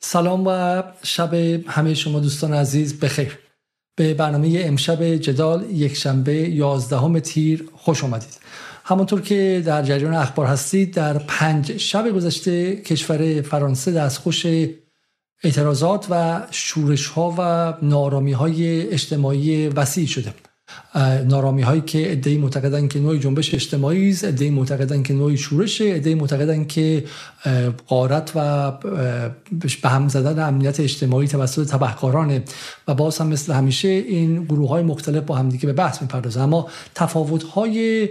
سلام و شب همه شما دوستان عزیز بخیر به برنامه امشب جدال یک شنبه 11 تیر خوش آمدید. همانطور که در جریان اخبار هستید در پنج شب گذشته کشور فرانسه دستخوش اعتراضات و شورش ها و نارامی های اجتماعی وسیع شده نارامی هایی که ادعی معتقدن که نوعی جنبش اجتماعی است ادعی معتقدن که نوعی شورشه ادعی معتقدن که قارت و به هم زدن امنیت اجتماعی توسط تبهکارانه. و باز هم مثل همیشه این گروه های مختلف با همدیگه به بحث می‌پردازن. اما تفاوت های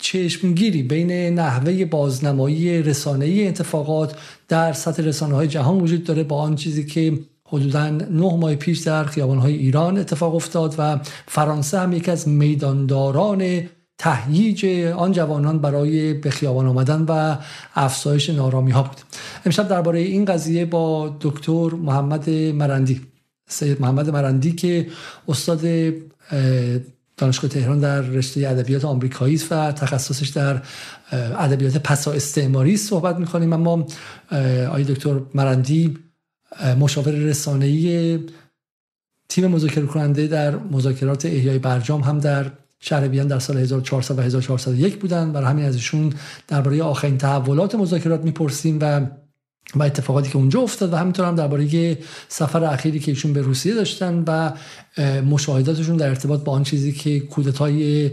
چشمگیری بین نحوه بازنمایی رسانه‌ای اتفاقات در سطح رسانه های جهان وجود داره با آن چیزی که حدودا نه ماه پیش در خیابانهای ایران اتفاق افتاد و فرانسه هم یکی از میدانداران تهییج آن جوانان برای به خیابان آمدن و افزایش نارامی ها بود. امشب درباره این قضیه با دکتر محمد مرندی سید محمد مرندی که استاد دانشگاه تهران در رشته ادبیات آمریکایی است و تخصصش در ادبیات پسا استعماری صحبت می‌کنیم. اما آقای دکتر مرندی مشاور رسانه‌ای تیم مذاکره کننده در مذاکرات احیای برجام هم در شهر وین در سال 1400 و 1401 بودن. برای همین از ایشون درباره آخرین تحولات مذاکرات می‌پرسیم و و اتفاقاتی که اونجا افتاد و همینطور هم درباره سفر اخیری که ایشون به روسیه داشتن و مشاهداتشون در ارتباط با آن چیزی که کودتای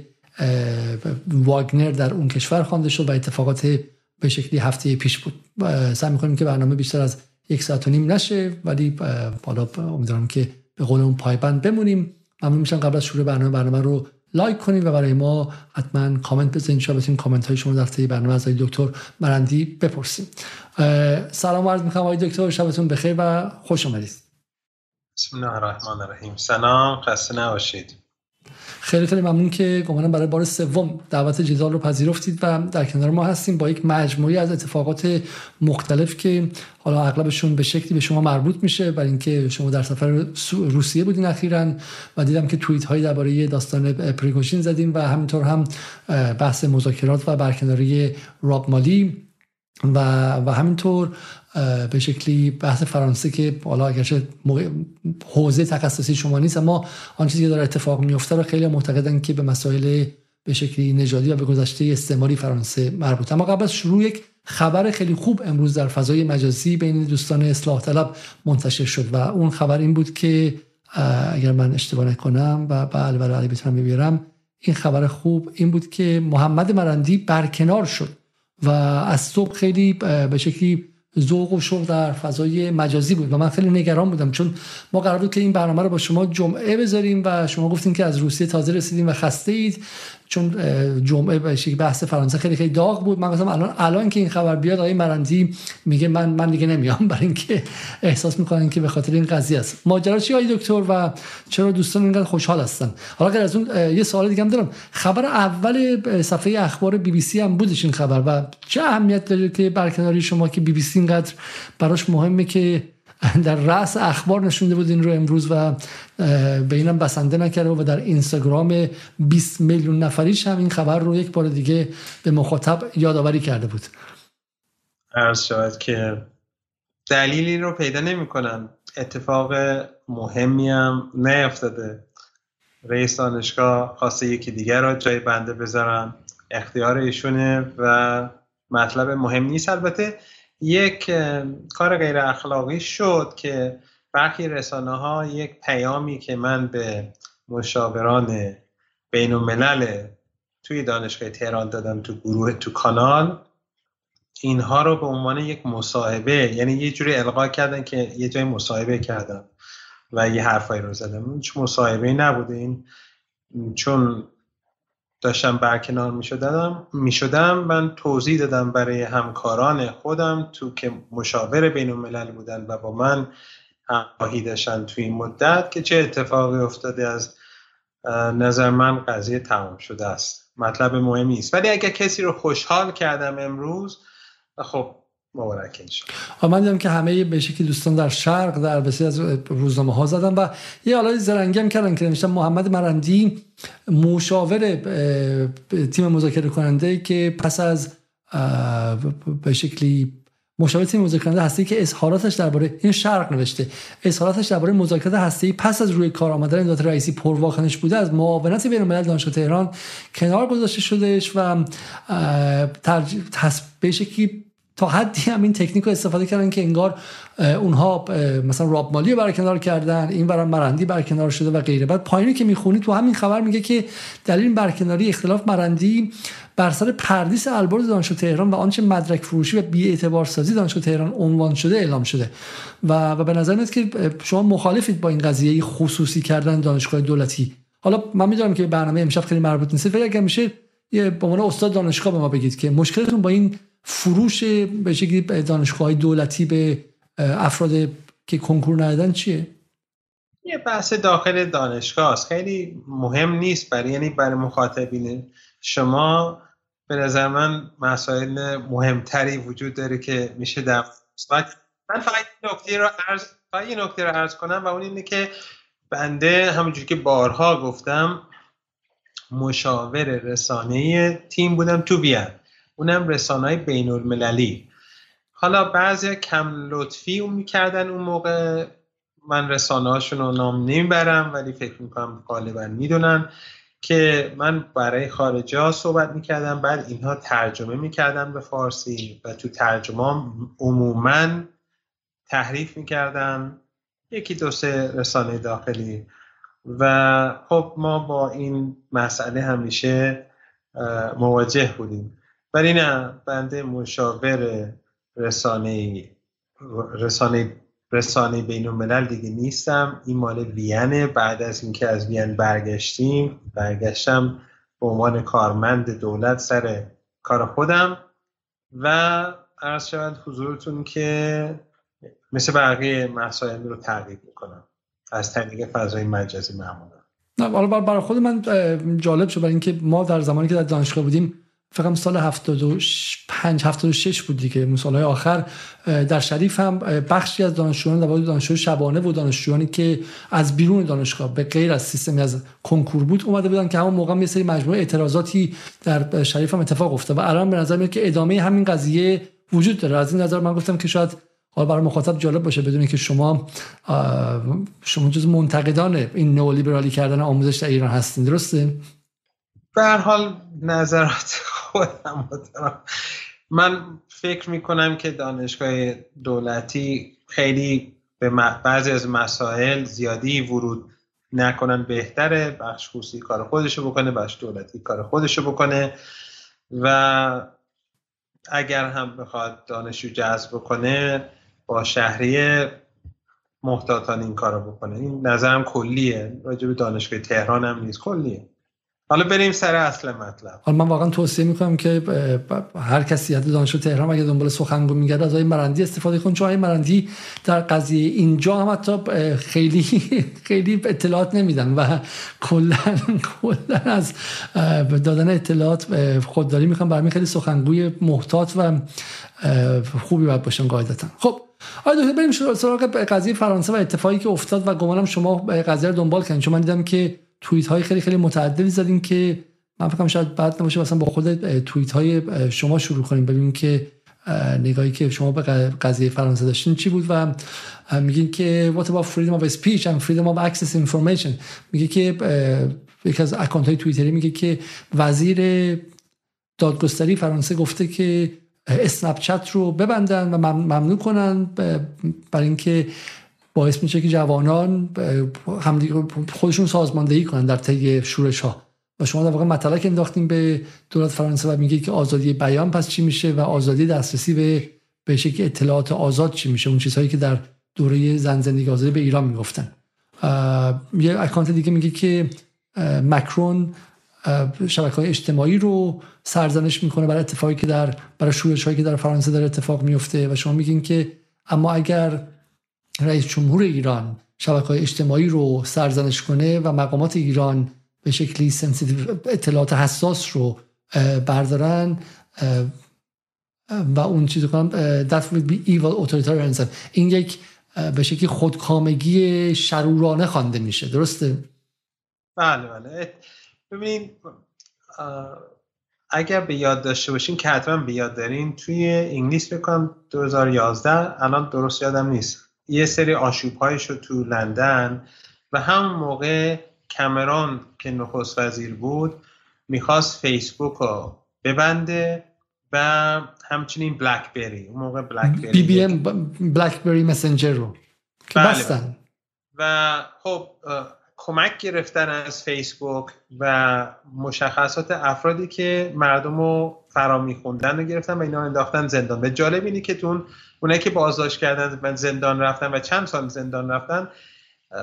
واگنر در اون کشور خوانده شد و اتفاقات به شکلی هفته پیش بود. سعی می‌کنیم که برنامه بیشتر از یک ساعت و نیم نشه ولی حالا امیدوارم که به قول اون پایبند بمونیم. ممنون میشم قبل از شروع برنامه برنامه رو لایک کنید و برای ما حتما کامنت بزنید. شما بتونید کامنت های شما در برنامه از دکتر مرندی بپرسیم. سلام عرض می‌کنم آقای دکتر شبتون بخیر و خوش آمدید بسم الله الرحمن الرحیم. سلام خسته نباشید. خیلی خیلی ممنون که گمانم برای بار سوم دعوت جدال رو پذیرفتید و در کنار ما هستیم با یک مجموعی از اتفاقات مختلف که حالا اغلبشون به شکلی به شما مربوط میشه. برای اینکه شما در سفر روسیه بودین اخیرا و دیدم که توییت هایی درباره داستان پریگوشین زدیم و همینطور هم بحث مذاکرات و برکناری راب مالی و و همینطور به شکلی بحث فرانسه که حالا اگرچه حوزه تخصصی شما نیست اما آن چیزی که داره اتفاق میفته رو خیلی معتقدن که به مسائل به شکلی نژادی و به گذشته استعماری فرانسه مربوط اما قبل از شروع یک خبر خیلی خوب امروز در فضای مجازی بین دوستان اصلاح طلب منتشر شد و اون خبر این بود که اگر من اشتباه نکنم و بله بله علی بتونم ببیرم این خبر خوب این بود که محمد مرندی برکنار شد و از صبح خیلی به شکلی ذوق و شوق در فضای مجازی بود و من خیلی نگران بودم چون ما قرار بود که این برنامه رو با شما جمعه بذاریم و شما گفتین که از روسیه تازه رسیدیم و خسته اید چون جمعه بحث فرانسه خیلی خیلی داغ بود. من گفتم الان الان که این خبر بیاد آقای مرندی میگه من من دیگه نمیام برای اینکه احساس می‌کنن که به خاطر این قضیه است. ماجرا چی آقای دکتر و چرا دوستان اینقدر خوشحال هستن؟ حالا اگر از اون یه سوال دیگه هم دارم. خبر اول صفحه اخبار بی بی سی هم بودش این خبر و چه اهمیت داره که برکناری شما که بی بی سی اینقدر براش مهمه که در رأس اخبار نشونده بود این رو امروز و به اینم بسنده نکرده و در اینستاگرام 20 میلیون نفریش هم این خبر رو یک بار دیگه به مخاطب یادآوری کرده بود. عرض شود که دلیلی رو پیدا نمی کنم. اتفاق مهمی هم نیفتاده. رئیس دانشگاه خواسته یکی دیگر رو جای بنده بذارم اختیار ایشونه و مطلب مهم نیست. البته یک کار غیر اخلاقی شد که برخی رسانه ها یک پیامی که من به مشاوران بین الملل توی دانشگاه تهران دادم تو گروه تو کانال اینها رو به عنوان یک مصاحبه یعنی یه جوری القا کردن که یه جای مصاحبه کردم و یه حرفایی رو زدم. هیچ مصاحبه نبوده. این چون داشتم برکنار می شدم, می شدم من توضیح دادم برای همکاران خودم تو که مشاور بین الملل بودن و با من همراهی داشتن تو این مدت که چه اتفاقی افتاده از نظر من قضیه تمام شده است. مطلب مهمی است. ولی اگر کسی رو خوشحال کردم امروز خب مبارک من دیدم که همه به شکلی دوستان در شرق در بسیار از روزنامه ها زدن و یه حالا زرنگی هم کردن که نوشتن محمد مرندی مشاور تیم مذاکره کننده که پس از به شکلی مشاور تیم مذاکره هستی که اظهاراتش درباره این شرق نوشته اظهاراتش درباره مذاکرات هستی پس از روی کار آمدن دولت رئیسی پرواکنش بوده از معاونت بین الملل دانشگاه تهران کنار گذاشته شدهش و به شکلی تا حدی هم این تکنیک رو استفاده کردن که انگار اونها مثلا راب مالی برکنار کردن این برای مرندی برکنار شده و غیره. بعد پایینی که می‌خونی تو همین خبر میگه که دلیل برکناری اختلاف مرندی بر سر پردیس البرز دانشگاه تهران و آنچه مدرک فروشی و بی اعتبار سازی دانشگاه تهران عنوان شده اعلام شده. و, و به نظر میاد که شما مخالفید با این قضیه خصوصی کردن دانشگاه دولتی. حالا من می‌دونم که برنامه امشب خیلی مربوط نیست ولی اگر میشه یه به عنوان استاد دانشگاه به ما بگید که مشکلتون با این فروش به شکلی دانشگاه دولتی به افراد که کنکور ندادن چیه؟ یه بحث داخل دانشگاه است. خیلی مهم نیست برای یعنی برای مخاطبین شما به نظر من مسائل مهمتری وجود داره که میشه در من فقط نکته رو عرض فقط یه نکته رو عرض کنم و اون اینه که بنده همونجوری که بارها گفتم مشاور رسانه تیم بودم تو بیان اونم رسانه های بین المللی حالا بعضی کم لطفی اون می‌کردن اون موقع. من رسانه هاشون رو نام نمی‌برم ولی فکر می‌کنم غالبا می‌دونن که من برای خارجی ها صحبت می‌کردم بعد اینها ترجمه می‌کردن به فارسی و تو ترجمه عموما تحریف می‌کردن یکی دو سه رسانه داخلی. و خب ما با این مسئله همیشه مواجه بودیم. ولی نه بنده مشاور رسانه رسانه رسانه بین الملل دیگه نیستم. این مال وینه بعد از اینکه از وین برگشتیم برگشتم به عنوان کارمند دولت سر کار خودم. و عرض شود حضورتون که مثل بقیه مسائل رو تغییر می‌کنم. از طریق فضای مجازی معمولا. نه برای خود من جالب شد برای اینکه ما در زمانی که در دانشگاه بودیم فقط سال 75 76 بود دیگه. سالهای آخر در شریف هم بخشی از دانشجویان در دانشجو شبانه و دانشجویانی که از بیرون دانشگاه به غیر از سیستمی از کنکور بود اومده بودن که همون موقع یه سری مجموعه اعتراضاتی در شریف هم اتفاق افتاد و الان به نظر میاد که ادامه همین قضیه وجود داره. از این نظر من گفتم که شاید حالا برای مخاطب جالب باشه بدونی که شما شما جز منتقدان این نئولیبرالی کردن آموزش در ایران هستین. درسته؟ به هر حال نظرات خودم من فکر می‌کنم که دانشگاه دولتی خیلی به بعضی از مسائل زیادی ورود نکنن. بهتره بخش خصوصی کار خودشو بکنه بخش دولتی کار خودشو بکنه. و اگر هم بخواد دانشجو جذب بکنه با شهریه محتاطان این کارو بکنه. این نظرم کلیه. راجع به دانشگاه تهران هم نیست. کلیه. حالا بریم سر اصل مطلب. حالا من واقعا توصیه می‌کنم که هر کسی حتی دانشجو تهران اگه دنبال سخنگو میگرده از آقای مرندی استفاده کن چون آقای مرندی در قضیه اینجا هم حتی خیلی خیلی اطلاعات نمیدن و کلا کلا از دادن اطلاعات خودداری می‌خوام برای خیلی سخنگوی محتاط و خوبی باید باشن قاعدتا. خب آیا دکتر بریم سراغ قضیه فرانسه و اتفاقی که افتاد و گمانم شما قضیه رو دنبال کردین. چون من دیدم که توییت های خیلی خیلی متعددی زدین که من فکرم شاید بعد نباشه مثلا با خود توییت های شما شروع کنیم ببینیم که نگاهی که شما به قضیه فرانسه داشتین چی بود و میگین که what about freedom of speech and freedom of access information میگه که یکی از اکانت های توییتری میگه که وزیر دادگستری فرانسه گفته که اسنپ چت رو ببندن و ممنوع کنن برای اینکه باعث میشه که جوانان خودشون سازماندهی کنن در طی شورش ها. و شما در واقع مطلق انداختیم به دولت فرانسه و میگه که آزادی بیان پس چی میشه و آزادی دسترسی به به شکل اطلاعات آزاد چی میشه؟ اون چیزهایی که در دوره زن زندگی آزادی به ایران می‌گفتن. یه اکانت دیگه میگه که مکرون شبکه های اجتماعی رو سرزنش می‌کنه برای اتفاقی که در برای شورش هایی که در فرانسه در اتفاق میفته و شما میگین که اما اگر رئیس جمهور ایران شبکه های اجتماعی رو سرزنش کنه و مقامات ایران به شکلی اطلاعات حساس رو بردارن و اون چیز کنم that would be evil authoritarianism. این یک به شکلی خودکامگی شرورانه خوانده میشه. درسته؟ بله بله. ببینید اگر به یاد داشته باشین که حتما به یاد دارین توی انگلیس بکنم 2011 الان درست یادم نیست. یه سری آشوب شد تو لندن و همون موقع کمران که نخست وزیر بود می‌خواست فیسبوک رو ببنده و همچنین بلکبری اون موقع بلکبری بی بی ام بلکبری مسنجر رو که بله. بستن. و خب کمک گرفتن از فیسبوک و مشخصات افرادی که مردم رو فرا میخوندن رو گرفتن و اینا انداختن زندان. به جالب اینی که تون اونایی که بازداشت کردن و زندان رفتن و چند سال زندان رفتن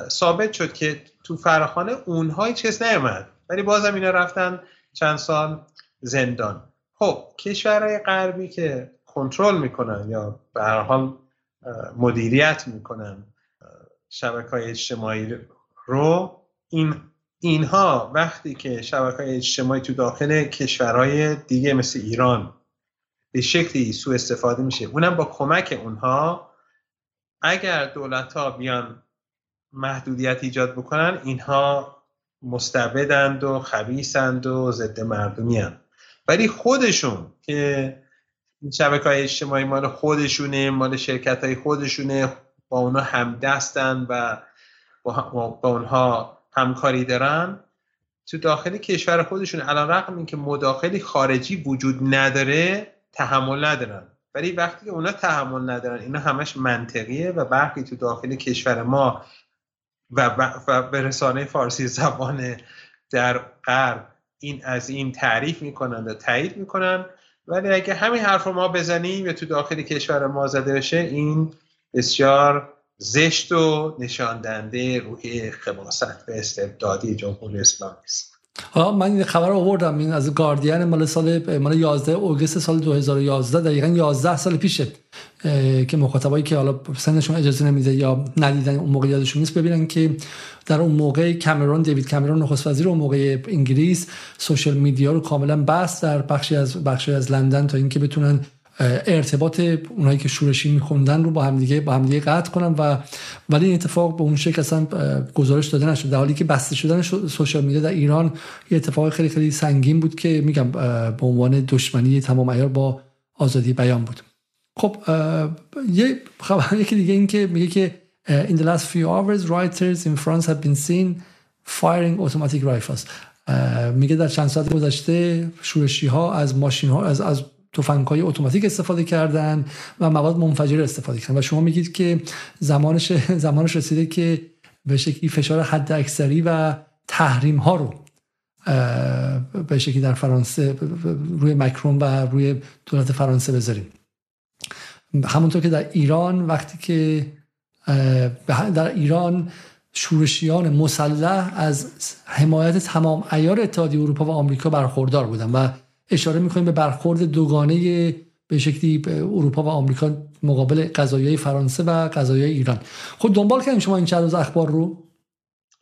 ثابت شد که تو فراخانه اونها کس نیومد. ولی بازم اینا رفتن چند سال زندان. خب کشورهای غربی که کنترل می‌کنن یا به هر حال مدیریت می‌کنن شبکه های اجتماعی رو این اینها وقتی که شبکه های اجتماعی تو داخل کشورهای دیگه مثل ایران به شکلی سوء استفاده میشه اونم با کمک اونها اگر دولت ها بیان محدودیت ایجاد بکنن اینها مستبدند و خبیسند و ضد مردمی هم. ولی خودشون که این شبکه های اجتماعی مال خودشونه مال شرکت های خودشونه با اونها همدستن و با اونها همکاری دارن تو داخل کشور خودشون الان رقم این که مداخلی خارجی وجود نداره تحمل ندارن. ولی وقتی که اونا تحمل ندارن اینا همش منطقیه و برخی تو داخل کشور ما و, و به رسانه فارسی زبان در غرب این از این تعریف می‌کنن و تایید می‌کنن. ولی اگه همین حرف رو ما بزنیم یا تو داخل کشور ما زده بشه این بسیار زشت و نشان دهنده روحی خباست و استبدادی جمهوری اسلامی است. حالا من این خبر رو آوردم این از گاردین مال سال مال 11 اوگست سال 2011 دقیقا 11 سال پیشه که مخاطبایی که حالا سنشون اجازه نمیده یا ندیدن اون موقع یادشون نیست ببینن که در اون موقع کامرون دیوید کامرون نخست وزیر اون موقع انگلیس سوشال میدیا رو کاملا بست در بخشی از بخشی از لندن تا اینکه بتونن ارتباط اونایی که شورشی میخوندن رو با همدیگه با همدیگه قطع کنن و ولی این اتفاق به اون شکل اصلا گزارش داده نشد. در حالی که بسته شدن سوشال میدیا در ایران یه اتفاق خیلی خیلی سنگین بود که میگم به عنوان دشمنی تمام عیار با آزادی بیان بود. خب یه خبر یکی دیگه این که میگه که in the last few hours writers in France have been seen firing automatic rifles. میگه در چند ساعت گذشته شورشی ها از ماشین ها از از تفنگ های اتوماتیک استفاده کردن و مواد منفجر استفاده کردن. و شما میگید که زمانش زمانش رسیده که به شکلی فشار حد اکثری و تحریم ها رو به شکلی در فرانسه روی مکرون و روی دولت فرانسه بذاریم. همونطور که در ایران وقتی که در ایران شورشیان مسلح از حمایت تمام ایار اتحادیه اروپا و آمریکا برخوردار بودن و اشاره می‌کنیم به برخورد دوگانه به شکلی اروپا و آمریکا مقابل قضایای فرانسه و قضایای ایران. خود دنبال کردیم شما این چند روز اخبار رو؟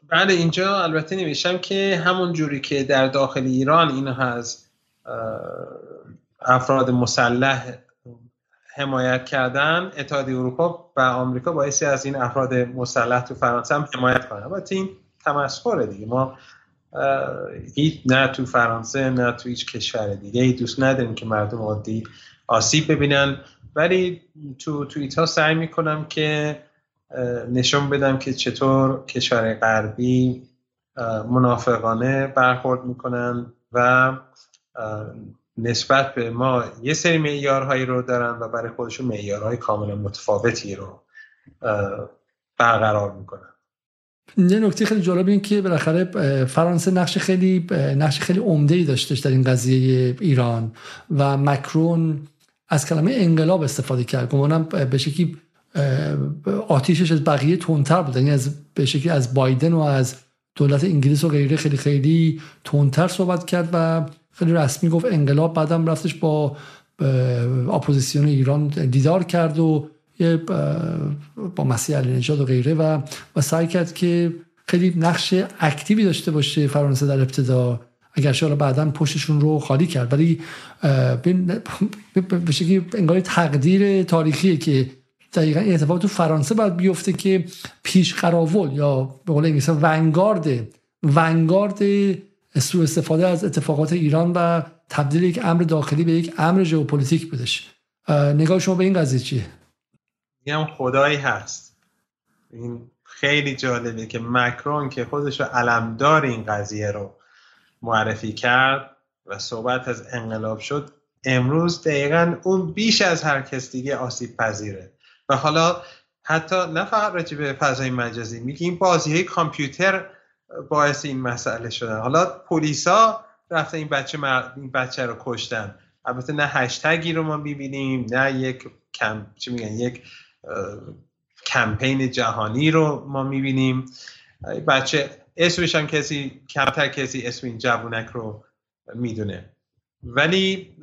بله اینجا البته نوشتم که همون جوری که در داخل ایران این از افراد مسلح حمایت کردن اتحادیه اروپا و آمریکا باعثی از این افراد مسلح تو فرانسه هم حمایت کنن. البته این تمسخره دیگه. ما هیچ نه تو فرانسه نه تو هیچ کشور دیگه ای دوست نداریم که مردم عادی آسیب ببینن. ولی تو توییت ها سعی می‌کنم که نشون بدم که چطور کشور غربی منافقانه برخورد می‌کنن و نسبت به ما یه سری معیارهایی رو دارن و برای خودشون معیارهای کاملا متفاوتی رو برقرار می‌کنن. یه نکته خیلی جالب این که بالاخره فرانسه نقش خیلی نقش خیلی عمده ای داشتش در این قضیه ایران و مکرون از کلمه انقلاب استفاده کرد. گمانم به شکلی آتیشش از بقیه تندتر بود. یعنی از به شکلی از بایدن و از دولت انگلیس و غیره خیلی خیلی تندتر صحبت کرد و خیلی رسمی گفت انقلاب بعدم رفتش با اپوزیسیون ایران دیدار کرد و با مسیح علی نجاد و غیره و و سعی کرد که خیلی نقش active ی داشته باشه فرانسه در ابتدا. اگر حالا بعدا پشتشون رو خالی کرد. ولی به شکلی انگار تقدیر تاریخیه که دقیقا این اتفاق تو فرانسه باید بیفته که پیش قراول یا به قول انگلیسی vanguard، vanguard سوء استفاده از اتفاقات ایران و تبدیل یک امر داخلی به یک امر ژئوپلیتیک بودش. نگاه شما به این قضیه چیه؟ میگم خدایی هست. این خیلی جالبه که مکرون که خودش رو علمدار این قضیه رو معرفی کرد و صحبت از انقلاب شد امروز دقیقا اون بیش از هر کس دیگه آسیب پذیره. و حالا حتی نه فقط راجع به فضای مجازی میگه این بازی های کامپیوتر باعث این مسئله شدن. حالا پلیسا رفتن این بچه, این بچه رو کشتن. البته نه هشتگی رو ما ببینیم نه یک کم... چی میگن؟ یک کمپین جهانی رو ما می‌بینیم. بچه اسمش هم کسی کمتر کسی اسم این جوونک رو می‌دونه. ولی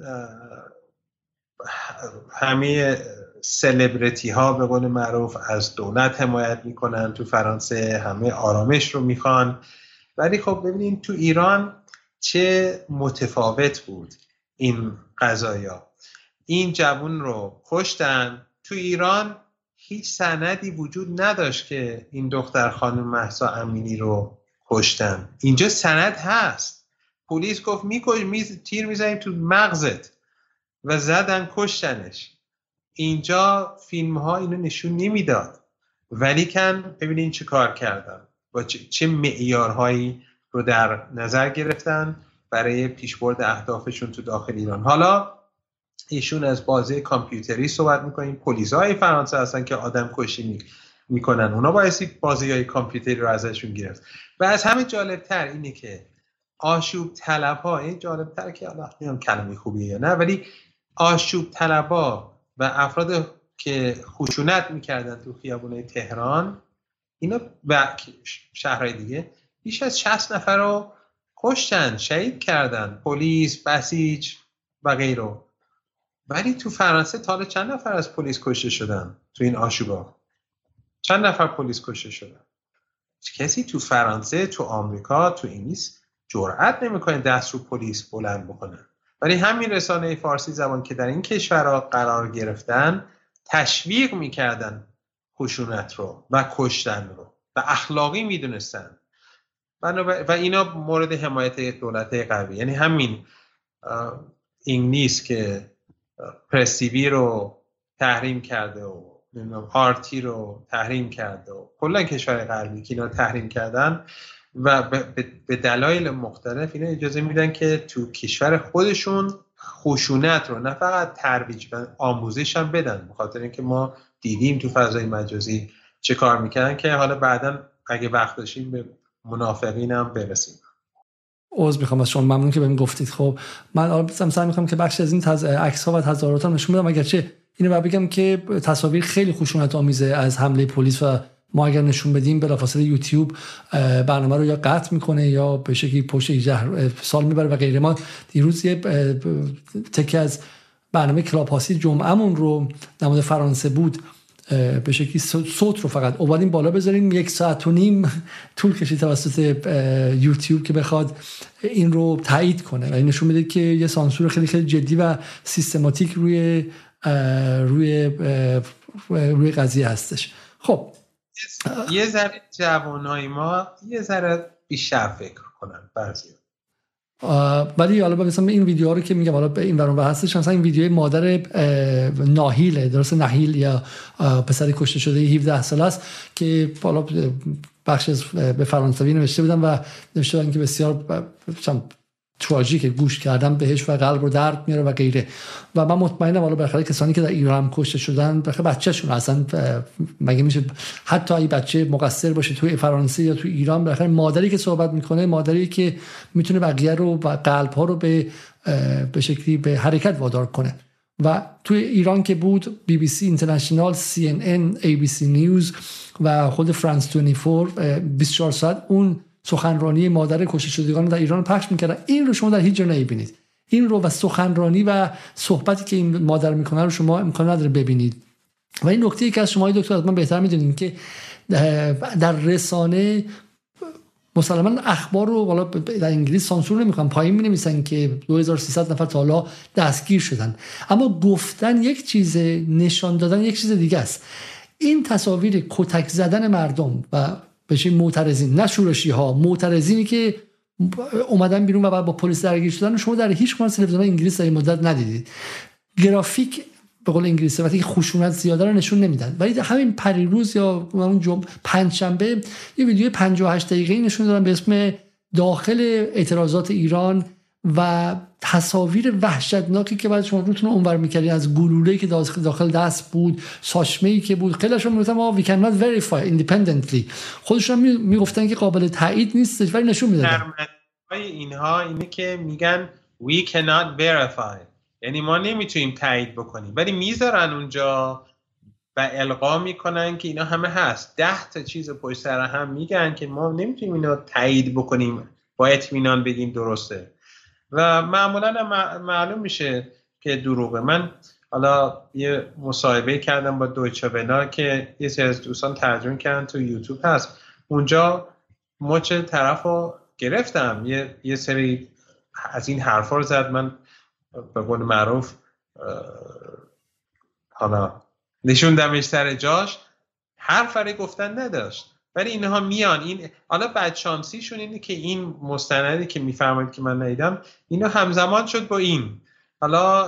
همه سلبریتی ها به قول معروف از دولت حمایت می‌کنن تو فرانسه همه آرامش رو می‌خوان. ولی خب ببینید تو ایران چه متفاوت بود این قضایا. این جوون رو کشتن تو ایران هیچ سندی وجود نداشت که این دختر خانم محسا امینی رو کشتن. اینجا سند هست. پلیس گفت میکش میز تیر می‌زنیم تو مغزت. و زدن کشتنش. اینجا فیلم ها اینو نشون نمی‌داد. ولی کن ببینین چه کار کردن. با چه معیارهایی رو در نظر گرفتن برای پیشبرد اهدافشون تو داخل ایران. حالا ایشون از بازی کامپیوتری صحبت می‌کنیم. پلیس های فرانسه هستن که آدم کشی می‌کنن. اونا بایستی بازی های کامپیوتری رو ازشون گرفت. و از همه جالبتر اینه که آشوب طلب ها این جالبتر که الله نمی‌دونم کلمه خوبیه یا نه ولی آشوب طلبا و افراد که خشونت می‌کردن تو خیابونه تهران اینا و شهرهای دیگه بیش از 60 نفر رو کشتن شهید کردن. پلیس بسیج و غیره. ولی تو فرانسه تا چند نفر از پلیس کشته شدن تو این آشوبا؟ چند نفر پلیس کشته شدن؟ کسی تو فرانسه تو آمریکا تو انگلیس جرأت نمی‌کنه دست رو پلیس بلند بکنه. ولی همین رسانه فارسی زبان که در این کشورها قرار گرفتن تشویق می‌کردن خشونت رو و کشتن رو و اخلاقی می‌دونستن. و اینا مورد حمایت دولت قوی. یعنی همین انگلیس که پرسیوی رو تحریم کرده و آرتی رو تحریم کرده و کلا کشور غربی که اینا تحریم کردن و به دلایل مختلف اینا اجازه میدن که تو کشور خودشون خشونت رو نه فقط ترویج و آموزش هم بدن بخاطر اینکه ما دیدیم تو فضای مجازی چه کار می‌کنن که حالا بعدا اگه وقت داشتیم به منافقین هم برسیم. عوض می‌خوام از شما. ممنون که بهم گفتید. خب من سعی می‌خوام که بخش از این تز... عکس ها و تظاهرات نشون بدم. اگرچه اینو بگم که تصاویر خیلی خشونت آمیزه از حمله پلیس و ما اگر نشون بدیم بلافاصله یوتیوب برنامه رو یا قطع می‌کنه یا به شکلی پشت سال می‌بره و غیره. ما دیروز یه تکه از برنامه کلاپاسی جمعهمون رو در فرانسه بود به شکلی صوت رو فقط اومدیم بالا بذاریم. یک ساعت و نیم طول کشید توسط یوتیوب که بخواد این رو تایید کنه. و این نشون میده که یه سانسور خیلی خیلی جدی و سیستماتیک روی روی روی قضیه هستش. خب. یه ذره جوانای ما یه ذره بیشتر فکر کنن بعضی ولی حالا مثلا این ویدیو رو که میگم حالا این برون هستش مثلا این ویدیو مادر ناهیله درست نهیل یا پسری کشته شده 17 سال است که حالا بخش به فرانسوی نوشته بودن و نوشته بودن که بسیار تراژیک گوش کردن بهش و قلب رو درد میاره و غیره. و من مطمئنم حالا بالاخره کسانی که در ایران کشته شدن بخاطر بچه‌شون اصلا مگه میشه حتی این بچه مقصر باشه توی فرانسه یا توی ایران بالاخره مادری که صحبت می‌کنه مادری که می‌تونه بقیه رو و قلب ها رو به به شکلی به حرکت وادار کنه. و توی ایران که بود بی بی سی اینترنشنال سی ان ان ای بی سی نیوز و خود فرانس 24 24 ساعت اون سخنرانی مادر کشته شدگان در ایران پخش می‌کردن. این رو شما در هیچ جا نمی‌بینید. این رو و سخنرانی و صحبتی که این مادر می‌کنه رو شما امکان نداره ببینید. و این نکته که از شما دکتر از من بهتر می‌دونید که در رسانه مسلما اخبار رو بالا در انگلیس سانسور نمی‌کنن پایین می نویسن که 2300 نفر تا حالا دستگیر شدن. اما گفتن یک چیز نشان دادن یک چیز دیگه است. این تصاویر کتک زدن مردم و بشه معترضین نه شورشی ها معترضینی که اومدن بیرون و بعد با پلیس درگیر شدن شما در هیچ کانال تلویزیون انگلیس در این مدت ندیدید. گرافیک به قول انگلیسی وقتی خشونت زیاده رو نشون نمیدن. ولی همین پریروز یا اون جمع پنج شنبه یه ویدیو 58 دقیقه‌ای نشون دادن به اسم داخل اعتراضات ایران و تصاویر وحشتناکی که بعد شما روتون اونور می‌کردین از گلوله که داخل دست بود ساشمه ای که بود خیلیش هم می‌گفتن ما we cannot verify independently. خودشون می‌گفتن که قابل تایید نیست ولی نشون می‌دادن. اینها اینه که میگن we cannot verify. یعنی ما نمی‌تونیم تایید بکنیم. ولی می‌ذارن اونجا و القا می‌کنن که اینا همه هست. ده تا چیز پشت سر هم میگن که ما نمی‌تونیم اینا تایید بکنیم. با اطمینان بگیم درسته. و معمولا معلوم میشه که دروغه. من حالا یه مصاحبه کردم با دویچه ولا که یه سری از دوستان ترجمه کردن تو یوتیوب هست. اونجا مچ طرف رو گرفتم. یه, یه سری از این حرفا رو زد. من به قول معروف حالا نشوندمش سر جاش. حرف گفتن نداشت. ولی اینها میان. این حالا بعد شانسیشون اینه که این مستندی که میفرمایید که من ندیدم اینا همزمان شد با این. حالا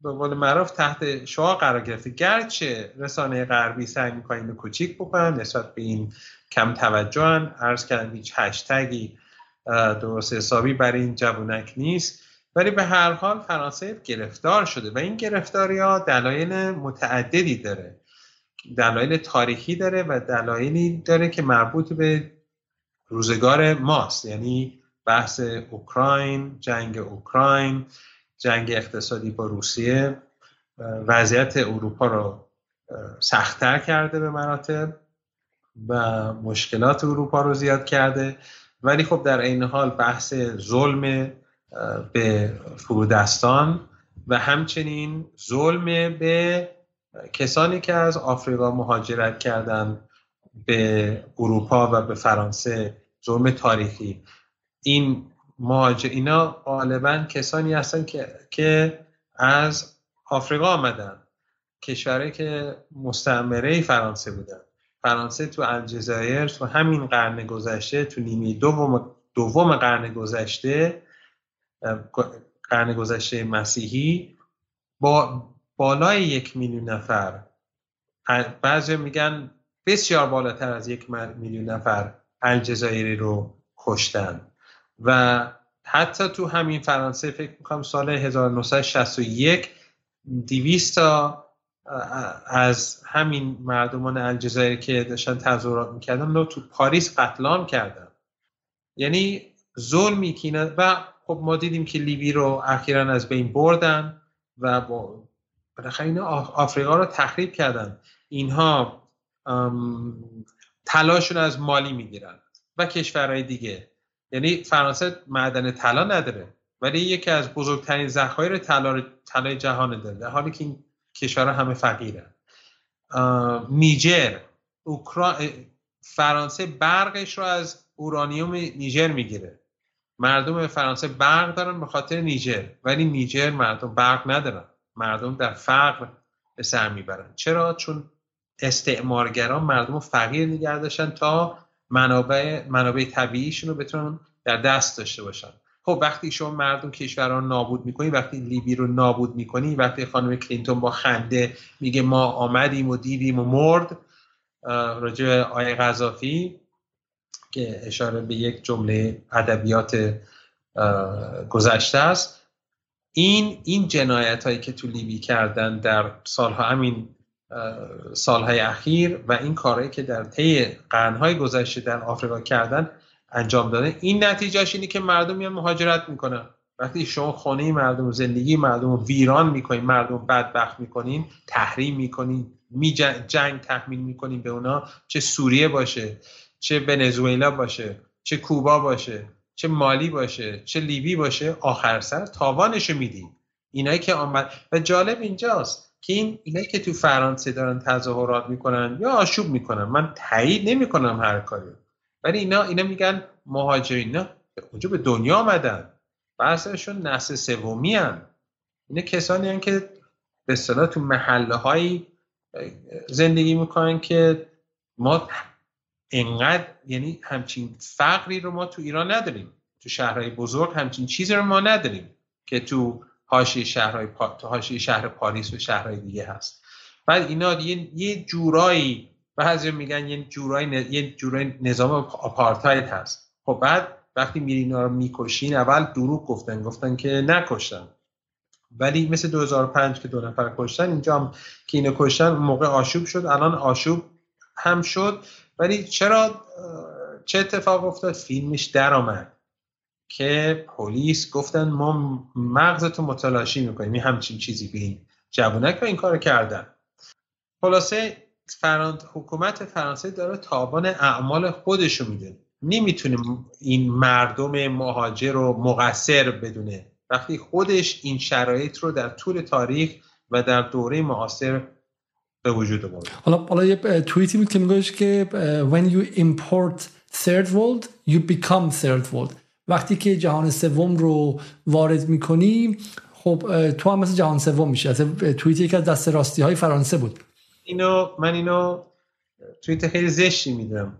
به قول معروف تحت شعا قرار گرفته. گرچه رسانه غربی سعی می‌کنن اینو کوچیک بکنن نسبت به این کم توجهن. عرض کردن هیچ هشتگی درست حسابی برای این جوونک نیست. ولی به هر حال فرانسه گرفتار شده و این گرفتاری ها دلایل متعددی داره. دلایل تاریخی داره و دلایلی داره که مربوط به روزگار ماست. یعنی بحث اوکراین جنگ اوکراین جنگ اقتصادی با روسیه وضعیت اروپا رو سختتر کرده به مراتب و مشکلات اروپا رو زیاد کرده. ولی خب در این حال بحث ظلم به فرودستان و همچنین ظلم به کسانی که از آفریقا مهاجرت کردن به اروپا و به فرانسه ظلم تاریخی. این مهاجر اینا غالبا کسانی هستن که, که از آفریقا آمدن. کشوری که مستعمره فرانسه بودن. فرانسه تو الجزایر تو همین قرن گذشته تو نیمه دوم دوم قرن گذشته قرن گذشته مسیحی با بالای یک میلیون نفر. بعضی میگن بسیار بالاتر از یک میلیون نفر الجزایری رو کشتن. و حتی تو همین فرانسه فکر می‌کنم سال 1961 دیویست تا از همین مردمان الجزایر که داشتن تظاهرات می‌کردن رو تو پاریس قتلام کردن. یعنی ظلمی که و خب ما دیدیم که لیبی رو اخیرا از بین بردن و با بالاخره اینا آفریقا رو تخریب کردن. اینها طلاشون از مالی می‌گیرن و کشورهای دیگه. یعنی فرانسه معدن طلا نداره ولی یکی از بزرگترین ذخایر طلا طلای جهان داره در حالی که این کشورها همه فقیرن. نیجر اوکرا... فرانسه برقش رو از اورانیوم نیجر می‌گیره. مردم فرانسه برق دارن به خاطر نیجر ولی نیجر مردم برق ندارن. مردم در فقر به سر می‌برن. چرا؟ چون استعمارگران مردم فقیر نگه تا منابع منابع طبیعیشون رو بتونن در دست داشته باشن. خب وقتی شما مردم کشور رو نابود می‌کنی وقتی لیبی رو نابود می‌کنی وقتی خانم کلینتون با خنده میگه ما آمدیم و دیدیم و مرد راجع آیه غذافی که اشاره به یک جمله ادبیات گذشته است. این این جنایت هایی که تو لیبی کردن در سالها همین سالهای اخیر و این کارهایی که در طی قرنهای گذشته در آفریقا کردن انجام داده این نتیجهش اینه که مردم میان مهاجرت می‌کنن. وقتی شما خانه مردم زندگی مردم رو ویران می‌کنین مردم بدبخت می‌کنین تحریم می‌کنین می جنگ تحمیل می‌کنین به اونا چه سوریه باشه چه ونزوئلا باشه چه کوبا باشه. چه مالی باشه چه لیبی باشه آخر سر تاوانشو میدی اینایی که آمد. و جالب اینجاست که این اینایی که تو فرانسه دارن تظاهرات می‌کنن یا آشوب می‌کنن. من تایید نمی‌کنم هر کاری. ولی اینا اینا میگن مهاجرین نه. اونجا به دنیا آمدن. بعضیشون نسل سومی. اینا کسانی هن که به اصطلاح تو محله هایی زندگی می‌کنن که ما انقدر یعنی همچین فقری رو ما تو ایران نداریم. تو شهرهای بزرگ همچین چیزی رو ما نداریم که تو حاشیه شهرهای پا... تو حاشیه شهر پاریس و شهرهای دیگه هست. بعد اینا یه, یه جورایی بعضی میگن یه جورایی یه جورایی نظام آپارتاید هست. خب بعد وقتی میری اینا رو می‌کشین اول دروغ گفتن گفتن که نکشتن. ولی مثل 2005 که دو نفر کشتن اینجا هم که اینو کشتن موقع آشوب شد الان آشوب هم شد. ولی چرا چه اتفاق افتاد؟ فیلمش در آمد که پلیس گفتن ما مغزتو متلاشی می‌کنیم همچین چیزی به این جوونک این کار کردن. خلاصه حکومت فرانسه داره تابان اعمال خودشو میده. نمی‌تونه این مردم مهاجر رو مقصر بدونه. وقتی خودش این شرایط رو در طول تاریخ و در دوره معاصر به وجود آورد. حالا حالا یه توییتی بود که میگوش که when you import third world you become third world. وقتی که جهان سوم رو وارد می‌کنی خب تو هم مثل جهان سوم میشه از توییتی که از دست راستی های فرانسه بود. اینو من اینو توییت خیلی زشتی می‌دونم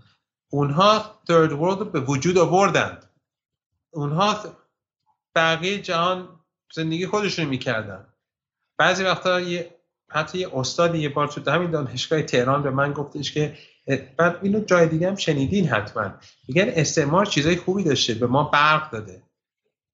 اونها third world رو به وجود آوردند. اونها بقیه جهان زندگی خودشون می‌کردن. بعضی وقتا یه حتی یه استادی یه بار تو همین دانشگاه تهران به من گفتش که بعد اینو جای دیگه هم شنیدین حتما. میگن استعمار چیزای خوبی داشته به ما برق داده.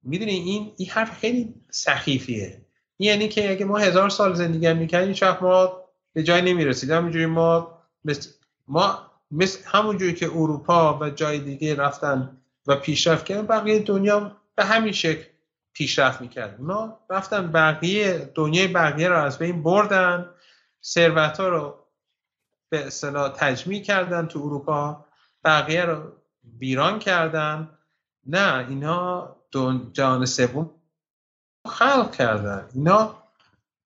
می‌دونی این این حرف خیلی سخیفیه. یعنی که اگه ما هزار سال زندگی هم می‌کنیم ما به جای نمی‌رسید. همونجوری ما مثل ما مثل همونجوری که اروپا و جای دیگه رفتن و پیشرفت کردن بقیه دنیا به همین شکل پیشرفت می‌کرد. ما رفتن بقیه دنیای بقیه رو از بین بردن. ثروت ها رو به اصطلاح تجمیع کردن تو اروپا. بقیه رو بیران کردن. نه اینا جهان سوم خلق کردن. اینا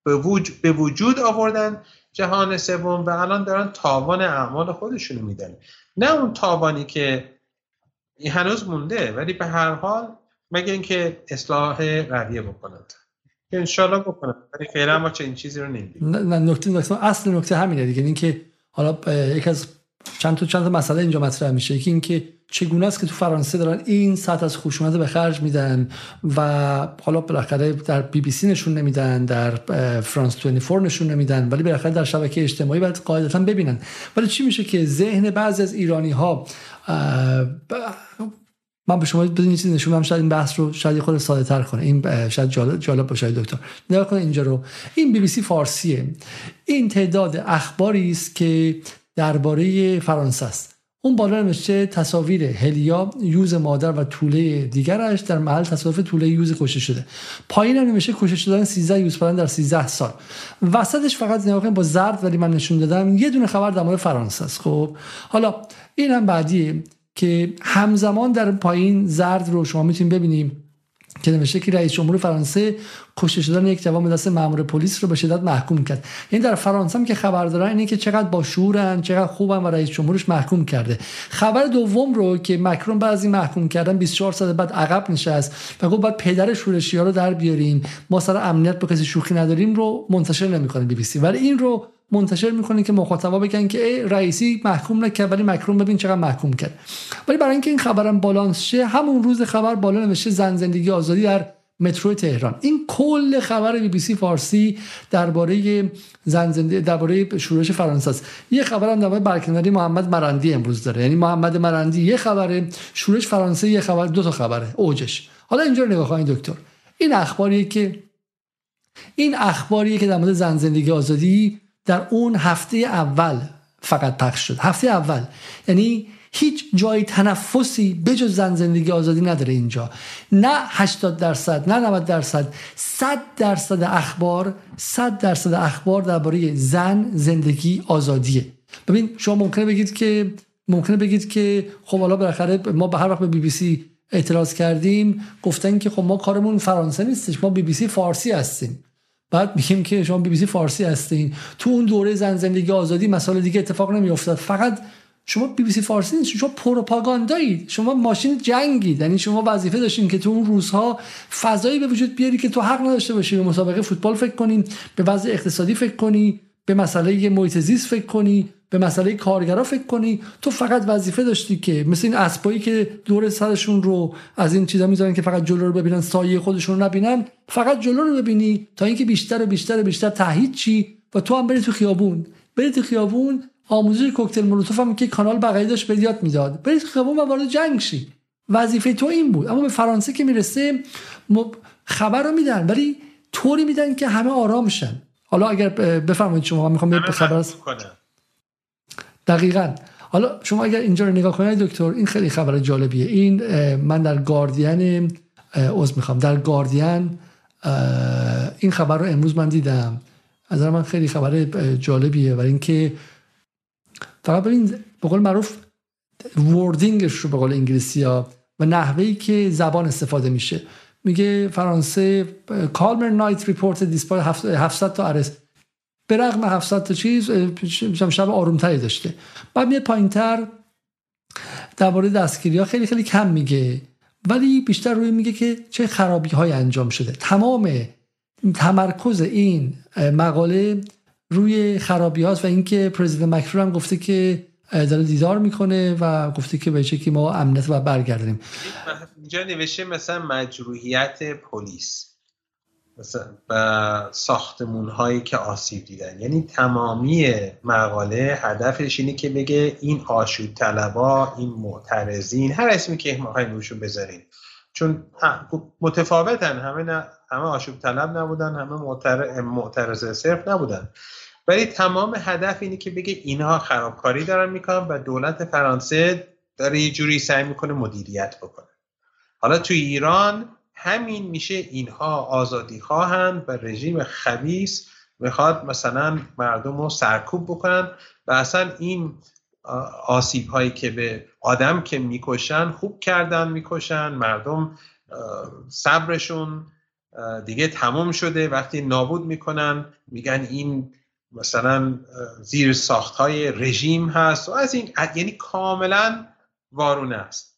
به وجود, به وجود آوردن جهان سوم و الان دارن تاوان اعمال خودشونو میدن. نه اون تاوانی که هنوز مونده ولی به هر حال مگه اینکه اصلاح قضیه بکنند. انشالله بکنند. ولی فعلا ما این چیزی رو نمیدیم. نکته نکته اصل نکته همینه دیگه. اینکه حالا یک از چند تا چند تا مسئله اینجا مطرح میشه. یکی اینکه چگونه است که تو فرانسه دارن این سطح از خشونت به خرج میدن و حالا بالاخره در بی بی سی نشون نمیدن در فرانس 24 نشون نمیدن ولی بالاخره در شبکه اجتماعی باید قاعدتا ببینن. ولی چی میشه که ذهن بعضی از ایرانی ها من به شما بدون چیزی نشون بدم شاید این بحث رو شاید خود ساده تر کنه. این شاید جالب, جالب باشه دکتر. نگاه کنه اینجا رو. این بی بی سی فارسیه. این تعداد اخباری است که درباره فرانسه است. اون بالا نوشته تصاویر هلیا یوز مادر و طوله دیگرش در محل تصادف طوله یوز کشته شده. پایین هم نوشته کشته شدن 13 یوز پرند در 13 سال. وسطش فقط نگاه با زرد ولی من نشون دادم یه دونه خبر در مورد فرانسه است. خب حالا این هم بعدیه. که همزمان در پایین زرد رو شما می‌تونید ببینیم که نوشته که رئیس جمهور فرانسه کشته شدن یک جوان دست مامور پلیس رو به شدت محکوم کرد. این در فرانسه هم که خبر دارن اینه که چقدر با شورن چقدر خوبن و رئیس جمهورش محکوم کرده. خبر دوم رو که مکرون بعضی محکوم کردن 24 ساعت بعد عقب نشست و گفت بعد پدر شورشی رو در بیاریم. ما سر امنیت به کسی شوخی نداریم رو منتشر نمی‌کنه بی بی سی. ولی این رو منتشر می‌کنه که مخاطبا بگن که رئیسی محکوم نکرد ولی مکرون ببین چقدر محکوم کرد. ولی برای اینکه این خبرم بالانس شه همون روز خبر بالا نوشته زن زندگی آزادی در مترو تهران. این کل خبر بی بی سی فارسی درباره زن زندگی درباره شورش فرانسه است. یه خبرم درباره برکناری محمد مرندی امروز داره. یعنی محمد مرندی یه خبره شورش فرانسه یه خبر دو تا خبره اوجش. حالا اینجا نگاه کنید دکتر. این اخباریه که این اخباریه که در مورد زن زندگی آزادی در اون هفته اول فقط پخش شد. هفته اول. یعنی هیچ جای تنفسی بجز زن زندگی آزادی نداره اینجا. نه 80 درصد نه 90 درصد 100 درصد اخبار 100 درصد اخبار درباره زن زندگی آزادیه. ببین شما ممکنه بگید که ممکنه بگید که خب حالا بالاخره ما به هر وقت به بی بی سی اعتراض کردیم گفتن که خب ما کارمون فرانسه نیستش ما بی بی سی فارسی هستیم. بعد میگیم که شما بی بی سی فارسی هستین. تو اون دوره زن زندگی آزادی مسائل دیگه اتفاق نمیافتاد. فقط شما بی بی سی فارسی نیست شما پروپاگاندایید. شما ماشین جنگید. یعنی شما وظیفه داشتین که تو اون روزها فضایی به وجود بیاری که تو حق نداشته باشی به مسابقه فوتبال فکر کنی به وضع اقتصادی فکر کنی به مسئله محیط زیست فکر کنی. به مسئله کارگرا فکر کنی؟ تو فقط وظیفه داشتی که مثل این اسبایی که دور سرشون رو از این چیزا می‌ذارن که فقط جلو رو ببینن سایه خودشون رو نبینن فقط جلو رو ببینی تا اینکه بیشتر و بیشتر و بیشتر تهیید چی؟ و تو هم بری تو خیابون. بری تو خیابون آموزش کوکتل مولوتوف هم که کانال بغلی داشت به یاد می‌داد. بری تو خیابون و وارد جنگ شی. وظیفه تو این بود. اما به فرانسه که می‌رسه خبر رو میدن ولی طوری میدن که همه آرام شن. حالا اگر بفرمایید شما می‌خوام به خبر دقیقا. حالا شما اگر اینجا رو نگاه کنید دکتر این خیلی خبر جالبیه. این من در گاردین عضو می‌خوام. در گاردین این خبر رو امروز من دیدم. از من خیلی خبر جالبیه. و اینکه فقط ببین به قول معروف وردینگش رو به قول انگلیسی ها و نحوهی که زبان استفاده میشه. میگه فرانسه کالمر نایت ریپورت دیسپای 700 تا ارست به رغم 700 تا چیز شب آرومتری داشته. بعد میاد پایینتر درباره دستگیری ها خیلی خیلی کم میگه. ولی بیشتر روی میگه که چه خرابی های انجام شده. تمام تمرکز این مقاله روی خرابی هاست و اینکه پرزیدنت مکرون هم گفته که داره دیدار می‌کنه و گفته که به که ما امنیت و برگردیم اینجا نوشته مثلا مجروحیت پلیس. و ساختمون هایی که آسیب دیدن. یعنی تمامی مقاله هدفش اینه که بگه این آشوب طلبا این معترضین هر اسمی که ما روشون بذارین. چون متفاوتن. همه نه همه آشوب طلب نبودن همه معترض صرف نبودن. ولی تمام هدف اینه که بگه اینها خرابکاری دارن می‌کنن و دولت فرانسه داره یه جوری سعی می‌کنه مدیریت بکنه. حالا تو ایران همین میشه اینها آزادی خواهند و رژیم خبیس می‌خواد مثلا مردم رو سرکوب بکنن و اصلا این آسیب هایی که به آدم که می‌کشن خوب کردن می‌کشن مردم صبرشون دیگه تمام شده. وقتی نابود می‌کنن میگن این مثلا زیر ساخت های رژیم هست. و از این یعنی کاملا وارونه است.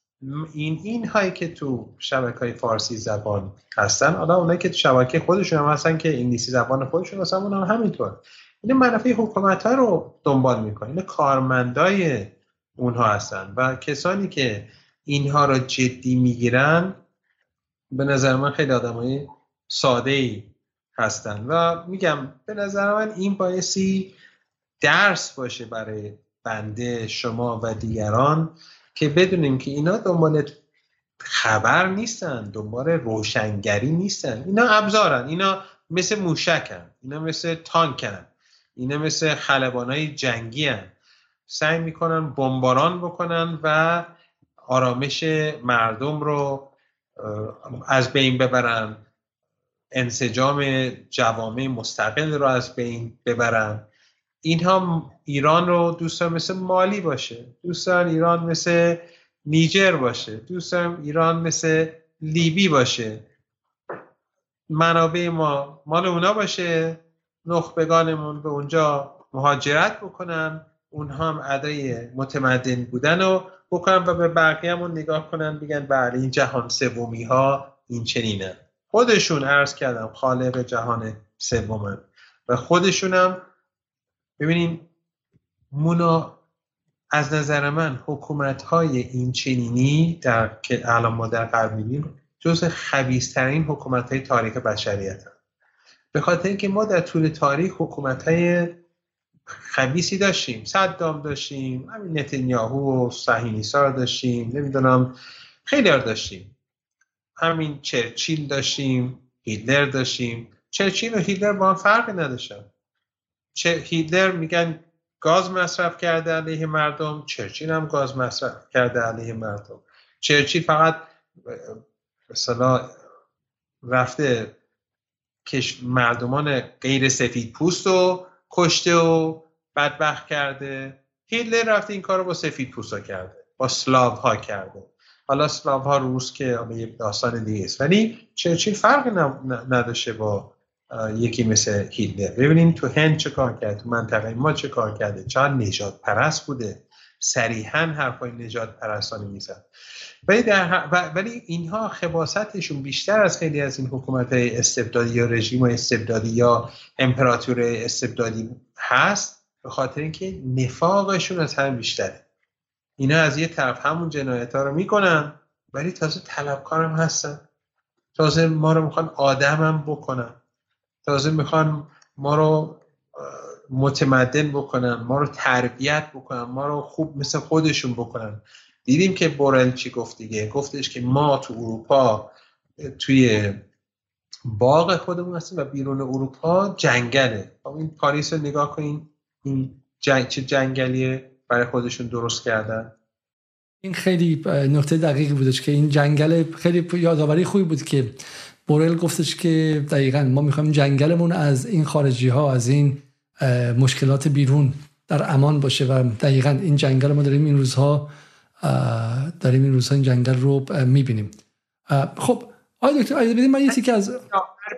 این این هایی که تو شبکه های فارسی زبان هستن حالا اونایی که تو شبکه خودشون هم هستن که انگلیسی زبان خودشون هستن اون هم همینطور. این منافع حکومت ها رو دنبال می‌کنه این کارمندای اونها هستن و کسانی که اینها رو جدی می‌گیرن به نظر من خیلی آدمای ساده ای هستن. و میگم به نظر من این بایستی درس باشه برای بنده شما و دیگران. که بدونیم که اینا دنبال خبر نیستن دنبال روشنگری نیستن. اینا ابزارن. اینا مثل موشکن. اینا مثل تانکن. اینا مثل خلبانای جنگی هن. سعی می‌کنن بمباران بکنن و آرامش مردم رو از بین ببرن. انسجام جوامع مستقل رو از بین ببرن. اینها ایران رو دوستان مثل مالی باشه. دوستان ایران مثل نیجر باشه. دوستان ایران مثل لیبی باشه. منابع ما مال اونا باشه. نخبگانمون به اونجا مهاجرت بکنن. اونها هم ادای متمدن بودن رو بکنن و به بقیهمون نگاه کنن بگن بله این جهان سومی ها این چنینه خودشون عرض کردم خالق جهان سومن و خودشونم ببینین مونا از نظر من حکومت های این چنینی در که الان ما در غرب می‌بینیم جز خبیسترین حکومت های تاریخ بشریت هم. به خاطر اینکه ما در طول تاریخ حکومت های خبیسی داشتیم. صدام داشتیم همین نتنیاهو و صهیونیستا داشتیم نمی‌دونم خیلی داشتیم. همین چرچیل داشتیم هیدلر داشتیم. چرچیل و هیدلر با هم فرقی نداشتن. هیدلر میگن گاز مصرف کرده علیه مردم چرچیل هم گاز مصرف کرده علیه مردم. چرچیل فقط مثلا رفته کش مردمان غیر سفید پوست رو کشته و بدبخت کرده. هیدلر رفته این کار رو با سفید پوست کرده با سلاو ها کرده. حالا سلاو ها روس که یک داستان دیگه است. ولی چرچیل فرقی نداشته با یکی مثل هیتلر ببینیم تو هند چه کار کرد تو منطقه ما چه کار کرده. چقدر نجات پرست بوده. صریحا حرفای نجات پرستانی می‌زد. ولی در ولی اینها خباستشون بیشتر از خیلی از این حکومت های استبدادی یا رژیم استبدادی یا امپراتور استبدادی هست به خاطر اینکه نفاقشون از هم بیشتره. اینا از یه طرف همون جنایت ها رو می‌کنن ولی تازه طلبکارم هستن. تازه ما رو می‌خوان آدمم بکنن. تازه می‌خوان ما رو متمدن بکنن ما رو تربیت بکنن ما رو خوب مثل خودشون بکنن. دیدیم که بورل چی گفت دیگه؟ گفتش که ما تو اروپا توی باغ خودمون هستیم و بیرون اروپا جنگله. خب این پاریس رو نگاه کنین این جنگ چه جنگلیه برای خودشون درست کردن. این خیلی نقطه دقیقی بودش که این جنگل خیلی یادآوری خوبی بود که بورل گفتش که دقیقا ما می‌خوایم جنگلمون از این خارجی ها از این مشکلات بیرون در امان باشه و دقیقا این جنگل ما داریم این روزها داریم این روزها این جنگل رو می‌بینیم. خب آقای دکتر آیا بدیم من یه که از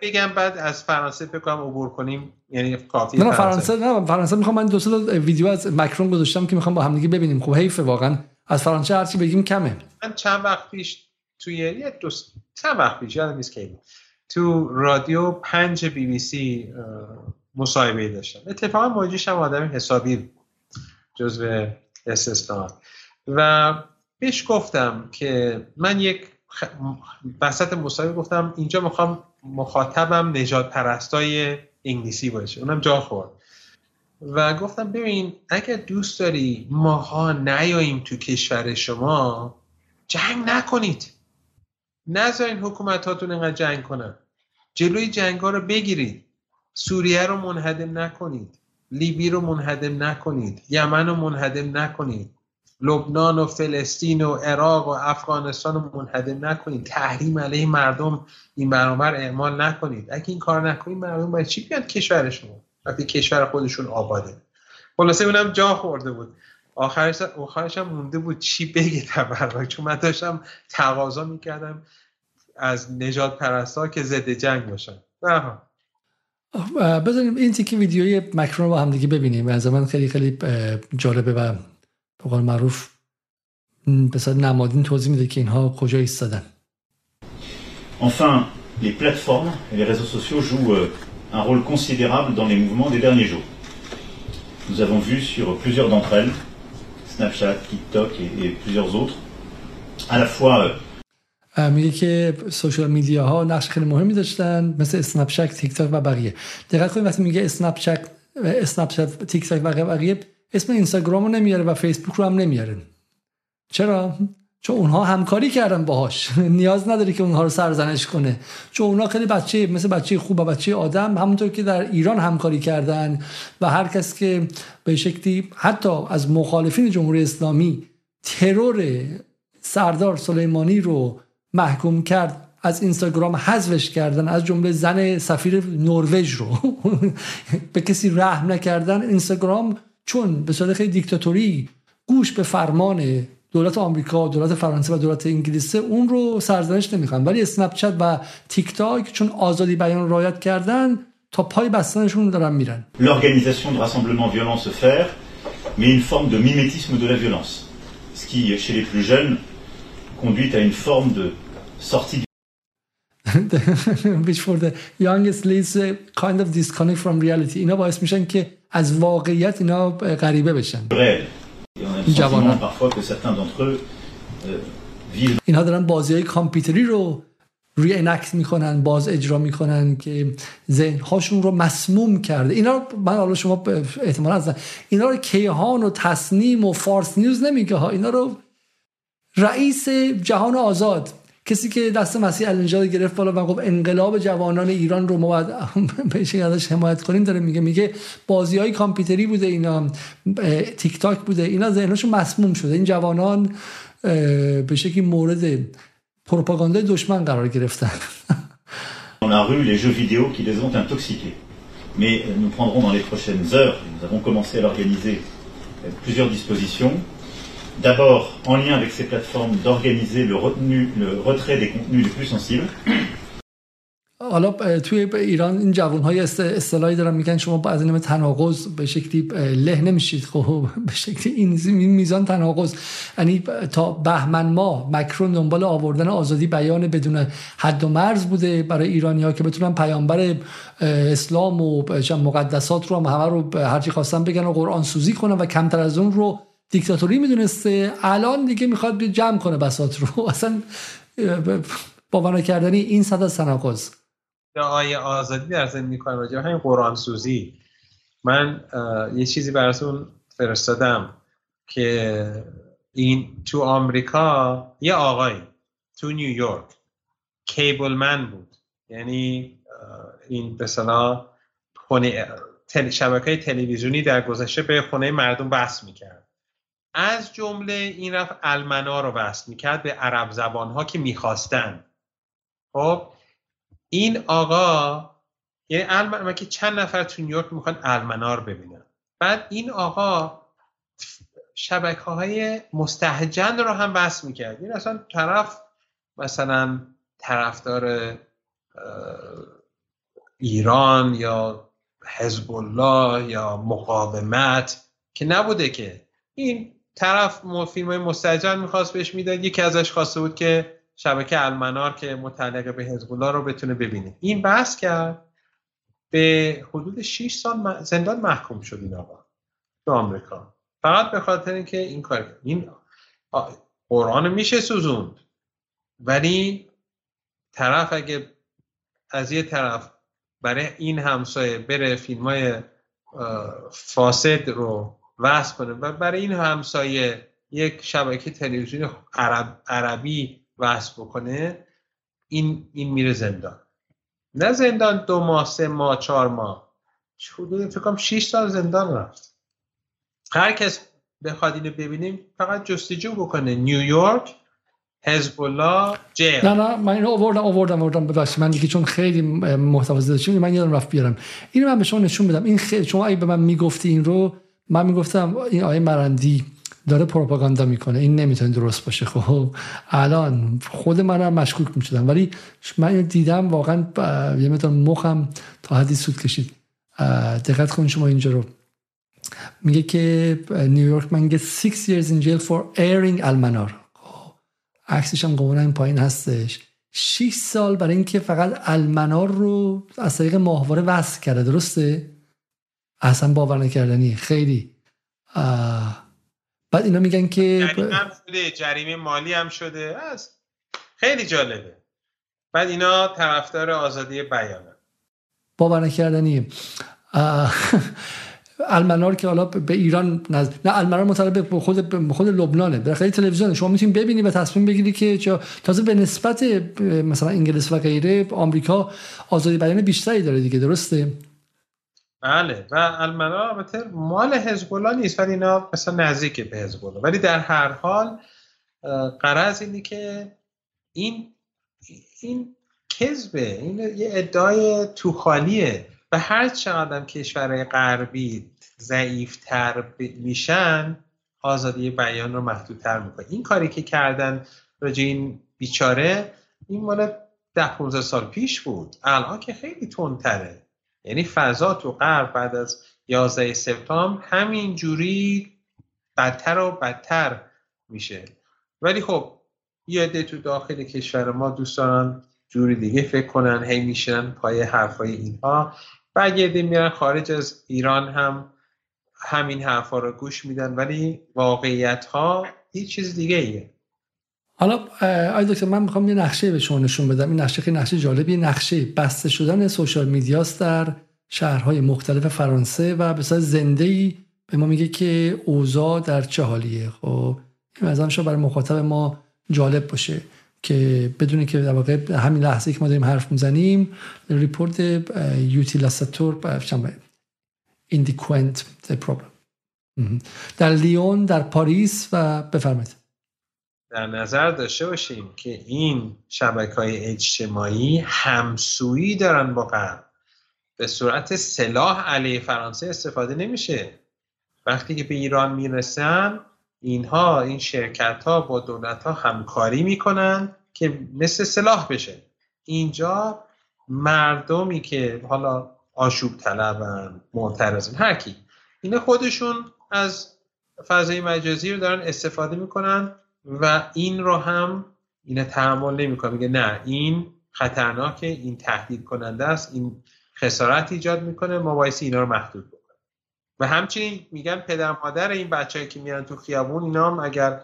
بگم بعد از فرانسه بکنم عبور کنیم. یعنی کافی نه فرانسه. نه فرانسه می‌خوام من دو تا ویدیو از مکرون گذاشتم که می‌خوام با همدیگه ببینیم. خب حیف واقعا. از فرانسه هرچی بگیم کمه. من چند وقت پیش توی یه دو چند وقت پیش یادم نیست کی تو رادیو پنج بی بی سی مصاحبه داشتم. اتفاقا موجیش هم آدم حسابی جزو استثناء و بهش گفتم که من یک. وسط مصاحبه گفتم اینجا می‌خوام مخاطبم نجات پرستای انگلیسی باشه. اونم جا خورد. و گفتم ببین اگر دوست داری ماها نیاییم تو کشور شما جنگ نکنید. نذارین حکومت هاتون اینقدر جنگ کنن. جلوی جنگ ها رو بگیرید. سوریه رو منهدم نکنید. لیبی رو منهدم نکنید. یمن رو منهدم نکنید. لبنان و فلسطین و عراق و افغانستان رو منهدم نکنید. تحریم علیه مردم این برابر اعمال نکنید. اگه این کار نکنید مردم باید چی بیاد کشور شما؟ وقتی کشور خودشون آباده. خلاصه اونم جا خورده بود. آخرش آخرش هم مونده بود چی بگه تبرک چون من داشتم تقاضا می‌کردم از نجات پرستا که ضد جنگ باشن. بذاریم این تیکی ویدیوی مکرون رو با هم دیگه ببینیم. از من خیلی خیلی جالبه و به قول معروف به نمادین توضیح میده که اینها کجا ایستادن. Enfin, les plateformes et les réseaux sociaux jouent euh, un rôle considérable dans les mouvements des derniers jours. Nous avons vu sur plusieurs d'entre elles, Snapchat, TikTok et, et plusieurs autres, à la fois میگه که social media ها نقش خیلی مهمی داشتن مثل اسنپ چت تیک تاک و بقیه. دقت کنید وقتی میگه اسنپ چت اسنپ چت تیک تاک و بقیه اسم اینستاگرام رو نمیاره و فیسبوک رو هم نمیاره. چرا؟ چون اونها همکاری کردن باهاش. نیاز نداره که اونها رو سرزنش کنه. چون اونها خیلی بچه مثل بچه خوب و بچه آدم همونطور که در ایران همکاری کردن و هر کس که به شکلی حتی از مخالفین جمهوری اسلامی ترور سردار سلیمانی رو محکوم کرد از اینستاگرام حذفش کردن از جمله زن سفیر نروژ رو. به کسی رحم نکردن اینستاگرام چون به صورت خیلی دیکتاتوری گوش به فرمان دولت آمریکا دولت فرانسه و دولت انگلیس اون رو سرزنش نمی‌خوان ولی اسنپ چت و تیک تاک چون آزادی بیان رعایت کردن تا پای بستنشون دارن میرن L'organisation de rassemblements violents se faire mais une forme de mimétisme de la violence ce qui chez les plus jeunes conduit à une forme de sortie which for the youngest leads a kind of disconnect from reality اینا باعث میشن که از واقعیت اینا غریبه بشن جوانان اینها دارن بازی های کامپیوتری رو ری انکت می‌کنن باز اجرا می‌کنن که ذهن هاشون رو مسموم کرده. اینا رو من حالا شما احتمال هستن اینا رو کیهان و تصنیم و فارس نیوز نمیگه ها. اینا رو رئیس جهان آزاد کسی که دست مسیح النجات گرفت بالا و گفت انقلاب جوانان ایران رو ما باید بهش ازش حمایت کنیم داره میگه میگه بازی های کامپیوتری بوده اینا تیک تاک بوده اینا ذهنشون مسموم شده. این جوانان به شکلی مورد پروپاگاندای دشمن قرار گرفتن. Dans la rue, les jeux vidéo qui les ont intoxiqués. Mais nous prendrons dans les prochaines heures, nous avons commencé à l'organiser, plusieurs dispositions. D'abord, en lien avec ces plateformes, d'organiser le, le retrait des contenus les plus sensibles. حالا توی ایران این جوان های اصطلاحی دارن میگن شما از این تناقض به شکلی له نمیشید خب به شکلی این میزان تناقض یعنی تا بهمن ماه مکرون دنبال آوردن آزادی بیان بدون حد و مرز بوده برای ایرانی ها که بتونن پیامبر اسلام و مقدسات رو هم همه رو هرچی خواستن بگن و قرآن سوزی کنن و کمتر از اون رو دیکتاتوری می‌دونسته. الان دیگه می‌خواد جمع کنه بسات رو. اصلا باور کردنی این صد از تناقض. آیه آزادی در زمین می‌کنه راجع همین قرآن سوزی. من یه چیزی براتون فرستادم که این تو آمریکا یه آقای تو نیویورک کیبل من بود. یعنی این به خونه شبکه تلویزیونی در گذشته به خونه مردم بحث می‌کرد. از جمله این رفت المنا رو وصل می‌کرد به عرب زبان ها که می‌خواستن. خب این آقا یعنی المنا که چند نفر تو نیویورک می‌خوان المنا رو ببینن. بعد این آقا شبکه های مستحجن رو هم بس می‌کرد. این یعنی اصلا طرف مثلا طرفدار ایران یا حزب الله یا مقاومت که نبوده که. این طرف فیلم های مستجن می‌خواست بهش می‌داد. یکی ازش خواسته بود که شبکه المنار که متعلق به الله رو بتونه ببینه. این بحث کرد. به حدود 6 سال زندان محکوم شد این آقا. تو آمریکا. فقط به خاطر اینکه این کار این قرآن میشه سوزوند. ولی طرف اگه از یه طرف برای این همسایه بره فیلم های فاسد رو وصل کنه. و برای این همسایه یک شبکه تلویزیون عرب، عربی وصل بکنه این, این میره زندان. نه زندان دو ماه سه ماه چهار ماه. حدود فکر کنم 6 سال زندان رفت. هر کس بخواد اینو ببینیم فقط جستجو بکنه. نیویورک حزب الله نه نه من اینو آوردم آوردم آوردم. ببخشید من دیگه چون خیلی محتوا زده من یادم رفت بیارم. اینو من به شما نشون بدم این خیلی شما اگه به من می‌گفتی این رو من می‌گفتم این آیه مرندی داره پروپاگاندا می‌کنه این نمی‌تونه درست باشه. خب الان خود منم مشکوک می‌شدم. ولی من دیدم واقعا یه مقدار مخم تا حدی سود کشید. دقت کنید شما اینجا رو. میگه که نیویورک من 6 years in jail for airing المنار خب، عکسش هم این پایین هستش. 6 سال برای اینکه فقط المنار رو از طریق ماهواره وصل کرده درسته؟ اصلا باور نکردنی. خیلی. بعد اینا میگن که جریمه, جریمه مالی هم شده. از خیلی جالبه. بعد اینا طرفدار آزادی بیانه باور نکردنی. المنار که حالا به ایران نزد... نه المنار مطالب به خود خود لبنانه. به خیلی تلویزیون شما می‌تونید ببینید و تصمیم بگیری که تازه به نسبت مثلا انگلیس و غیره آمریکا آزادی بیان بیشتری داره دیگه. درسته؟ بله. و المنا البته مال حزب الله نیست ولی اینا مثلا نزدیک به حزب الله ولی در هر حال قرض اینه که این این کذبه. این یه ادعای توخالیه و هر چقدر کشورهای غربی ضعیفتر میشن آزادی بیان رو محدودتر می‌کنه این کاری که کردن راجع این بیچاره این مال ده 15 سال پیش بود. الان که خیلی تندتره. یعنی فضا تو غرب بعد از 11 سپتامبر همین جوری بدتر و بدتر میشه. ولی خب یه عده تو داخل کشور ما دوست دارن جوری دیگه فکر کنن هی میشن پای حرفای اینها. و یه میرن خارج از ایران هم همین حرفا رو گوش میدن ولی واقعیت ها هیچ چیز دیگه ایه حالا آی دکتر من می‌خوام یه نقشه به شما نشون بدم. این نقشه خیلی نقشه جالبی نقشه بسته شدن سوشال میدیاست در شهرهای مختلف فرانسه و به زنده ای به ما میگه که اوضاع در چه حالیه. خب این مثلا برای مخاطب ما جالب باشه که بدونی که در واقع همین لحظه که ما داریم حرف می‌زنیم ریپورت یوتیلاساتور ایندیکوینت پروبلم در لیون در پاریس و بفرمایید. در نظر داشته باشیم که این شبکه های اجتماعی همسویی دارن با غرب. به صورت سلاح علیه فرانسه استفاده نمیشه. وقتی که به ایران می‌رسن اینها این شرکت ها با دولت ها همکاری می‌کنن که مثل سلاح بشه. اینجا مردمی که حالا آشوب طلبن معترضن هر کی اینا خودشون از فضای مجازی رو دارن استفاده می‌کنن. و این رو هم اینا تحمل نمی‌کنه میگه نه این خطرناکه این تهدید کننده است این خسارت ایجاد می‌کنه ما باعث اینا رو محدود بکنیم. و همچنین میگن پدر مادر این بچه‌ای که میان تو خیابون اینا هم اگر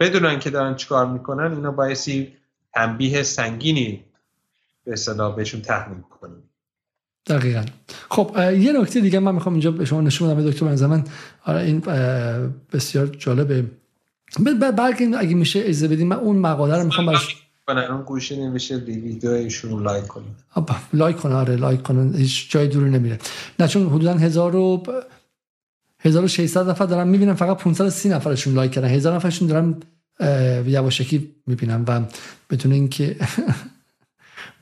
بدونن که دارن چیکار می‌کنن اینا باعثی تنبیه سنگینی به اصطلاح بهشون تحمیل کنیم دقیقا. خب یه نکته دیگه من می‌خوام اینجا به شما نشون بدم دکتر من آره این بسیار جالبه. بلکه اگه میشه اجازه بدیم من اون مقاله رو می‌خوام براش اون گوشه نمیشه ویدیوشون لایک کنیم لایک کنه آره لایک کنن. هیچ جای دور نمیره. نه چون حدودا 1000 و 1600 نفر دارم می‌بینم فقط 530 نفرشون لایک کردن. 1000 نفرشون دارم یواشکی می‌بینم و بدون اینکه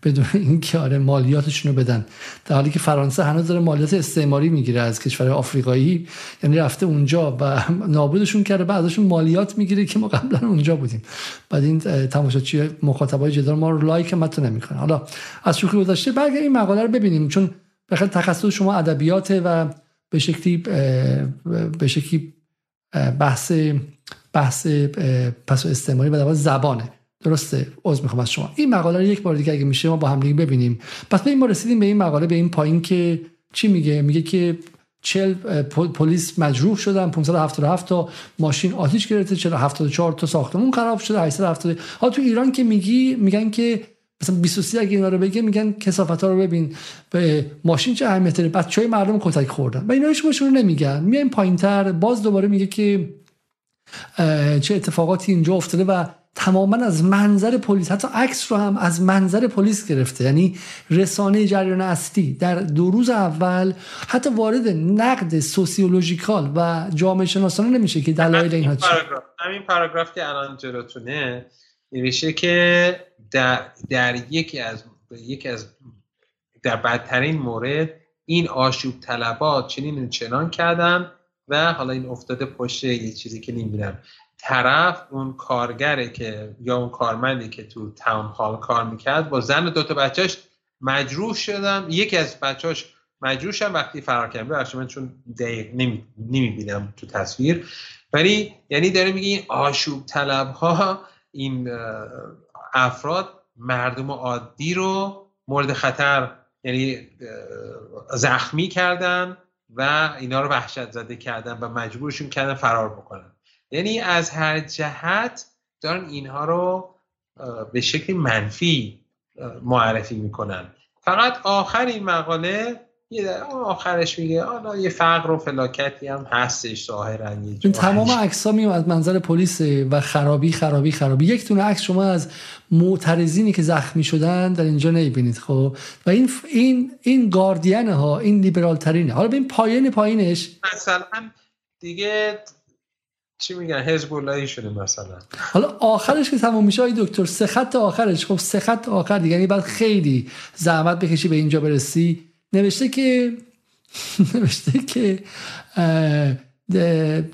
بدون اینکه آره مالیاتشون رو بدن. در حالی که فرانسه هنوز داره مالیات استعماری می‌گیره از کشور آفریقایی یعنی رفته اونجا و نابودشون کرده بعد ازشون مالیات می‌گیره که ما قبلا اونجا بودیم. بعد این تماشاچی مخاطبای جدال ما رو لایک متو نمی‌کنه. حالا از شوخی گذشته برگه این مقاله رو ببینیم چون بخاطر تخصص شما ادبیات و به شکلی به شکلی بحث بحث پس استعماری و زبانه. درسته عذر می‌خوام از شما. این مقاله رو یک بار دیگه اگه میشه ما با هم دیگه ببینیم. پس ما رسیدیم به این مقاله به این پایین که چی میگه؟ میگه که چل پلیس مجروح شدن 577 تا ماشین آتیش گرفته 74 تا ساختمون خراب شده 870 ها تو ایران که میگی میگن که مثلا 23 اگه اینا رو بگه میگن کسافت ها رو ببین. به ماشین چه اهمیت داره؟ بچهای مردم کتک خوردن. و اینا هیچ رو نمیگن. میایم پایینتر. باز دوباره میگه که چه اتفاقاتی اینجا افتاده و تماما از منظر پلیس حتی عکس رو هم از منظر پلیس گرفته. یعنی رسانه جریان اصلی در دو روز اول حتی وارد نقد سوسیولوژیکال و جامعه شناسانه نمیشه که دلایل اینها چیه همین پاراگراف که الان جلوتونه نوشته که در, در یکی از یکی از در بدترین مورد این آشوب طلبات چنین چنان کردن و حالا این افتاده پشت یه چیزی که نمی‌بینم طرف اون کارگره که یا اون کارمندی که تو تاون هال کار می‌کرد با زن دوتا بچهش مجروح شدن. یکی از بچهش مجروح شدن وقتی فرار کردن. ببخشید من چون دقیق نمی‌بینم تو تصویر. ولی یعنی داره میگه این آشوب طلب ها این افراد مردم عادی رو مورد خطر یعنی زخمی کردن و اینا رو وحشت زده کردن و مجبورشون کردن فرار بکنن. یعنی از هر جهت دارن اینها رو به شکل منفی معرفی می‌کنن. فقط آخر این مقاله یه آخرش میگه آنا یه فقر و فلاکتی هم هستش ظاهرا تمام عکس ها از منظر پلیس و خرابی خرابی خرابی. یک تونه عکس شما از معترضینی که زخمی شدن در اینجا نمی‌بینید خب؟ و این این این گاردین ها این لیبرال ترینه حالا ببین پایین پایینش. مثلا دیگه چی میگن؟ حزب اللهی شده مثلا. حالا آخرش که تموم میشه دکتر سه خط آخرش. خب سه خط آخر دیگه. یعنی بعد خیلی زحمت بکشی به اینجا برسی. نوشته که نوشته که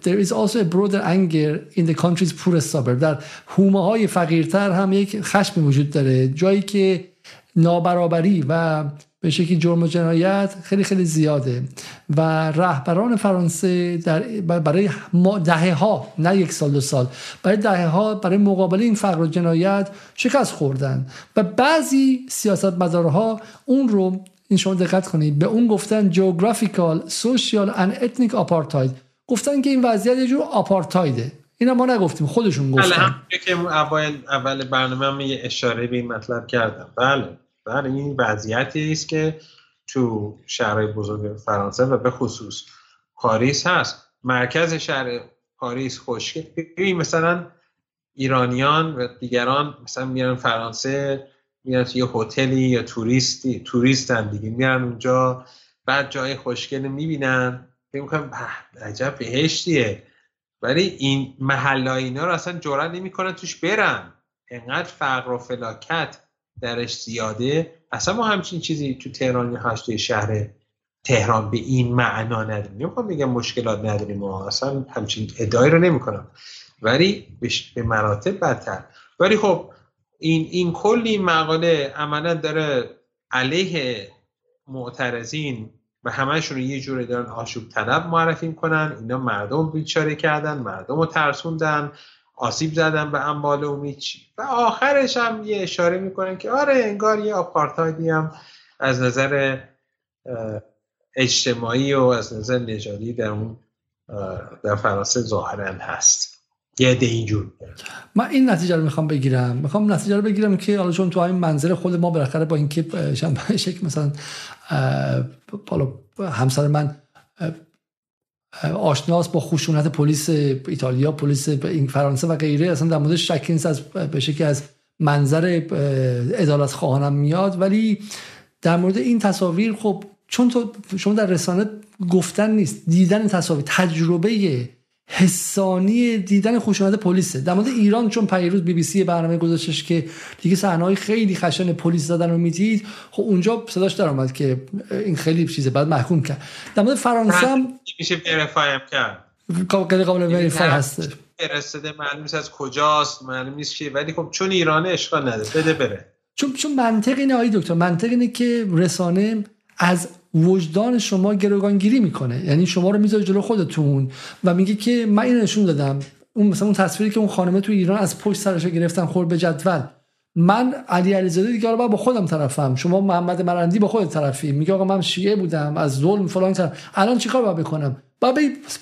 there is also a broader anger in the country's poorest suburb. در حومه های فقیرتر هم یک خشم وجود داره. جایی که نابرابری و به شکلی جرم و جنایت خیلی خیلی زیاده. و رهبران فرانسه در برای دهه ها نه یک سال دو سال برای دهه ها برای مقابله این فقر و جنایت شکست خوردن. و بعضی سیاست مدارها اون رو این شما دقت کنید به اون گفتن geographical, social and ethnic apartheid گفتن که این وضعیت یه جور آپارتایده اینا ما نگفتیم خودشون گفتن. بله که اول اول برنامه هم یه اشاره به این مطلب کردم. بله. بله این وضعیتی است که تو شهرهای بزرگ فرانسه و به خصوص پاریس هست. مرکز شهر پاریس ببین مثلا ایرانیان و دیگران مثلا میرن فرانسه میرن یه هتلی یا توریستی توریستن دیگه میرن اونجا بعد جای خوشگل می‌بینن. فکر می‌کنم عجب بهشتیه. ولی این محلای اینا رو اصلا جرأت نمی‌کنن توش برن. انقدر فقر و فلاکت. درش زیاده. اصلا ما همچین چیزی تو تهران هست توی شهر تهران به این معنا نداریم. نمی‌خوام بگم مشکلات نداریم ما. اصلا همچین ادعای رو نمی‌کنم. ولی به مراتب بدتر. ولی خب این این کلی مقاله عملا داره علیه معترضین و همهشون رو یه جوری دارن آشوب طلب معرفی کنن اینا مردم بیچاره کردن مردم رو ترسوندن. آسیب زدن به اموال امید و آخرش هم یه اشاره می‌کنن که آره انگار یه آپارتایدی هم از نظر اجتماعی و از نظر نژادی در اون در فرانسه ظاهرا هست. یه ده اینجور من این نتیجه رو می‌خوام بگیرم. می‌خوام نتیجه رو بگیرم که حالا چون تو این منظر خود ما بالاخره با اینکه شکل مثلا حالا همسر من آشناس با خشونت پلیس ایتالیا پلیس فرانسه و غیره اصلا در مورد شکینس از به شکلی از منظر عدالت خواهانم میاد. ولی در مورد این تصاویر خب چون تو شما در رسانه گفتن نیست دیدن تصاویر تجربه حسانی دیدن خشونت پلیسه. در مورد ایران چون پیروز بی بی سی برنامه گذاشتش که دیگه صحنه‌های خیلی خشن پلیس زدن رو می‌دید. خب اونجا صداش در آمد که این خیلی چیزه بعد محکوم کرد. در مورد فرانسه هم میشه وریفای کرد؟ غیر قابل وریفای هست. فرستاده معلوم نیست از کجاست معلوم نیست چیه. ولی خب چون ایران اشکال نداره. بده بره. چون چون منطق اینه آقای دکتر منطق اینه که رسانه از وجدان شما گروگانگیری می‌کنه. یعنی شما رو می‌ذاره جلو خودتون و میگه که من این نشون دادم. اون مثلا اون تصویری که اون خانمه تو ایران از پشت سرش گرفتن خورد به جدول. من علی علیزاده دیگه با خودم طرفم. شما محمد مرندی با خودت طرفی. میگه آقا من شیعه بودم از ظلم فلان طرف. الان چیکار باید بکنم؟ با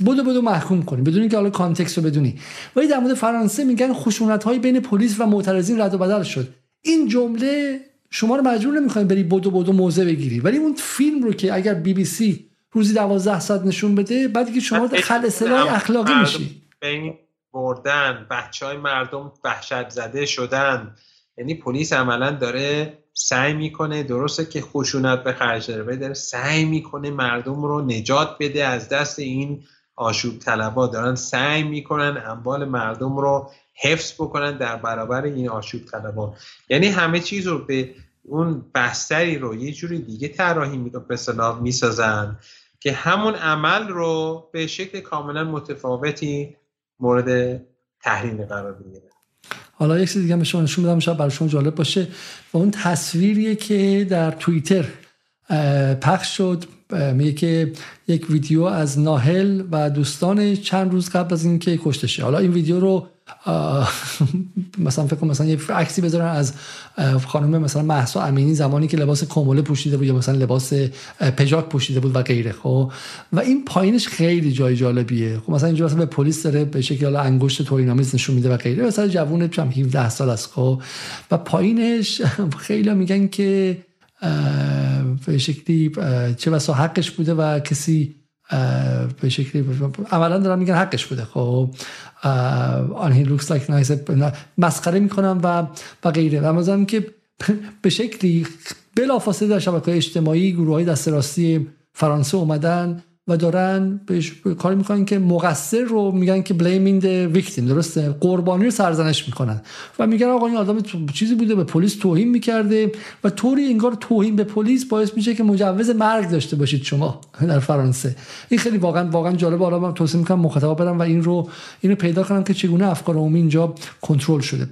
بدو بدو محکوم کنی. بدون اینکه حالا context رو بدونی. ولی در مورد فرانسه میگن خشونت های بین پلیس و معترضین رد و بدل شد. این جمله شما رو مجبور نمی‌خواین بری بدو بدو موضع بگیری. ولی اون فیلم رو که اگر بی بی سی روزی 12 ساعت نشون بده بعد که شما خلع سلاح اخلاقی میشی. بین بردن بچه های مردم وحشت زده شدن. یعنی پلیس عملا داره سعی می‌کنه درسته که خشونت به خرج داره داره سعی می‌کنه مردم رو نجات بده. از دست این آشوب طلبا دارن سعی می‌کنن اموال مردم رو حفظ بکنن در برابر این آشوب طلبان یعنی همه چیز رو به اون بستری رو یه جوری دیگه طراحی می به می‌سازن که همون عمل رو به شکل کاملا متفاوتی مورد تحریم قرار می‌گیره. حالا یک چیز دیگه به شما نشون بدم شاید برای شما جالب باشه. و اون تصویریه که در توییتر پخش شد میگه که یک ویدیو از ناهل و دوستان چند روز قبل از اینکه کشته شه حالا این ویدیو رو مثلا فکر کنم مثلا یه عکسی بذارن از خانم مثلا محسا امینی زمانی که لباس کموله پوشیده بود یا مثلا لباس پژاک پوشیده بود و غیره خب؟ و این پایینش خیلی جای جالبیه. خب مثلا اینجا مثلا به پلیس داره به شکل انگشت تورینامیز نشون میده و غیره. مثلا جوون 17 سال است خب؟ و پایینش خیلی میگن که به شکلی چه بسا حقش بوده و کسی به شکلی اولا دارم میگن حقش بوده. خب آن هی لوکس لایک نایس مسخره می‌کنم و و غیره. و مثلا که به شکلی بلافاصله در شبکه اجتماعی گروه های دست راستی فرانسه اومدن و دارن بهش کار می‌کنن که مقصر رو میگن که the victim درسته؟ قربانی رو سرزنش می‌کنن. و میگن آقا این آدم چیزی بوده به پلیس توهین می‌کرده و طوری انگار توهین به پلیس باعث میشه که مجوز مرگ داشته باشید شما در فرانسه. این خیلی واقعا واقعا جالب حالا من توصیه می‌کنم مخاطبا برم و این رو اینو پیدا کنم که چگونه افکار عمومی اینجا کنترل شده.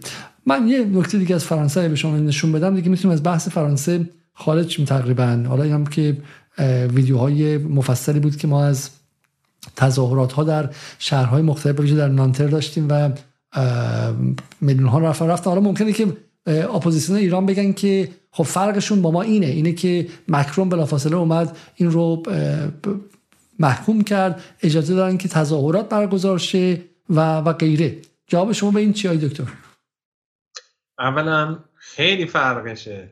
من یه نکته دیگه از فرانسه به شما نشون بدم دیگه می‌تونیم از بحث فرانسه خارج تقریبا. حالا اینم که ویدیوهای مفصلی بود که ما از تظاهرات ها در شهرهای مختلف بویژه در نانتر داشتیم و میلیون ها رفتن رفتن. حالا ممکنه که اپوزیسیون ایران بگن که خب فرقشون با ما اینه. اینه که مکرون بلافاصله اومد این رو محکوم کرد. اجازه دارن که تظاهرات برگزار شه و و غیره. جواب شما به این چی دکتر؟ اولا خیلی فرقشه.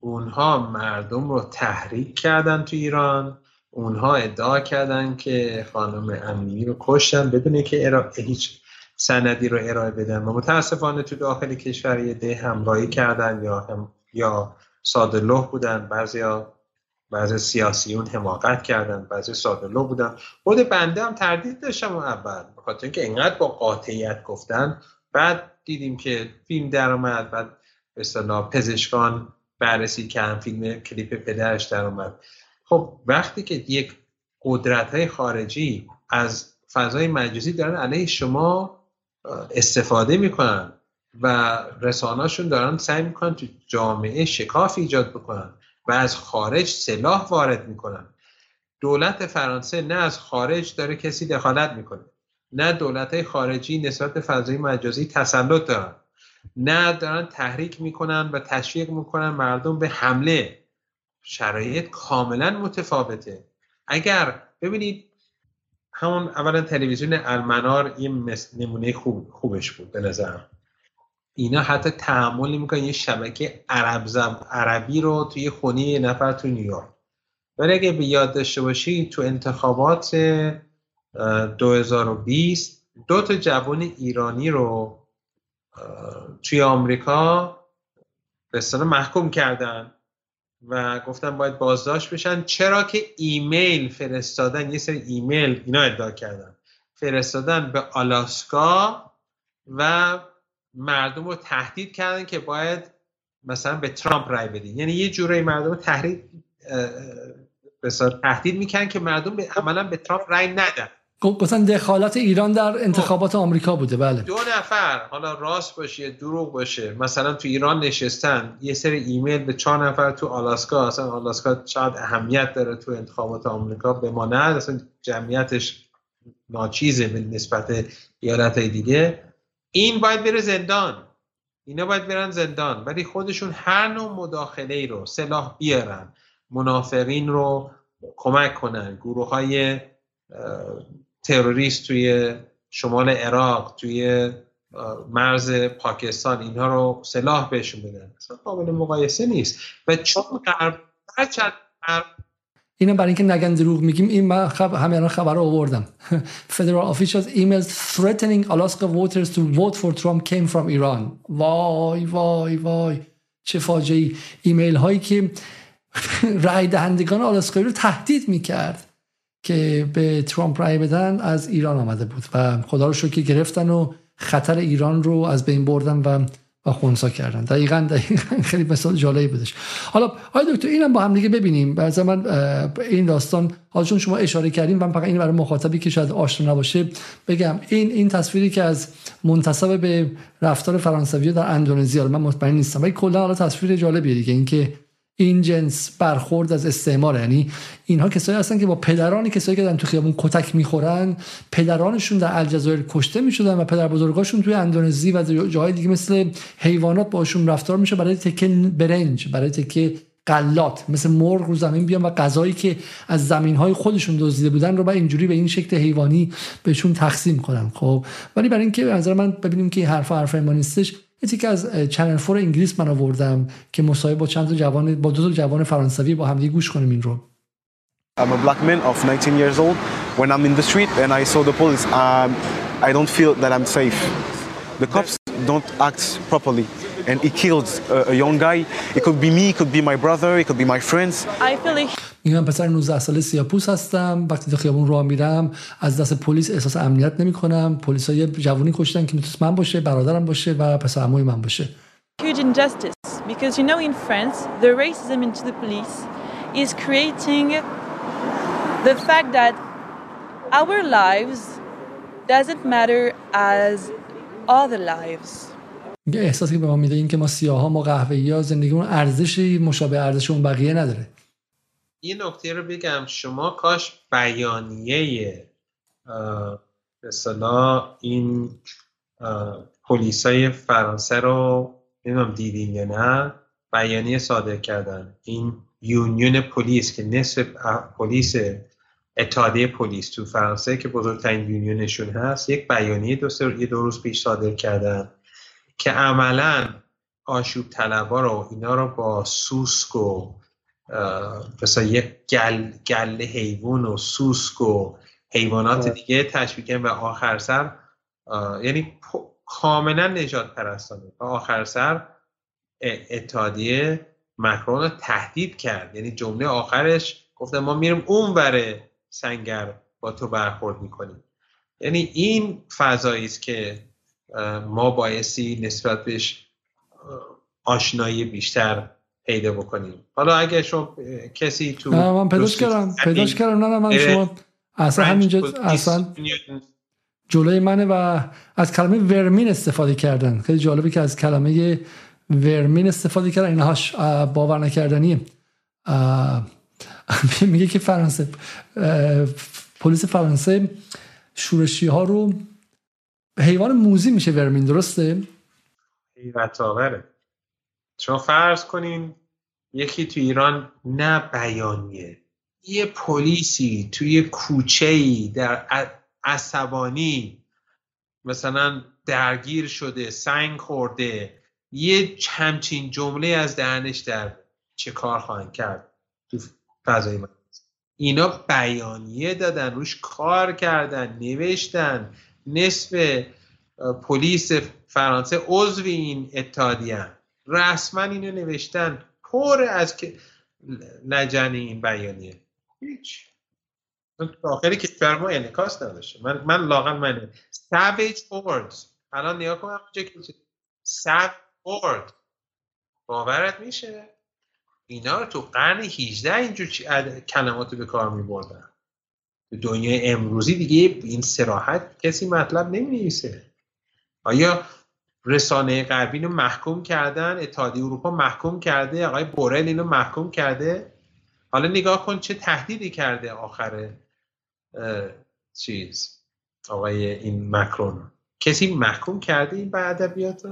اونها مردم رو تحریک کردن تو ایران. اونها ادعا کردن که خانم امینی رو کشتن. بدون که هیچ سندی رو ارائه بدن. و متاسفانه تو داخل کشور یه ده همراهی کردن یا هم یا ساده بودن. بعضیا بعضی سیاسیون حماقت کردن. بعضی ساده بودن. خود بنده هم تردید داشتم اول. بخاطر اینکه اینقدر با قاطعیت گفتن. بعد دیدیم که فیلم در اومد بعد به پزشکان بررسی کردن فیلم کلیپ پدرش در اومد. خب وقتی که یک قدرت های خارجی از فضای مجازی دارن علیه شما استفاده می‌کنن و رسانهاشون دارن سعی می‌کنن تو جامعه شکاف ایجاد بکنن و از خارج سلاح وارد می‌کنن. دولت فرانسه نه از خارج داره کسی دخالت می‌کنه. نه دولت های خارجی نسبت فضای مجازی تسلط دارن. نه دارن تحریک می‌کنن و تشویق می‌کنن مردم به حمله. شرایط کاملا متفاوته. اگر ببینید همون اولا تلویزیون المنار یه نمونه خوب خوبش بود به نظرم. اینا حتی تحمل نمی‌کنن یه شبکه عرب زم عربی رو توی خونه یه نفر تو نیویورک. ولی اگه به یاد داشته باشی تو انتخابات 2020 دو تا جوان ایرانی رو توی آمریکا به محکوم کردن و گفتن باید بازداشت بشن چرا که ایمیل فرستادن یه سری ایمیل اینا ادعا کردن. فرستادن به آلاسکا و مردم رو تهدید کردن که باید مثلا به ترامپ رای بدین. یعنی یه جوری مردم رو تهدید تهدید می‌کنن که مردم به عملا به ترامپ رای ندن. گفتن دخالت ایران در انتخابات آمریکا بوده بله. دو نفر حالا راست باشه دروغ باشه مثلا تو ایران نشستن یه سری ایمیل به چهار نفر تو آلاسکا اصلا آلاسکا شاید اهمیت داره تو انتخابات آمریکا بماند اصلا جمعیتش ناچیزه به نسبت ایالت دیگه. این باید بره زندان اینا باید برن زندان ولی خودشون هر نوع مداخله ای رو سلاح بیارن منافقین رو کمک کنن گروه های تروریست توی شمال عراق توی مرز پاکستان اینها رو سلاح بهشون بدن. اصلا قابل مقایسه نیست. و چون غرب هرچند اینم برای اینکه نگن دروغ میگیم این من خب همین خبر رو آوردم. Federal officials emails threatening Alaska voters to vote for Trump came from Iran. وای وای وای. چه فاجعه ایمیل هایی که رای دهندگان آلاسکایی رو تهدید می‌کرد. که به ترامپ رای بدن از ایران آمده بود و خدا رو شکر گرفتن و خطر ایران رو از بین بردن و و خونسا کردن. دقیقا, دقیقا خیلی مثال جالبی بودش. حالا آقای دکتر اینم با هم دیگه ببینیم. بعض من این داستان حالا چون شما اشاره کردیم من فقط این برای مخاطبی که شاید آشنا نباشه بگم. این این تصویری که از منتسب به رفتار فرانسوی در اندونزی من مطمئن نیستم ولی کلا حالا تصویر جالبیه دیگه. اینکه این جنس برخورد از استعمار یعنی اینها کسایی هستن که با پدرانی کسایی که دارن تو خیابون کتک می‌خورن پدرانشون در الجزایر کشته می‌شدن و پدر بزرگاشون توی اندونزی و جاهای دیگه مثل حیوانات باشون رفتار میشه برای تکه برنج برای تکه قلات مثل مرغ رو زمین بیان و غذایی که از زمین های خودشون دزدیده بودن رو با اینجوری به این شکل حیوانی بهشون تقسیم کنن. خب ولی برای اینکه نظر من ببینیم که حرف حرف ما نیستش یه که از چنل فور انگلیس من آوردم که مصاحبه با چند تا جوان با دو تا جوان فرانسوی با همدیگه گوش کنیم این رو I'm a black man of 19 years old. When I'm in the street and I saw the police, um, I don't feel that I'm safe. The cops don't act properly. and he killed a, a young guy. It could be me, it could be my brother, it could be my friends. I feel like میگم پسر 19 ساله سیاپوس هستم وقتی تو خیابون راه میرم از دست پلیس احساس امنیت نمی کنم پلیس های جوونی کشتن که میتونست من باشه برادرم باشه و پسر عموی من باشه huge injustice because you know in France the racism into the police is creating the fact that our lives doesn't matter as other lives احساسی که به ما میده این که ما سیاه ها ما قهوه‌ای ها زندگیمون ارزشی مشابه ارزش اون بقیه نداره. این نکته رو بگم. شما کاش بیانیه مثلا این پلیسای فرانسه رو نمی‌دونم دیدین یا نه بیانیه صادر کردن. این union پلیس که نصف پلیس اتحادیه پلیس تو فرانسه که بزرگترین union شون هست یک بیانیه دو, یه دو روز پیش صادر کردن. که عملا آشوب طلبا رو اینا رو با سوسک و مثلا یک گل, گل حیوان و سوسک و حیوانات دیگه تشبیه و آخر سر یعنی کاملا نژادپرستانه. و آخر سر اتحادیه مکرون رو تهدید کرد. یعنی جمله آخرش گفته ما میریم اون بره سنگر با تو برخورد می‌کنیم. یعنی این فضایی است که ما بایستی نسبت بهش آشنایی بیشتر پیدا بکنیم. حالا اگه شما کسی تو من پیداش کردم پیداش کردم. نه من شما اصلا همینجا اصلا جلوی منه و از کلمه ورمین استفاده کردن. خیلی جالبه که از کلمه ورمین استفاده کردن. اینهاش باور نکردنیه. میگه که فرانسه پلیس فرانسه شورشی ها رو حیوان موزی میشه ورمین درسته؟ حیوت آوره. شما فرض کنین یکی تو ایران نه بیانیه. یه پلیسی توی کوچه ای در عصبانی مثلا درگیر شده سنگ خورده یه همچین جمله از دهنش در چه کار خواهند کرد تو فضای من اینا بیانیه دادن روش کار کردن نوشتن. نصف پلیس فرانسه عضو این اتحادیه. رسما اینو نوشتن. پر از که لجن این بیانیه. هیچ. داخل کشور ما انعکاس نداشته. من من لاغل منه savage words الان نیا کنم که savage باورت میشه؟ اینا رو تو قرن 18 اینجور کلمات رو به کار می بردن دنیای امروزی دیگه این سراحت کسی مطلب نمی آیا رسانه غربی رو محکوم کردن؟ اتحادیه اروپا محکوم کرده؟ آقای بورل اینو محکوم کرده؟ حالا نگاه کن چه تهدیدی کرده آخر چیز آقای این مکرون. کسی محکوم کرده این به ادبیات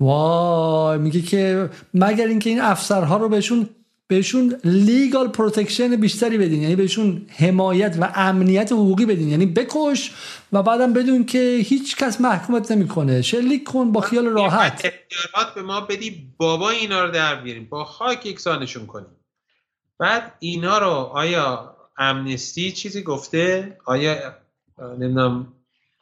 وای میگه که مگر اینکه این افسرها رو بهشون بهشون legal protection بیشتری بدین. یعنی بهشون حمایت و امنیت حقوقی بدین. یعنی بکش و بعدم بدون که هیچ کس محکومت نمی‌کنه. شلیک کن با خیال راحت. اختیارات به ما بدی بابا اینا رو در بیاریم. با خاک یکسانشون کنیم. بعد اینا رو آیا امنستی چیزی گفته؟ آیا نمی‌دونم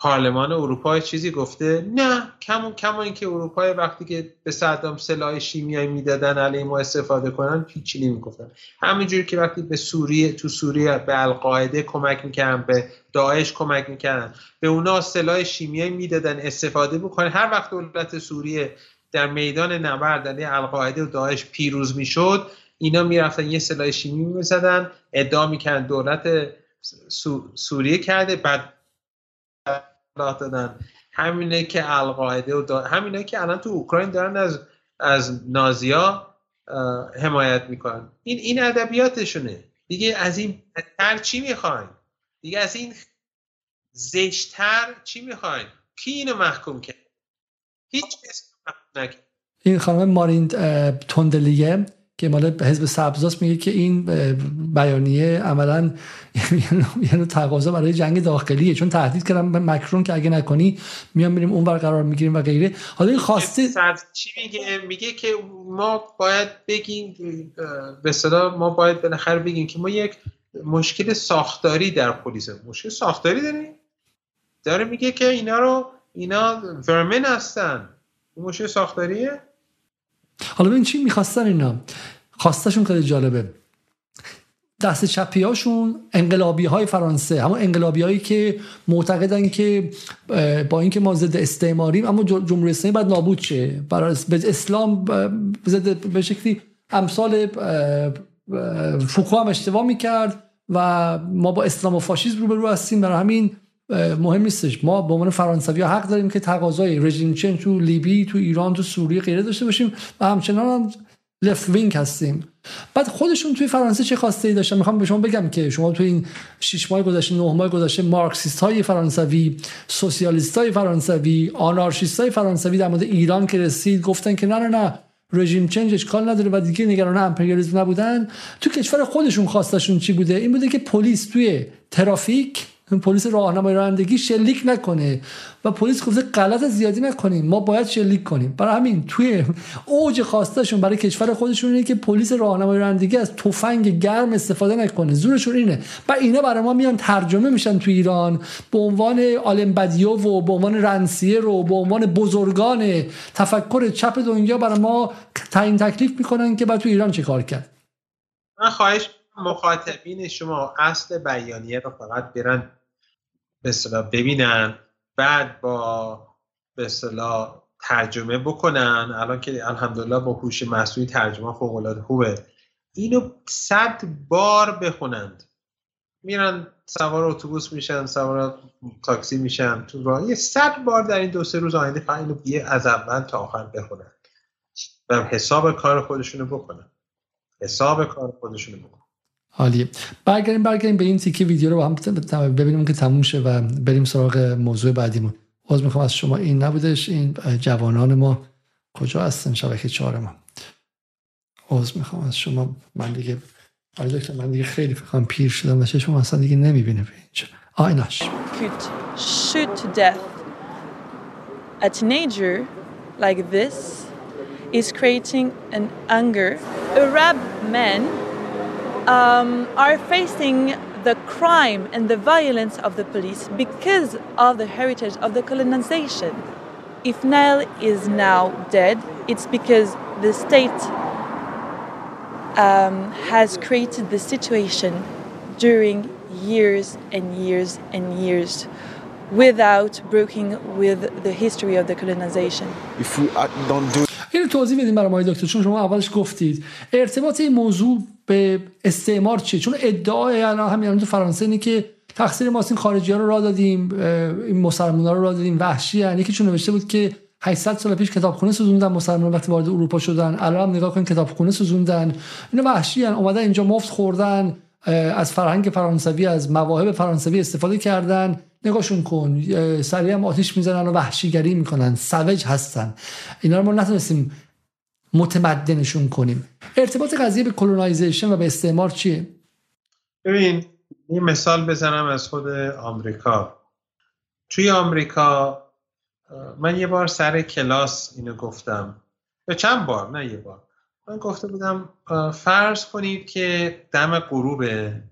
پارلمان اروپا چیزی گفته؟ نه کمون کما اینکه اروپا وقتی که به صدام سلاح شیمیایی می‌دادن علیه ما استفاده کنن هیچی نمی‌گفتن همینجوری که وقتی به سوریه تو سوریه به القاعده کمک می‌کردن به داعش کمک می‌کردن به اونا سلاح شیمیایی می‌دادن استفاده بکنن هر وقت دولت سوریه در میدان نبرد علیه القاعده و داعش پیروز می‌شد اینا می‌رفتن یه سلاح شیمی می‌زدن ادعا می‌کردن دولت سوریه کرده. بعد دادن. همینه که القاعده و. همینه که الان تو اوکراین دارن از از نازیا حمایت می‌کنن. این این ادبیاتشونه. دیگه از این بدتر چی می‌خواین؟ دیگه از این زشتر چی می‌خواین؟ کی اینو محکوم کرد؟ هیچ کس این خانم مارین تندلیه که مال حزب سبزاست میگه که این بیانیه عملا یعنی تقاضا برای جنگ داخلیه. چون تهدید کردم به مکرون که اگه نکنی میام میریم اونور قرار می‌گیریم و غیره. حالا این خواسته چی میگه؟ میگه که ما باید بگیم به صدا ما باید بالاخره بگیم که ما یک مشکل ساختاری در پلیس مشکل ساختاری داریم. داره میگه که اینا رو اینا ورمن هستن. مشکل ساختاریه. حالا ببین چی می‌خواستن اینا؟ خواستشون خیلی جالبه. دست چپی هاشون انقلابی های فرانسه همون انقلابی هایی که معتقدن که با اینکه ما ضد استعماریم اما جمهوری اسلامی باید نابود شه. برای اسلام ضد به شکلی امثال فوکو هم اشتباه می‌کرد و ما با اسلام و فاشیسم روبرو هستیم. برای همین مهم نیستش. ما به عنوان فرانسوی ها حق داریم که تقاضای رژیم change تو لیبی تو ایران تو سوریه غیره داشته باشیم و همچنان هم left wing هستیم. بعد خودشون توی فرانسه چه خواسته ای داشتن؟ می‌خوام به شما بگم که شما توی این 6 ماه گذشته 9 ماه گذشته مارکسیست های فرانسوی سوسیالیست های فرانسوی آنارشیست های فرانسوی در مورد ایران که رسید گفتن که نه نه نه رژیم change اشکال نداره و دیگه نگران امپریالیسم نبودن. تو کشور خودشون خواستشون چی بوده؟ این بوده که پلیس توی ترافیک پلیس راهنمای رانندگی شلیک نکنه. و پلیس گفته غلط زیادی نکنیم ما باید شلیک کنیم. برای همین توی اوج خواستشون برای کشور خودشون اینه که پلیس راهنمای رانندگی از تفنگ گرم استفاده نکنه. زورشون اینه. و اینا برای ما میان ترجمه میشن تو ایران. به عنوان آلمبدیو و به عنوان رنسیه رو به عنوان بزرگان تفکر چپ دنیا برای ما تعیین تکلیف می‌کنن که بعد تو ایران چه کار کرد. من خواهش مخاطبین شما اصل بیانیه رو فقط برن به ببینن بعد با به اصطلاح ترجمه بکنن. الان که الحمدلله با هوش مصنوعی ترجمه فوق العاده خوبه. اینو صد بار بخونند. میرن سوار اتوبوس میشن سوار تاکسی میشن تو راه. یه صد بار در این دو سه روز آینده فقط اینو از اول تا آخر بخونن. و حساب کار خودشونو بکنن. حساب کار خودشونو بکنن. عالیه. برگردیم برگردیم به این تیکه ویدیو رو با هم ببینیم که تموم شه و بریم سراغ موضوع بعدیمون. باز می‌خوام از شما این نبودش. این جوانان ما کجا هستن؟ شبکه چهار ما. عوض می‌خوام از شما. من دیگه آره دکتر من دیگه خیلی فکرم پیر شدم و شما اصلا دیگه نمی‌بینه به اینجا آیناش could shoot. To death. A teenager like this is creating an anger. Arab men um, are facing the crime and the violence of the police because of the heritage of the colonization. If Nile is now dead, it's because the state um, has created the situation during years and years and years without breaking with the history of the colonization. If we uh, don't do اینو توضیح بدیم برای ما دکتر چون شما اولش گفتید ارتباط این موضوع به استعمار چیه؟ چون ادعای الان همین تو فرانسه اینه که تقصیر ما این خارجی ها رو را دادیم این مسلمان ها رو را دادیم وحشی یعنی که چون نوشته بود که 800 سال پیش کتابخونه سوزوندن مسلمان وقتی وارد اروپا شدن. الان هم نگاه کن کتابخونه سوزوندن. اینا وحشی هن. اومدن اینجا مفت خوردن از فرهنگ فرانسوی از مواهب فرانسوی استفاده کردن. نگاهشون کن. سریع هم آتیش می‌زنن و وحشیگری می‌کنن. سوج هستن. اینا رو ما نتونستیم متمدنشون کنیم. ارتباط قضیه به کلونایزیشن و به استعمار چیه؟ ببین یه مثال بزنم از خود آمریکا. توی آمریکا من یه بار سر کلاس اینو گفتم. به چند بار؟ نه یه بار. من گفته بودم فرض کنید که دم غروبه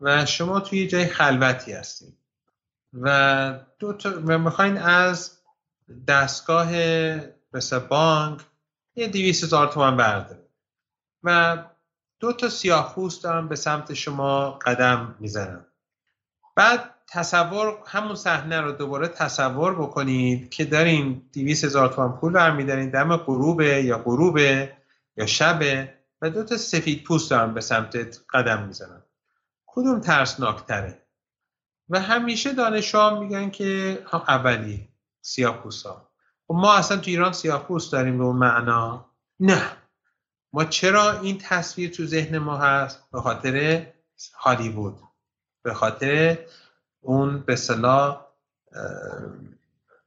و شما توی جای خلوتی هستید و دو تا می‌خواین از دستگاه مثل بانک یه دیویس هزار تومن بردارید و دو تا سیاه پوست دارن به سمت شما قدم می‌زنن بعد تصور همون صحنه رو دوباره تصور بکنید که دارین دیویس هزار تومن پول برمیدارین دم غروبه یا غروبه یا شبه و دو تا سفید پوست دارن به سمت قدم می‌زنن کدوم ترسناکتره؟ و همیشه دانشجوها میگن که اولی سیاه ها و ما اصلا تو ایران سیاه پوست داریم به اون معنا. نه. ما چرا این تصویر تو ذهن ما هست؟ به خاطر هالیوود. به خاطر اون به صلاح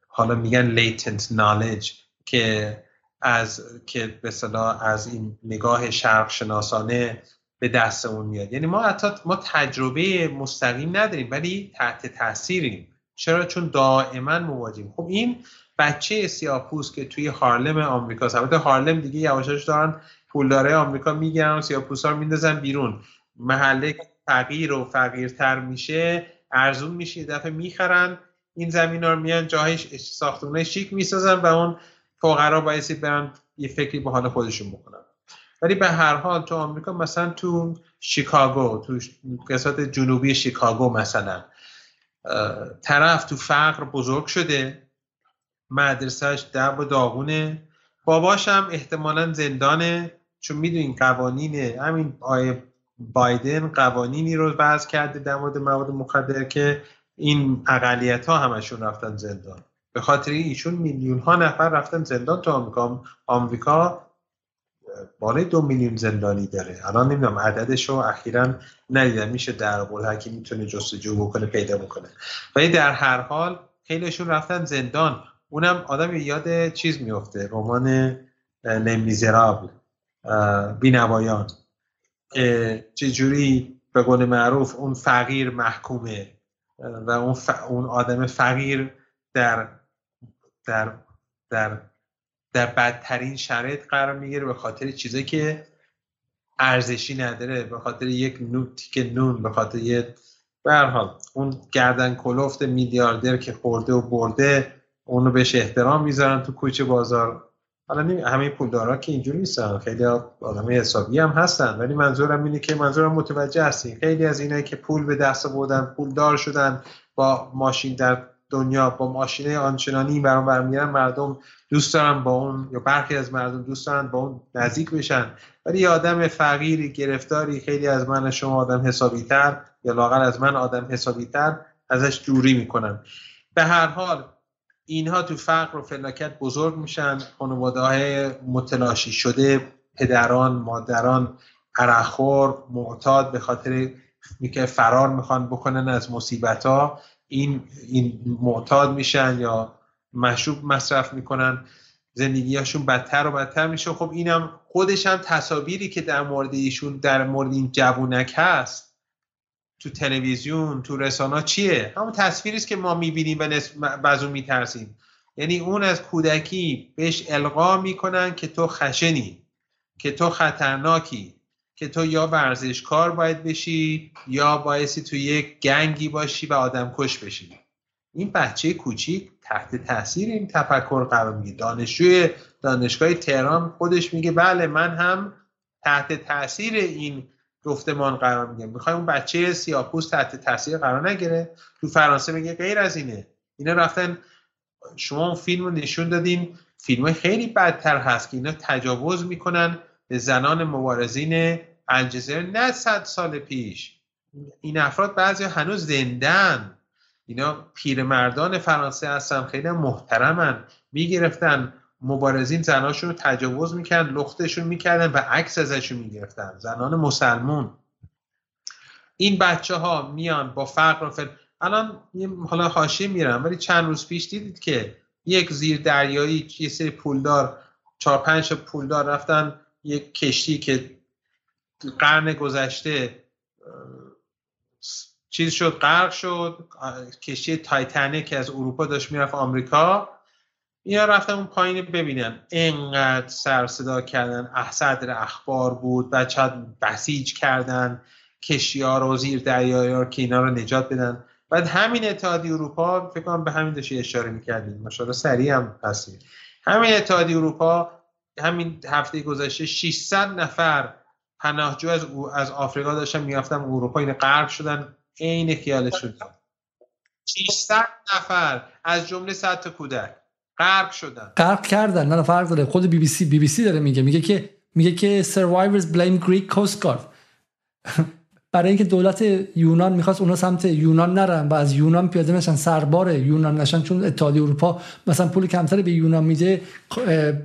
حالا میگن latent knowledge که از که به صلاح از این نگاه شرق شناسانه به دست اون میاد. یعنی ما حتی ما تجربه مستقیم نداریم ولی تحت تاثیریم چرا؟ چون دائما مواجهیم. خب این بچه سیاپوس که توی هارلم آمریکا البته هارلم دیگه یواشاش دارن پولداره آمریکا می‌گیرن و سیاپوس ها رو میندازن بیرون. محله فقیر و فقیرتر میشه ارزون میشه یه دفعه می‌خرن این زمین رو میان جاهای ساختمونه شیک می‌سازن و اون فقرا بایستی برن یه فکری به حال خودشون بکنن. ولی به هر حال تو آمریکا مثلا تو شیکاگو تو قسمت جنوبی شیکاگو مثلا طرف تو فقر بزرگ شده مدرسهش دب و داغونه. باباش هم احتمالا زندانه چون می‌دونین قوانین همین آیه بایدن قوانینی رو وضع کرده در مورد مواد مخدر که این اقلیت ها همشون رفتن زندان. به خاطر ایشون میلیون ها نفر رفتن زندان تو آمریکا. آمریکا بالای دو میلیون زندانی داره. الان نمی‌دونم عددش رو اخیرا ندیدم. میشه در که می‌تونه جستجو بکنه پیدا بکنه. ولی در هر حال خیلیشون رفتن زندان. اونم آدم یاد چیز میفته رمان لمیزرابل که چجوری به قول معروف اون فقیر محکومه و اون, اون آدم فقیر در در در در بدترین شرایط قرار می‌گیره به خاطر چیزی که ارزشی نداره به خاطر یک نون تیک نون به خاطر یه حال اون گردن کلفت میلیاردر که خورده و برده اونو بهش احترام می‌ذارن تو کوچه بازار. حالا همه پولدارا که اینجوری نیستن خیلی آدم حسابی هم هستن ولی منظورم اینه که منظورم متوجه هستین. خیلی از اینایی که پول به دست بودن پولدار شدن با ماشین در دنیا با ماشین آنچنانی برام برمیگردن مردم دوست دارن با اون یا برخی از مردم دوست دارن با اون نزدیک بشن. ولی یه آدم فقیری گرفتاری خیلی از من شما آدم حسابی تر یا لاغر از من آدم حسابی تر ازش دوری می‌کنن. به هر حال اینها تو فقر و فلاکت بزرگ میشن. خانواده های متلاشی شده پدران مادران عرخور معتاد به خاطر که فرار می‌خوان بکنن از مصیبت ها این, این معتاد میشن یا مشروب مصرف می‌کنن زندگیشون بدتر و بدتر میشه. خب اینم خودش هم تصاویری که در مورد ایشون در مورد این جوونک هست تو تلویزیون تو رسانه چیه؟ همون تصویری است که ما می‌بینیم و اون میترسیم. یعنی اون از کودکی بهش القا می‌کنن که تو خشنی که تو خطرناکی. که تو یا ورزشکار باید بشی یا بایستی تو یک گنگی باشی و آدم کش بشی. این بچه کوچیک تحت تاثیر این تفکر قرار میگه دانشجوی دانشگاه تهران خودش میگه بله من هم تحت تاثیر این گفتمان قرار میگه می‌خوای اون بچه سیاپوس تحت تاثیر قرار نگیره؟ تو فرانسه میگه غیر از اینه. اینا رفتن شما اون فیلم رو نشون دادین. فیلم خیلی بدتر هست که اینا تجاوز می‌کنن به زنان مبارزین الجزیره نه صد سال پیش. این افراد بعضی هنوز زندن. اینا پیرمردان فرانسه هستن خیلی محترمن. می‌گرفتن. مبارزین زناشون رو تجاوز می‌کردن لختشون می‌کردن و عکس ازشون می‌گرفتن. زنان مسلمون. این بچه ها میان با فقر و فل... الان حالا حاشیه میرن ولی چند روز پیش دیدید که یک زیر دریایی یه سری پولدار چهار پنج پولدار رفتن یک کشتی که قرن گذشته چیز شد غرق شد کشتی تایتانیک از اروپا داشت می‌رفت آمریکا. اینا رفتن اون پایین ببینن. انقدر سر صدا کردن صدر اخبار بود بچه بسیج کردن کشتی ها رو زیر دریایی ها که اینا رو نجات بدن. بعد همین اتحادی اروپا فکر کنم به همین داشتی اشاره می‌کردیم ماشاءالله سریع هم هستیم همین اتحادی اروپا همین هفته گذشته 600 نفر پناهجو از از آفریقا داشتن میافتن اروپا این غرق شدن. عین خیالشون. 600 نفر از جمله 100 تا کودک غرق شدن. غرق کردن. نه فرق داره. خود بی بی سی بی بی سی داره میگه. میگه که میگه که survivors blame Greek coast guard. برای اینکه دولت یونان می‌خواست اونا سمت یونان نرن و از یونان پیاده نشن سربار یونان نشن چون اتحادیه اروپا مثلا پول کمتری به یونان میده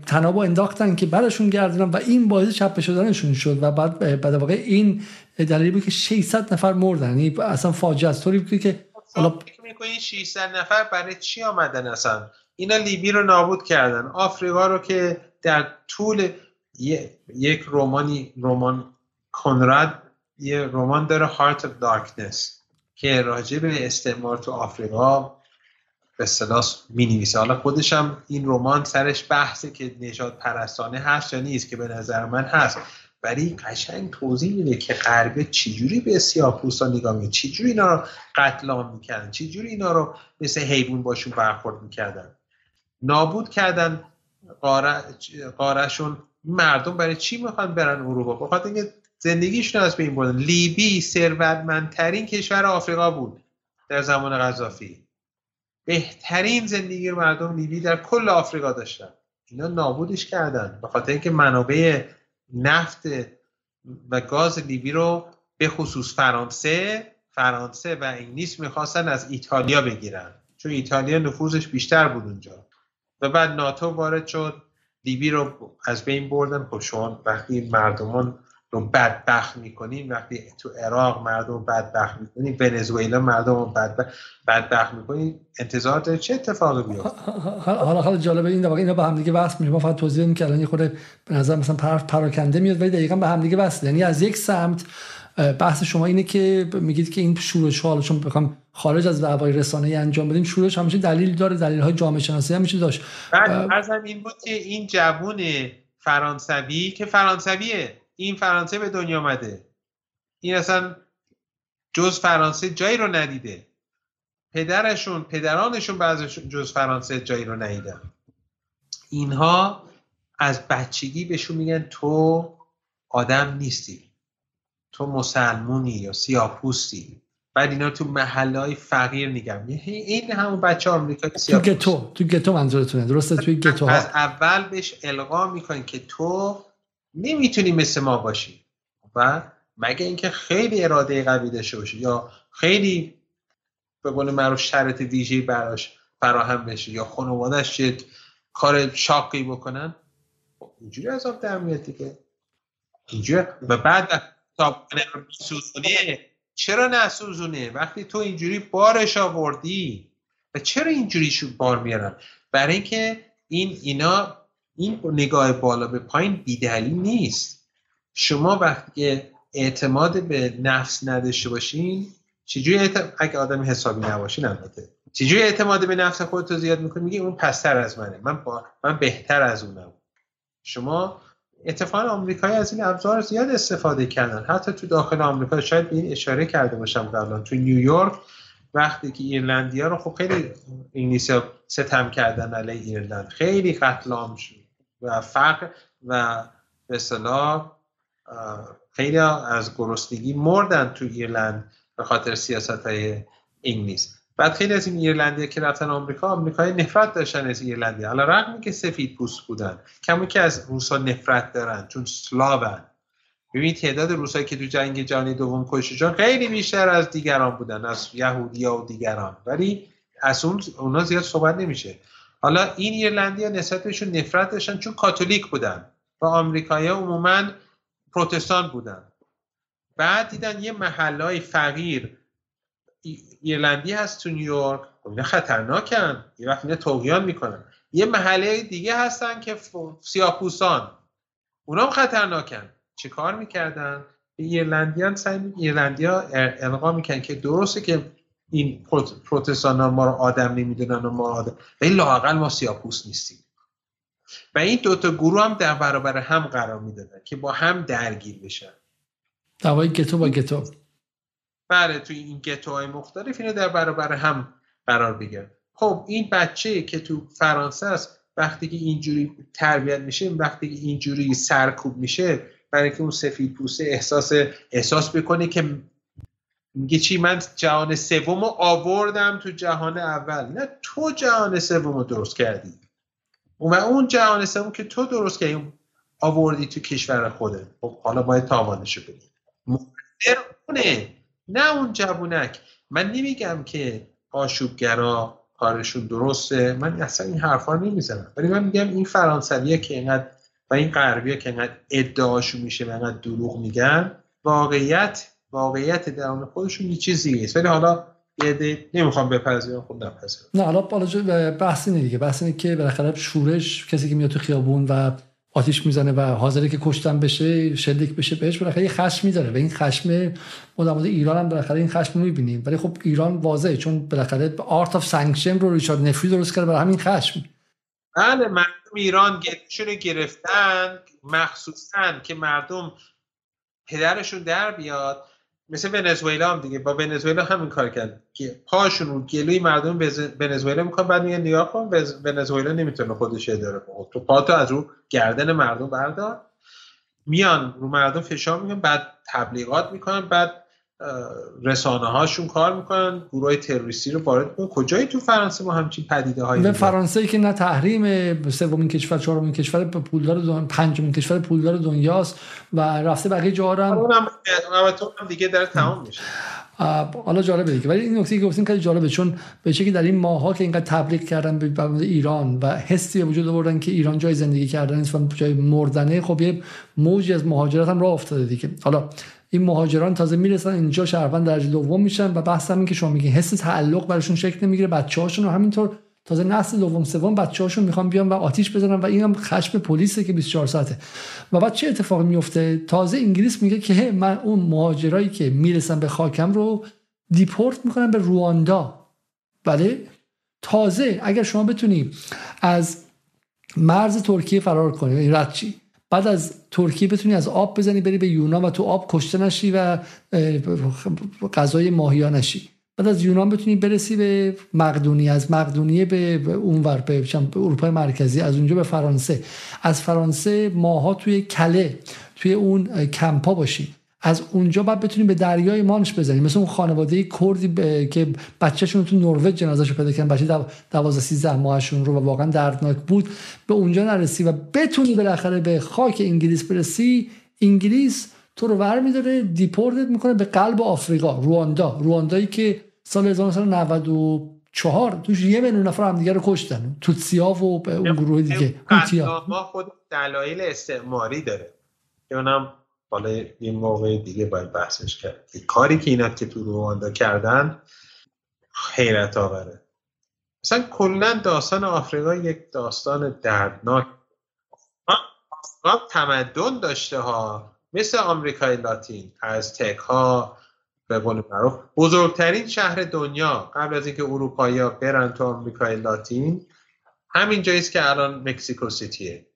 تنابو انداختن که برشون گردونن و این باعث چپ شدنشون شد و بعد بعد واقع این دلیلی بود که 600 نفر مردن. یعنی اصلا فاجعه است. طوری بود که حالا می‌کنی 600 نفر برای چی آمدن اصلا؟ اینا لیبی رو نابود کردن. آفریقا رو که در طول یک رومانی رمان کنراد یه رمان داره Heart of Darkness که راجع به استعمار تو آفریقا به اصطلاح می نویسه حالا خودشم این رمان سرش بحثه که نجات پرستانه هست یا نیست که به نظر من هست. ولی قشنگ توضیح میده که غربه چجوری به سیاپوستا نگاه می‌کنه چجوری اینا رو قتل عام می‌کردن چجوری اینا رو مثل حیوان باشون برخورد می‌کردن. نابود کردن قاره قارهشون مردم برای چی می‌خوان برن اروپا؟ بخاطر اینکه زندگیشون از بین بردن. لیبی ثروتمندترین کشور آفریقا بود در زمان قذافی. بهترین زندگی مردم لیبی در کل آفریقا داشتن. اینا نابودش کردن. به خاطر اینکه منابع نفت و گاز لیبی رو به خصوص فرانسه فرانسه و انگلیس می‌خواستن از ایتالیا بگیرن. چون ایتالیا نفوذش بیشتر بود اونجا. و بعد ناتو وارد شد. لیبی رو از بین بردن. خب شما وقتی مردمان رو بدبخت می‌کنیم. وقتی تو عراق مردم بدبخت می‌کنیم. ونزوئلا مردم رو بدبخت, بدبخت می‌کنیم. انتظار داره چه اتفاقی بیفته؟ حالا حالا جالبه این اینا با هم دیگه بحث میشه ما فقط توضیح بدیم که الان یه خورده به نظر مثلا پر پراکنده میاد ولی دقیقا به هم دیگه بحث یعنی از یک سمت بحث شما اینه که میگید که این شورش ها چون بخوام خارج از دعوای رسانه انجام بدیم شورش همیشه دلیل داره. دلیل های جامعه شناسی هم میشه داشت. بعد این بود که این جوون فرانسوی که فرانسویه. این فرانسه به دنیا آمده. این اصلا جز فرانسه جایی رو ندیده. پدرشون پدرانشون بعضشون جز فرانسه جایی رو ندیدن اینها از بچگی بهشون میگن تو آدم نیستی. تو مسلمونی یا سیاپوستی. بعد اینا تو محله های فقیر میگم این همون بچه آمریکا تو گتو تو گتو منظورتونه. درسته؟ توی گتو از اول بهش القا می‌کنین که تو نمی‌تونی مثل ما باشی. و مگه اینکه خیلی اراده قوی داشته باشی یا خیلی به قول معروف شرط ویژه‌ای براش فراهم بشه یا خانوادهش چه کار شاقی بکنن اینجوری عذاب در میاد دیگه. اینجا و بعد صابونه رو میسوزونه چرا نسوزونه وقتی تو اینجوری بارش آوردی و چرا اینجوری شو بار میارن؟ برای اینکه این اینا این نگاه بالا به پایین بیدلیل نیست. شما وقتی اعتماد به نفس نداشته باشین چجوری اعتماد... اگه آدم حسابی نباشین البته. چجوری اعتماد به نفس خودت رو زیاد می‌کنی؟ میگی اون پستر از منه. من با... من بهتر از اونم. شما اتفاقا آمریکایی از این ابزار زیاد استفاده کردن. حتی تو داخل آمریکا شاید به این اشاره کرده باشم قبلا تو نیویورک وقتی که ایرلندیا رو خب خیلی انگلیسی ستم کردن علیه ایرلند. خیلی قتل عام و فقر و به اصطلاح خیلی از گرسنگی مردن تو ایرلند به خاطر سیاست های انگلیس. بعد خیلی از این ایرلندی که رفتن آمریکا آمریکایی نفرت داشتن از ایرلندی. علی‌رغم که سفید پوست بودن کمی که از روسا نفرت دارن چون اسلاون. ببین تعداد روسایی که تو جنگ جهانی دوم کشته خیلی بیشتر از دیگران بودن از یهودیا و دیگران. ولی از اون اونا زیاد صحبت نمیشه. حالا این ایرلندی ها نسبت بهشون نفرت داشتن چون کاتولیک بودن و آمریکایی عموما پروتستان بودن. بعد دیدن یه محلهای فقیر ایرلندی هست تو نیویورک. خب اینا خطرناکن. یه وقت اینا توقیان می‌کنن. یه محله دیگه هستن که سیاپوسان. اونا هم خطرناکن. چه کار می‌کردن ایرلندیان سعی ایرلندیا القا می‌کنن که درسته که این پروتستان ها ما رو آدم نمی‌دونن و ما آدم ولی لاقل ما سیاپوس نیستیم. و این دوتا گروه هم در برابر هم قرار می‌دادن که با هم درگیر بشن. دوای گتو با گتو. بله توی این گتوهای مختلف اینو در برابر هم قرار بگیرن. خب این بچه که تو فرانسه است وقتی که اینجوری تربیت میشه وقتی که اینجوری سرکوب میشه برای که اون سفید پوسته احساس احساس بکنه که میگه چی؟ من جهان سوم رو آوردم تو جهان اول. نه تو جهان سوم رو درست کردی. و اون جهان سوم که تو درست کردی آوردی تو کشور خوده خب حالا باید تاوانشو بدی اونه نه اون جوونک. من نمیگم که آشوبگرا کارشون درسته. من اصلا این حرفا نمی‌زنم. ولی من میگم این فرانسویه که اینقدر و این غربیه که اینقدر ادعاشون میشه و اینقدر دروغ میگن واقعیت واقعیت درون خودشون یه چیزی نیست. ولی حالا یه نمی‌خوام بپذیرم خود نپذیرم. نه حالا حالا بحث اینه دیگه. بحث اینه که بالاخره شورش کسی که میاد تو خیابون و آتیش می‌زنه و حاضره که کشتن بشه شلیک بشه بهش بالاخره یه خشم می‌ذاره و این خشم ما در مورد ایران هم بالاخره این خشم می‌بینیم. ولی خب ایران واضحه چون بالاخره آرت آف سانکشن رو ریچارد نفری درست کرده برای همین خشم. بله مردم ایران گلشون گرفتن مخصوصا که مردم پدرشون در بیاد. مثل ونزوئلا هم دیگه. با ونزوئلا همین کار کرد که پاشون رو گلوی مردم ونزوئلا می‌کنن بعد میگن نگاه کن ونزوئلا نمی‌تونه خودش اداره کنه. تو پاتو از رو گردن مردم بردار. میان رو مردم فشار می‌کنن بعد تبلیغات می‌کنن بعد رسانه هاشون کار می‌کنن گروه تروریستی رو وارد می‌کنن کجایی تو فرانسه ما همچین پدیده هایی به فرانسه که نه تحریم سومین کشور چهارمین کشور پولدار دنیا پنجمین کشور پولدار دنیاست و رفته بقیه جاها رو هم اونم دیگه داره تمام میشه. حالا جالبه دیگه. ولی این نکته که گفتیم خیلی جالبه چون به که در این ماها که اینقدر تبلیغ کردن به ایران و حسی به وجود آوردن که ایران جای زندگی کردن نیست و جای مردنه خب یه موجی از مهاجرت هم راه افتاده دیگه. حالا این مهاجران تازه می‌رسن اینجا شهروند درجه دوم میشن و بحث هم این که شما میگین حس تعلق براشون شکل نمی‌گیره بچه‌هاشون رو همینطور تازه نسل دوم سوم بچه‌هاشون می‌خوان بیان و آتیش بزنن و این هم خشم پلیسه که 24 ساعته. و بعد چه اتفاقی میفته؟ تازه انگلیس میگه که من اون مهاجرایی که می‌رسن به خاکم رو دیپورت می‌کنن به رواندا. بله؟ تازه اگر شما بتونی از مرز ترکیه فرار کنی یعنی رد چی؟ بعد از ترکیه بتونی از آب بزنی بری به یونان و تو آب کشته نشی و غذای ماهیا نشی. بعد از یونان بتونی برسی به مقدونیه از مقدونیه به اونور به اروپای مرکزی از اونجا به فرانسه. از فرانسه ماها توی کله توی اون کمپا باشی. از اونجا بعد بتونیم به دریای مانش بزنیم. مثل اون خانواده کردی ب... که بچهشون تو نروژ جنازهشو پیدا کردن. بچه 12 13 ماهشون رو و واقعا دردناک بود. به اونجا نرسی و بتونی بالاخره به خاک انگلیس برسی. انگلیس تو رو ور میداره دیپورتت می‌کنه به قلب آفریقا رواندا. روواندایی که سال 1994 توش یه میلیون نفر هم دیگه رو کشتن. توتسیا و اون گروه دیگه. ما خود دلایل استعماری داره. اونم حالا این موقع دیگه باید بحثش کرد. کاری که اینا که تو رواندا کردن حیرت آوره. مثلا کلا داستان آفریقا یک داستان دردناک. آفریقا تمدن داشته ها. مثل آمریکای لاتین. از تک ها به قول معروف. بزرگترین شهر دنیا. قبل از اینکه اروپایی ها برن تو آمریکای لاتین همین جاییست که الان مکسیکو سیتیه.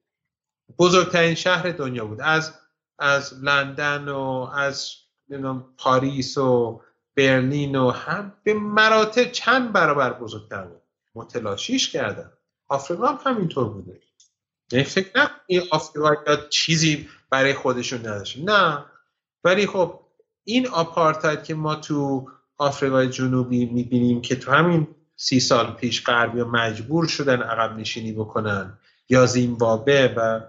بزرگترین شهر دنیا بود. از از لندن و از پاریس و برلین و هم به مراتب چند برابر بزرگتر بود. متلاشیش کردن. آفریقا هم همینطور بوده. یعنی فکر نکنی آفریقا چیزی برای خودشون نداشت. نه. ولی خب این آپارتاید که ما تو آفریقای جنوبی می‌بینیم که تو همین سی سال پیش غربی مجبور شدن عقب نشینی بکنن یا زیمبابوه و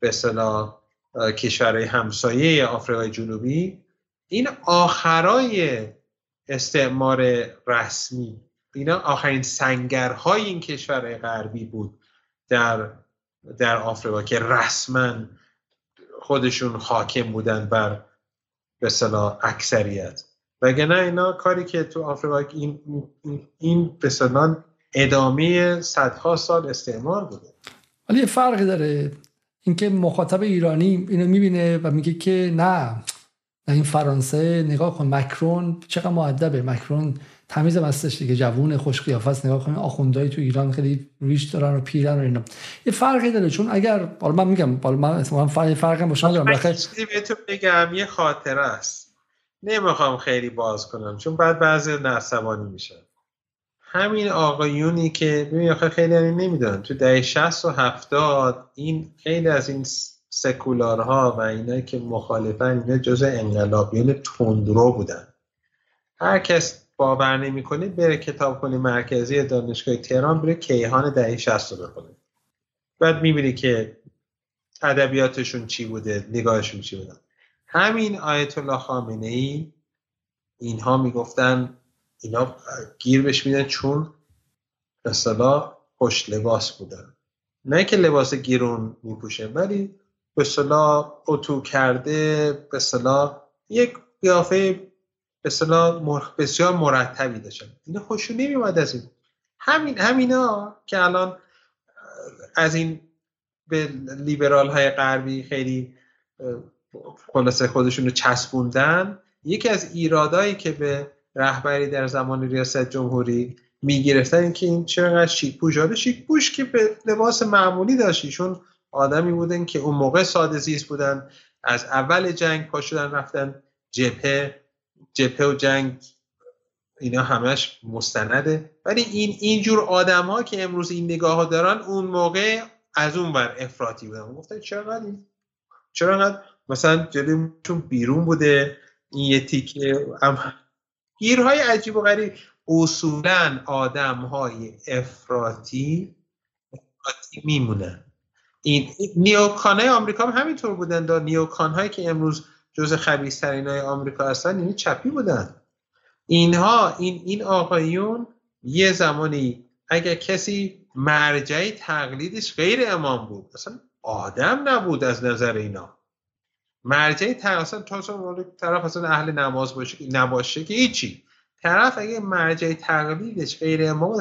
به اصطلاح کشورهای همسایه آفریقای جنوبی. این آخرای استعمار رسمی اینا آخرین سنگرهای این کشورهای غربی بود در در آفریقا که رسما خودشون حاکم بودن بر به صلاح اکثریت. وگرنه اینا کاری که تو آفریقا این این به ادامه صدها سال استعمار بوده. ولی فرقی داره. اینکه مخاطب ایرانی اینو می‌بینه و میگه که نه این فرانسه نگاه کن مکرون چقدر معدبه مکرون تمیز مستش دیگه جوون خوش قیافه نگاه کن آخوندای تو ایران خیلی ریش دارن و پیرن و اینا. یه فرقی داره چون اگر حالا من میگم حالا من فرق فرقم با شما دارم. بهتون بگم یه خاطره است. نمی‌خوام خیلی باز کنم چون بعد بعضی نعصبانی میشن. همین آقایونی که ببین آخه خیلی نمی‌دونن. تو دهه 60 و 70 این خیلی از این سکولارها و اینایی که مخالفن اینا جزء انقلابیون تندرو بودن. هر کس باور نمی‌کنه بره کتابخونه مرکزی دانشگاه تهران بره کیهان دهه 60 رو بخونه. بعد می‌بینی که ادبیاتشون چی بوده نگاهشون چی بوده. همین آیت الله خامنه ای اینها می‌گفتن اینا گیر بهش میدن چون به پشت لباس بودن. نه که لباس گیرون میپوشه ولی به صلاح اتو کرده به صلاح یک قیافه به صلاح بسیار مرتبی داشتن. اینا خوشون نمیومد از این. همین همینا که الان از این به لیبرال های غربی خیلی خلاصه خودشون رو چسبوندن یکی از ایرادایی که به رهبری در زمان ریاست جمهوری می‌گرفتن اینکه این چقدر شیک پوش آره شیک پوش که به لباس معمولی داشتیشون آدمی بودن که اون موقع ساده زیست بودن. از اول جنگ پا شدن رفتن جبهه. جبهه و جنگ اینا همش مستنده. ولی این اینجور آدم ها که امروز این نگاه ها دارن اون موقع از اون بر افراطی بودن. گفتن چرا چرا مثلا جلوشون بیرون بوده. این یه تیکه گیرهای عجیب و غریب. اصولا آدم های افراطی میمونن. این نیوکان آمریکا هم همینطور بودن دا نیوکان هایی که امروز جز خبیسترین های آمریکا هستن این چپی بودن. اینها این این آقایون یه زمانی اگر کسی مرجعی تقلیدش غیر امام بود اصلا آدم نبود از نظر اینا. مرجعی تقلید اصلا طرف اصلا اهل نماز باشه نباشه که هیچی. طرف اگه مرجع تقلیدش غیر امام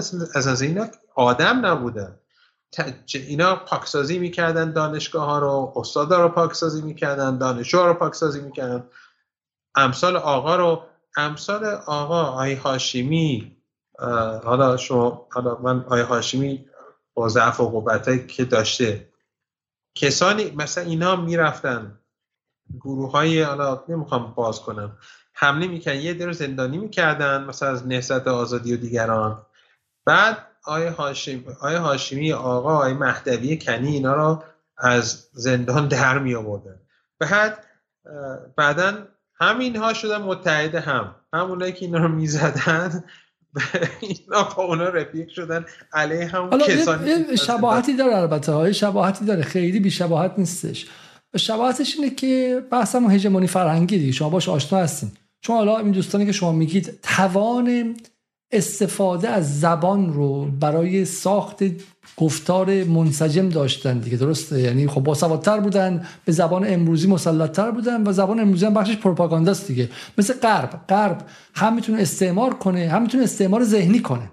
از اینا آدم نبودن. اینا پاکسازی می‌کردن دانشگاه ها رو استادا رو پاکسازی می‌کردن دانشجو رو پاکسازی می‌کردن. امثال آقا رو امثال آقا آی هاشمی حالا شما حالا من آی هاشمی با ضعف و قوت که داشته. کسانی مثلا اینا می‌رفتن. گروه های حالا نمی‌خوام باز کنم. حمله می‌کردن یه در زندانی می‌کردن مثلا از نهضت آزادی و دیگران. بعد آیه هاشمی, آیه هاشمی آقا آیه مهدوی کنی اینا رو از زندان در می آوردن بعد بعدا همین ها شدن متحد هم. همونایی که اینا رو می‌زدن اینا با اونا رفیق شدن. علیه هم کسانی شباهتی داره البته های شباهتی داره. خیلی بی شباهت نیستش. شباهتش اینه که بحث هم هژمونی فرهنگی دیگه شما باش آشنا هستین. چون حالا این دوستانی که شما میگید توان استفاده از زبان رو برای ساخت گفتار منسجم داشتن دیگه درسته؟ یعنی خب باسوادتر بودن به زبان امروزی مسلطتر بودن و زبان امروزی هم بخشش پروپاگانداست دیگه. مثل غرب. غرب هم می‌تونه استعمار کنه هم می‌تونه استعمار ذهنی کنه.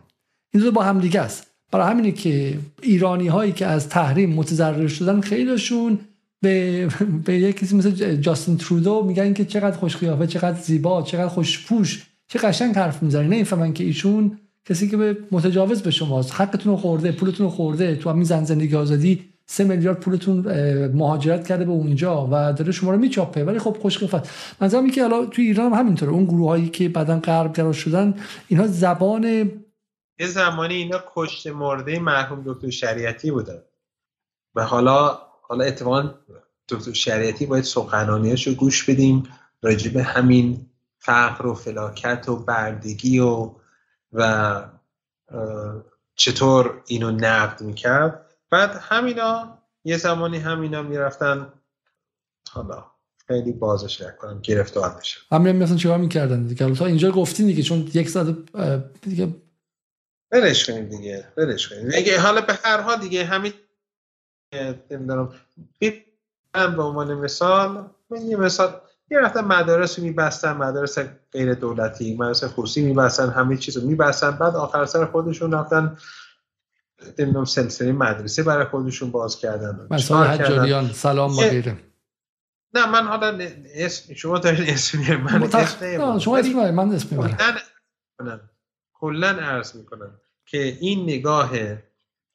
این دو با هم دیگه است. برای همینه که ایرانی هایی که از تحریم متضرر شدن خیلیشون به به یک کسی مثل جاستین ترودو میگن که چقدر خوش قیافه چقدر زیبا چقدر خوشپوش چه قشنگ حرف می‌زنه نمی‌فهمن که ایشون کسی که به متجاوز به شماست. حقتون رو خورده پولتون رو خورده. تو همین زن زندگی آزادی سه میلیارد پولتون مهاجرت کرده به اونجا و داره شما رو میچاپه. ولی خب خوش قیافت. منظورم که حالا تو ایران هم همینطوره. اون گروه هایی که بعدا غرب شدن اینها زبان یه زمانی اینا کشته مرده مرحوم دکتر شریعتی بودن. و حالا حالا اتفاقا دکتر شریعتی باید سخنانیش رو گوش بدیم راجع به همین فقر و فلاکت و بردگی و و چطور اینو نقد می‌کرد. بعد همینا یه زمانی همینا می‌رفتن حالا خیلی بازش کنم گرفتار بشه. همین مثلا چیکار می‌کردن دیگه؟ تا اینجا گفتین دیگه چون یک ساعت دیگه برش کنیم دیگه برش کنیم. دیگه حالا به هر حال دیگه همین نمی‌دونم. به عنوان مثال من یه مثال یه رفتن مدارس رو میبستن مدارس غیر دولتی مدارس خصوصی میبستن همه چیز رو میبستن بعد آخر سر خودشون رفتن نمی‌دونم سلسله مدرسه برای خودشون باز کردن. مثلا حجاریان سلام غیره نه من حالا اسم شما دارین اسم من متخ... نه شما اسم من اسم کلا عرض می‌کنم که این نگاه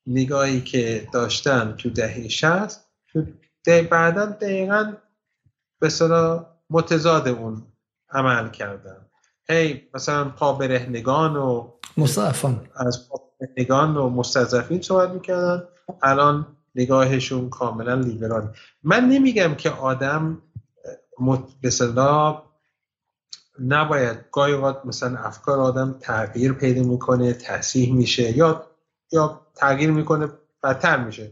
نگاهی که داشتن تو دهه 60 بعدا دقیقا به متضاد اون عمل کردن. هی مثلا پابرهنگان و مستضعفان از پابرهنگان و مستضعفین صحبت می‌کردن. الان نگاهشون کاملا لیبرال من نمیگم که آدم به نباید گاهی اوقات مثلا افکار آدم تغییر پیدا می‌کنه تصحیح میشه یا یا تغییر می‌کنه بدتر میشه.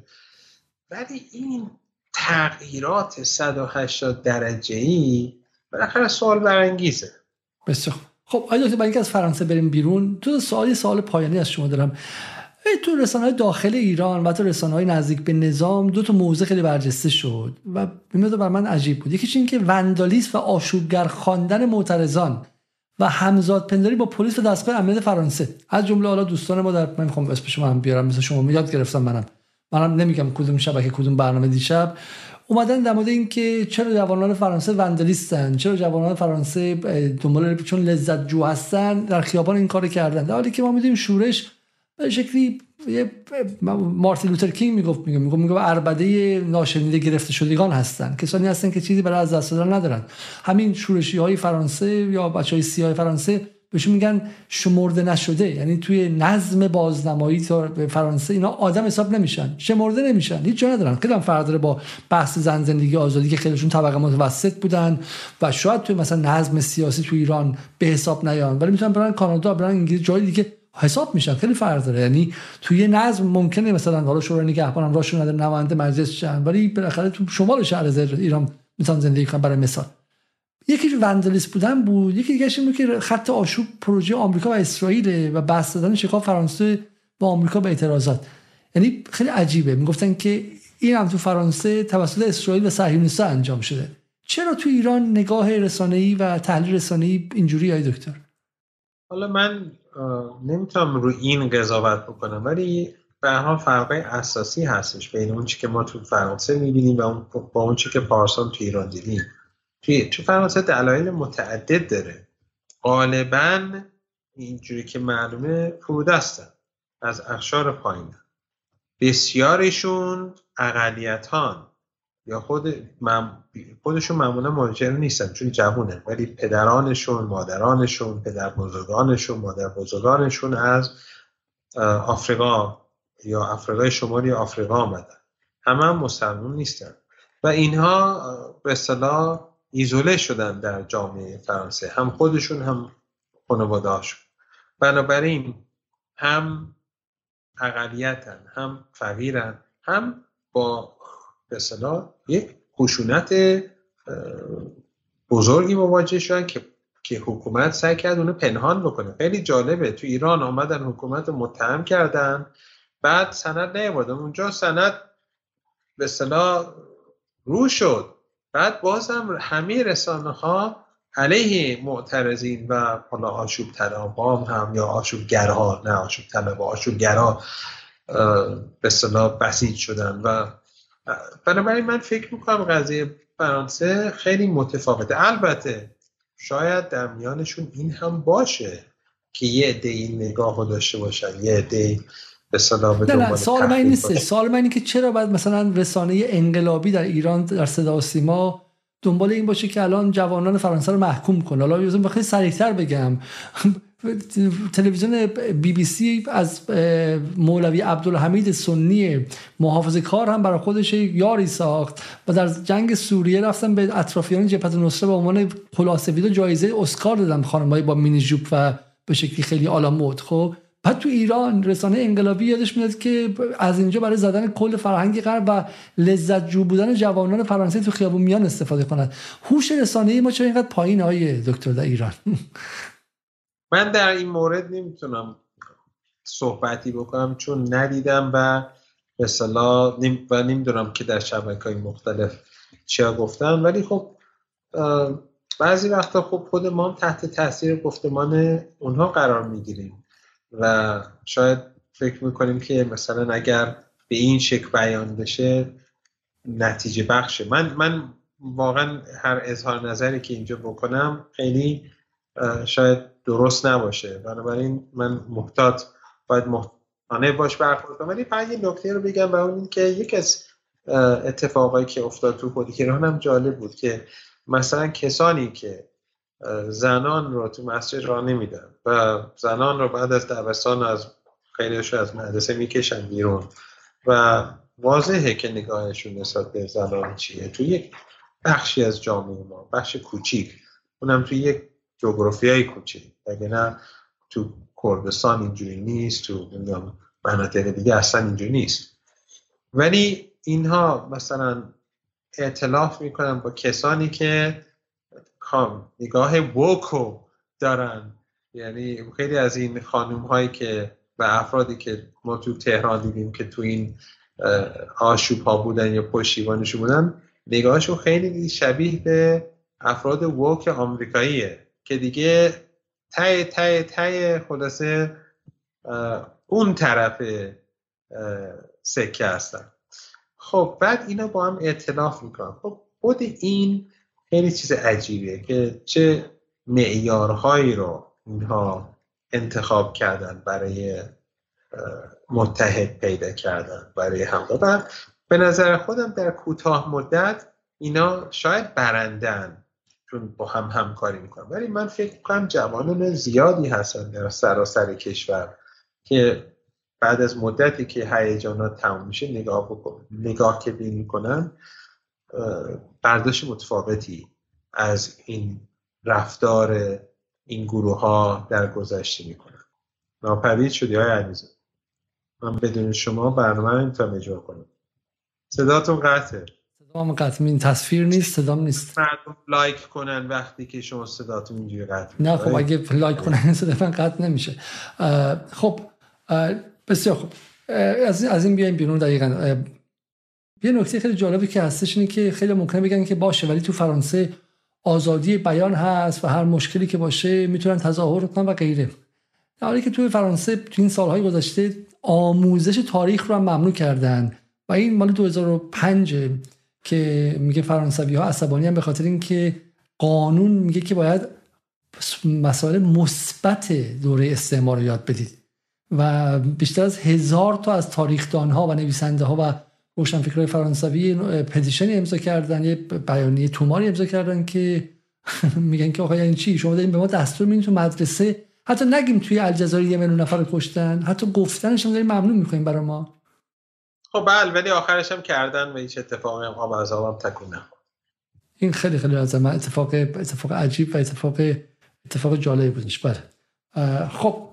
ولی این تغییرات 180 درجه ای بالاخره سوال برانگیزه. بسیار خب آیا دکتر برای از فرانسه بریم بیرون تو سوالی سوال پایانی از شما دارم. تو رسانه های داخل ایران و تو رسانه های نزدیک به نظام دو تا موضوع خیلی برجسته شد و بیمه بر من عجیب بود. یکیش این که وندالیسم و آشوبگر خواندن معترضان. و همزاد پنداری با پلیس و دستگاه امنیت فرانسه. از جمله حالا دوستان ما در من می‌خوام اسم شما هم بیارم مثل شما یاد گرفتم منم. منم نمیگم کدوم شبکه کدوم برنامه دیشب. اومدن در مورد اینکه چرا جوانان فرانسه وندلیستن چرا جوانان فرانسه دنبال چون لذت جو هستن در خیابان این کار کردن. در حالی که ما می‌دونیم شورش به شکلی یه مارتین لوتر کینگ می‌گفت میگه می‌گفت می‌گفت اربده ناشنیده گرفته شدگان هستن. کسانی هستن که چیزی برای از دست دادن ندارن. همین شورشی های فرانسه یا بچه های سیاه فرانسه بهشون میگن شمرده نشده. یعنی توی نظم بازنمایی فرانسه اینا آدم حساب نمیشن. شمرده نمیشن. هیچ جا ندارن. خیلی هم فرق داره با بحث زن زندگی آزادی که خیلیشون طبقه متوسط بودن و شاید توی مثلا نظم سیاسی تو ایران به حساب نیان. ولی می‌تونن برن کانادا برن انگلیس جای دیگه حساب میشن خیلی فرق داره. یعنی توی نظم ممکنه مثلا حالا شورای نگهبان راشون نداره نماینده مجلس شن ولی بالاخره تو شمال شهر ایران می‌تونن زندگی کنن برای مثال. یکی وندلیس بودن بود یکی دیگه این که خط آشوب پروژه آمریکا و اسرائیل و بحث دادن شکاف فرانسه با آمریکا به اعتراضات. یعنی خیلی عجیبه. می‌گفتن که این هم تو فرانسه توسط اسرائیل و صهیونیست‌ها انجام شده. چرا تو ایران نگاه رسانه‌ای و تحلیل رسانه‌ای اینجوری های دکتر؟ حالا من نمی‌تونم رو این قضاوت بکنم ولی به هر فرق اساسی هستش بین اون که ما تو فرانسه می‌بینیم و اون با اون که پارسال تو ایران دیدیم. تو فرانسه دلایل متعدد داره. غالبا اینجوری که معلومه فرودستن از اخشار پایین. بسیارشون اقلیت هان یا خود خودشون معمولا مهاجر نیستن چون جوونه ولی پدرانشون مادرانشون پدر بزرگانشون مادر بزرگانشون از آفریقا یا آفریقای شمالی آفریقا آمدن. همه هم مسلمون نیستن. و اینها به اصطلاح ایزوله شدن در جامعه فرانسه. هم خودشون هم خانوادهاشون بنابراین هم اقلیتن هم فقیرن هم با به یک خشونت بزرگی مواجه شدن که که حکومت سعی کرد اونو پنهان بکنه. خیلی جالبه. تو ایران آمدن حکومت رو متهم کردن. بعد سند نیاوردن اونجا سند به صلاح رو شد. بعد بازم همه رسانه ها علیه معترضین و حالا آشوب طلبان هم یا آشوبگرها نه آشوب طلب آشوبگرها به صلاح بسیج شدن و بنابراین من فکر می‌کنم قضیه فرانسه خیلی متفاوته. البته شاید در میانشون این هم باشه که یه عده این نگاه رو داشته باشن یه عده به نه نه سال من نیست. سال من که چرا باید مثلا رسانه انقلابی در ایران در صدا و سیما دنبال این باشه که الان جوانان فرانسه رو محکوم کنه؟ حالا یه خیلی سریعتر بگم. تلویزیون بی بی سی از مولوی عبدالحمید سنی محافظ کار هم برای خودش یاری ساخت و در جنگ سوریه رفتن به اطرافیان جبهت نصره به عنوان خلاصه جایزه اسکار دادن خانمایی با مینی جوب و به شکلی خیلی آلا مود خب بعد تو ایران رسانه انقلابی یادش میاد که از اینجا برای زدن کل فرهنگ غرب و لذت جو بودن جوانان فرانسه تو خیابون میان استفاده کند هوش رسانه ما چرا اینقدر پایین های دکتر در ایران؟ من در این مورد نمی‌تونم صحبتی بکنم چون ندیدم و به و نمی‌دونم که در شبکه های مختلف چیا گفتن. ولی خب بعضی وقتا خب خود ما هم تحت تاثیر گفتمان اونها قرار می‌گیریم و شاید فکر می‌کنیم که مثلا اگر به این شکل بیان بشه نتیجه بخشه. من من واقعا هر اظهار نظری که اینجا بکنم خیلی شاید درست نباشه. بنابراین من محتاط باید محتاطانه باش برخورد کنم ولی فقط یه نکته رو بگم و اون این که یکی از اتفاقایی که افتاد تو خود ایران هم جالب بود که مثلا کسانی که زنان رو تو مسجد را نمیدن و زنان رو بعد از دبستان از خیلیش از مدرسه می‌کشن بیرون و واضحه که نگاهشون نسبت به زنان چیه. تو یک بخشی از جامعه ما بخش کوچیک اونم تو یک جغرافیای کوچیک اگه نه تو کردستان اینجوری نیست تو مناطق دیگه اصلا اینجوری نیست. ولی اینها مثلا اعتلاف می‌کنن با کسانی که نگاه ووکو دارن. یعنی خیلی از این خانوم هایی که و افرادی که ما تو تهران دیدیم که تو این آشوب ها بودن یا پشتیبانشون بودن نگاهشون خیلی شبیه به افراد ووک آمریکاییه. که دیگه تای تای تای خلاصه اون طرف سکه هستن. خب بعد اینا با هم اعتلاف می‌کنن. خب خود این خیلی چیز عجیبیه که چه معیارهایی رو اینها انتخاب کردن برای متحد پیدا کردن برای و به نظر خودم در کوتاه مدت اینا شاید برندن چون با هم همکاری می‌کنن ولی من فکر کنم جوانان زیادی هستن در سراسر کشور که بعد از مدتی که هیجانات تموم میشه نگاه بکن نگاه که بین می‌کنن برداشت متفاوتی از این رفتار این گروه ها در گذشته می‌کنن. ناپدید شدی های علیزه من بدون شما برنامه نمی‌تونم اجرا کنم صداتون قطعه. صدام قطع این تصویر نیست صدام نیست. مردم لایک کنن وقتی که شما صداتون اینجوری قطع نه خب اگه لایک کنن صدا من قطع نمیشه. خب بسیار خوب. از از این بیایم بیرون دقیقا. یه نکته خیلی جالبی که هستش اینه که خیلی ممکنه بگن که باشه ولی تو فرانسه آزادی بیان هست و هر مشکلی که باشه می‌تونن تظاهر کنن و غیره. در حالی که توی فرانسه تو این سالهای گذشته آموزش تاریخ رو هم ممنوع کردن و این مال 2005 که میگه فرانسوی ها عصبانی هم به خاطر اینکه قانون میگه که باید مسائل مثبت دوره استعمار رو یاد بدید. و بیشتر از هزار تا از تاریخدان ها و نویسنده ها و روشنفکرهای فرانسوی پتیشنی امضا کردن یه بیانیه توماری امضا کردن که میگن که آقا یعنی چی؟ شما دارین به ما دستور میدین تو مدرسه؟ حتی نگیم توی الجزایر یه میلیون نفر کشتن. حتی گفتنش هم داریم ممنون می‌کنیم برای ما. خب بله ولی آخرش هم کردن و هیچ اتفاقی هم آب از آبم تکون این خیلی خیلی از من اتفاق اتفاق عجیب و اتفاق اتفاق جالبی بودش. بله. خب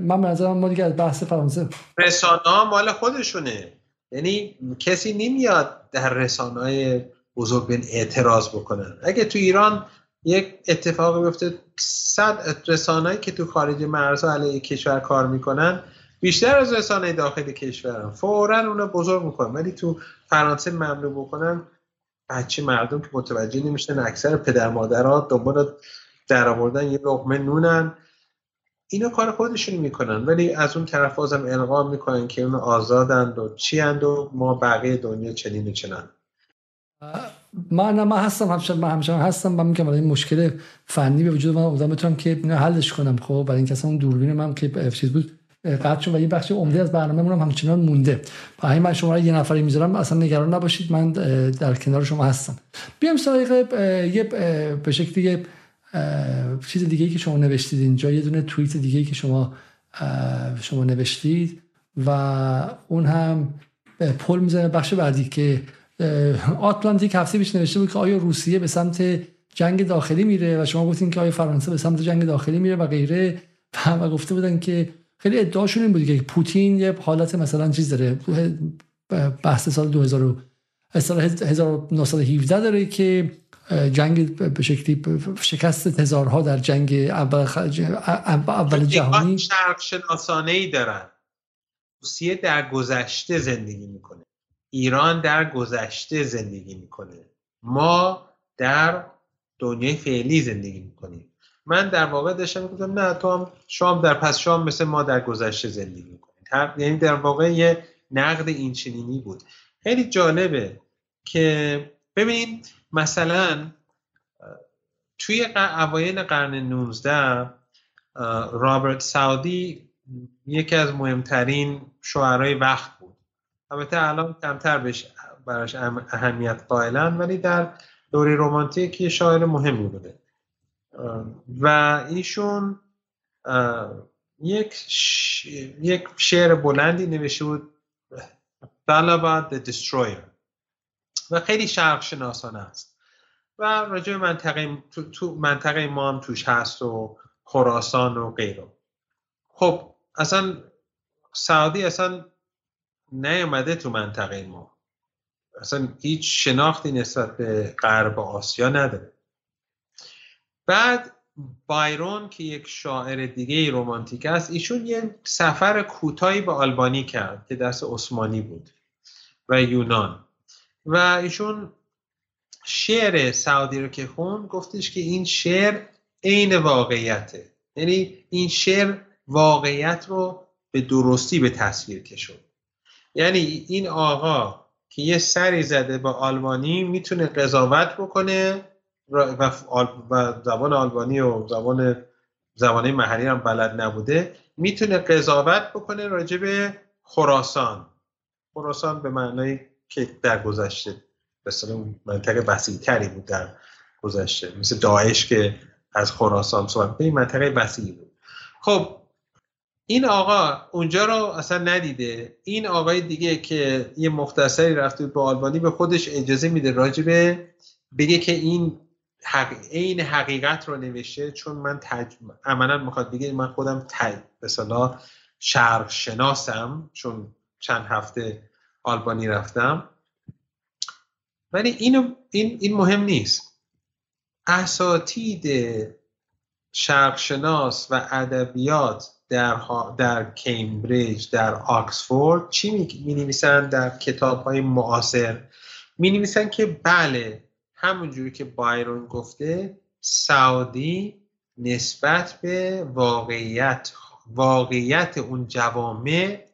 من به نظرم ما دیگه از بحث فرانسه رسانه ها مال خودشونه. یعنی کسی نمیاد در رسانه های بزرگ اعتراض بکنن اگه تو ایران یک اتفاقی بیفته صد رسانه‌ای که تو خارج مرزها علیه کشور کار می‌کنن بیشتر از رسانه داخل کشورن فورا اونو بزرگ می‌کنن. ولی تو فرانسه ممنوع بکنن بچه مردم که متوجه نمیشن اکثر پدر مادرها دنبال در آوردن یه لقمه نونن. اینو کار خودشون می‌کنن. ولی از اون طرف بازم القا می‌کنن که اون آزادند و چی و ما بقیه دنیا چنین و چنان. من من هستم همچنان من همچنان هستم. من میگم این مشکل فنی به وجود من اومدم بتونم که حلش کنم. خب برای اینکه اصلا اون دوربین من که چیز بود قطع شد و یه بخش عمده از برنامه هم همچنان مونده. برای من شما یه نفری می‌ذارم. اصلا نگران نباشید. من در کنار شما هستم. بیام سراغ یه به شکلی یه چیز دیگه که شما نوشتید اینجا. یه دونه توییت دیگه که شما شما نوشتید. و اون هم پل می‌زنه بخش بعدی که آتلانتیک هفته پیش نوشته بود که آیا روسیه به سمت جنگ داخلی میره؟ و شما گفتین که آیا فرانسه به سمت جنگ داخلی میره و غیره. و گفته بودن که خیلی ادعاشون این بود که پوتین یه حالت مثلا چیز داره. بحث سال 2000 سال 1917 داره که جنگ به شکلی شکست هزارها در جنگ اول, اول جهانی. شرق شناسانه ای دارن. روسیه در گذشته زندگی می‌کنه. ایران در گذشته زندگی می‌کنه. ما در دنیای فعلی زندگی می‌کنیم. من در واقع داشتم می‌گفتم نه تو هم شام در پس شام مثل ما در گذشته زندگی می‌کنید یعنی در واقع یه نقد این چنینی بود. خیلی جالبه که ببینید مثلا توی اوایل قرن 19 رابرت ساودی یکی از مهمترین شعرهای وقت بود. البته الان کمتر بهش براش اهمیت قائلن ولی در دوره رومانتیک یه شاعر مهمی بوده. و ایشون یک یک شعر بلندی نوشته بود Ballad the Destroyer. و خیلی شرق شناسانه است. و راجع منطقه تو, منطقه ما هم توش هست و خراسان و غیره خب اصلا سعودی اصلا نیومده تو منطقه ما. اصلا هیچ شناختی نسبت به غرب آسیا نداره. بعد بایرون که یک شاعر دیگه رومانتیک است ایشون یه سفر کوتاهی به آلبانی کرد که دست عثمانی بود و یونان. و ایشون شعر سعودی رو که خون گفتش که این شعر عین واقعیته. یعنی این شعر واقعیت رو به درستی به تصویر کشون. یعنی این آقا که یه سری زده با آلبانی می‌تونه قضاوت بکنه و زبان آلبانی و زبان زبانه محلی هم بلد نبوده. می‌تونه قضاوت بکنه راجع به خراسان. خراسان به معنای که در گذشته مثلا منطقه وسیع تری بود در گذشته. مثل داعش که از خراسان صحبت این منطقه وسیعی بود. خب این آقا اونجا رو اصلا ندیده. این آقای دیگه که یه مختصری رفته به آلبانی به خودش اجازه میده راجبه بگه که این حق... این حقیقت رو نوشته چون من تج... عملا می‌خواد بگه من خودم تج... به شرق شناسم چون چند هفته آلبانی رفتم. ولی اینو این, این مهم نیست. اساتید شرقشناس و ادبیات در, در کمبریج در آکسفورد چی می نویسن؟ در کتاب های معاصر. می که بله همونجوری که بایرون گفته سعودی نسبت به واقعیت واقعیت اون جوامع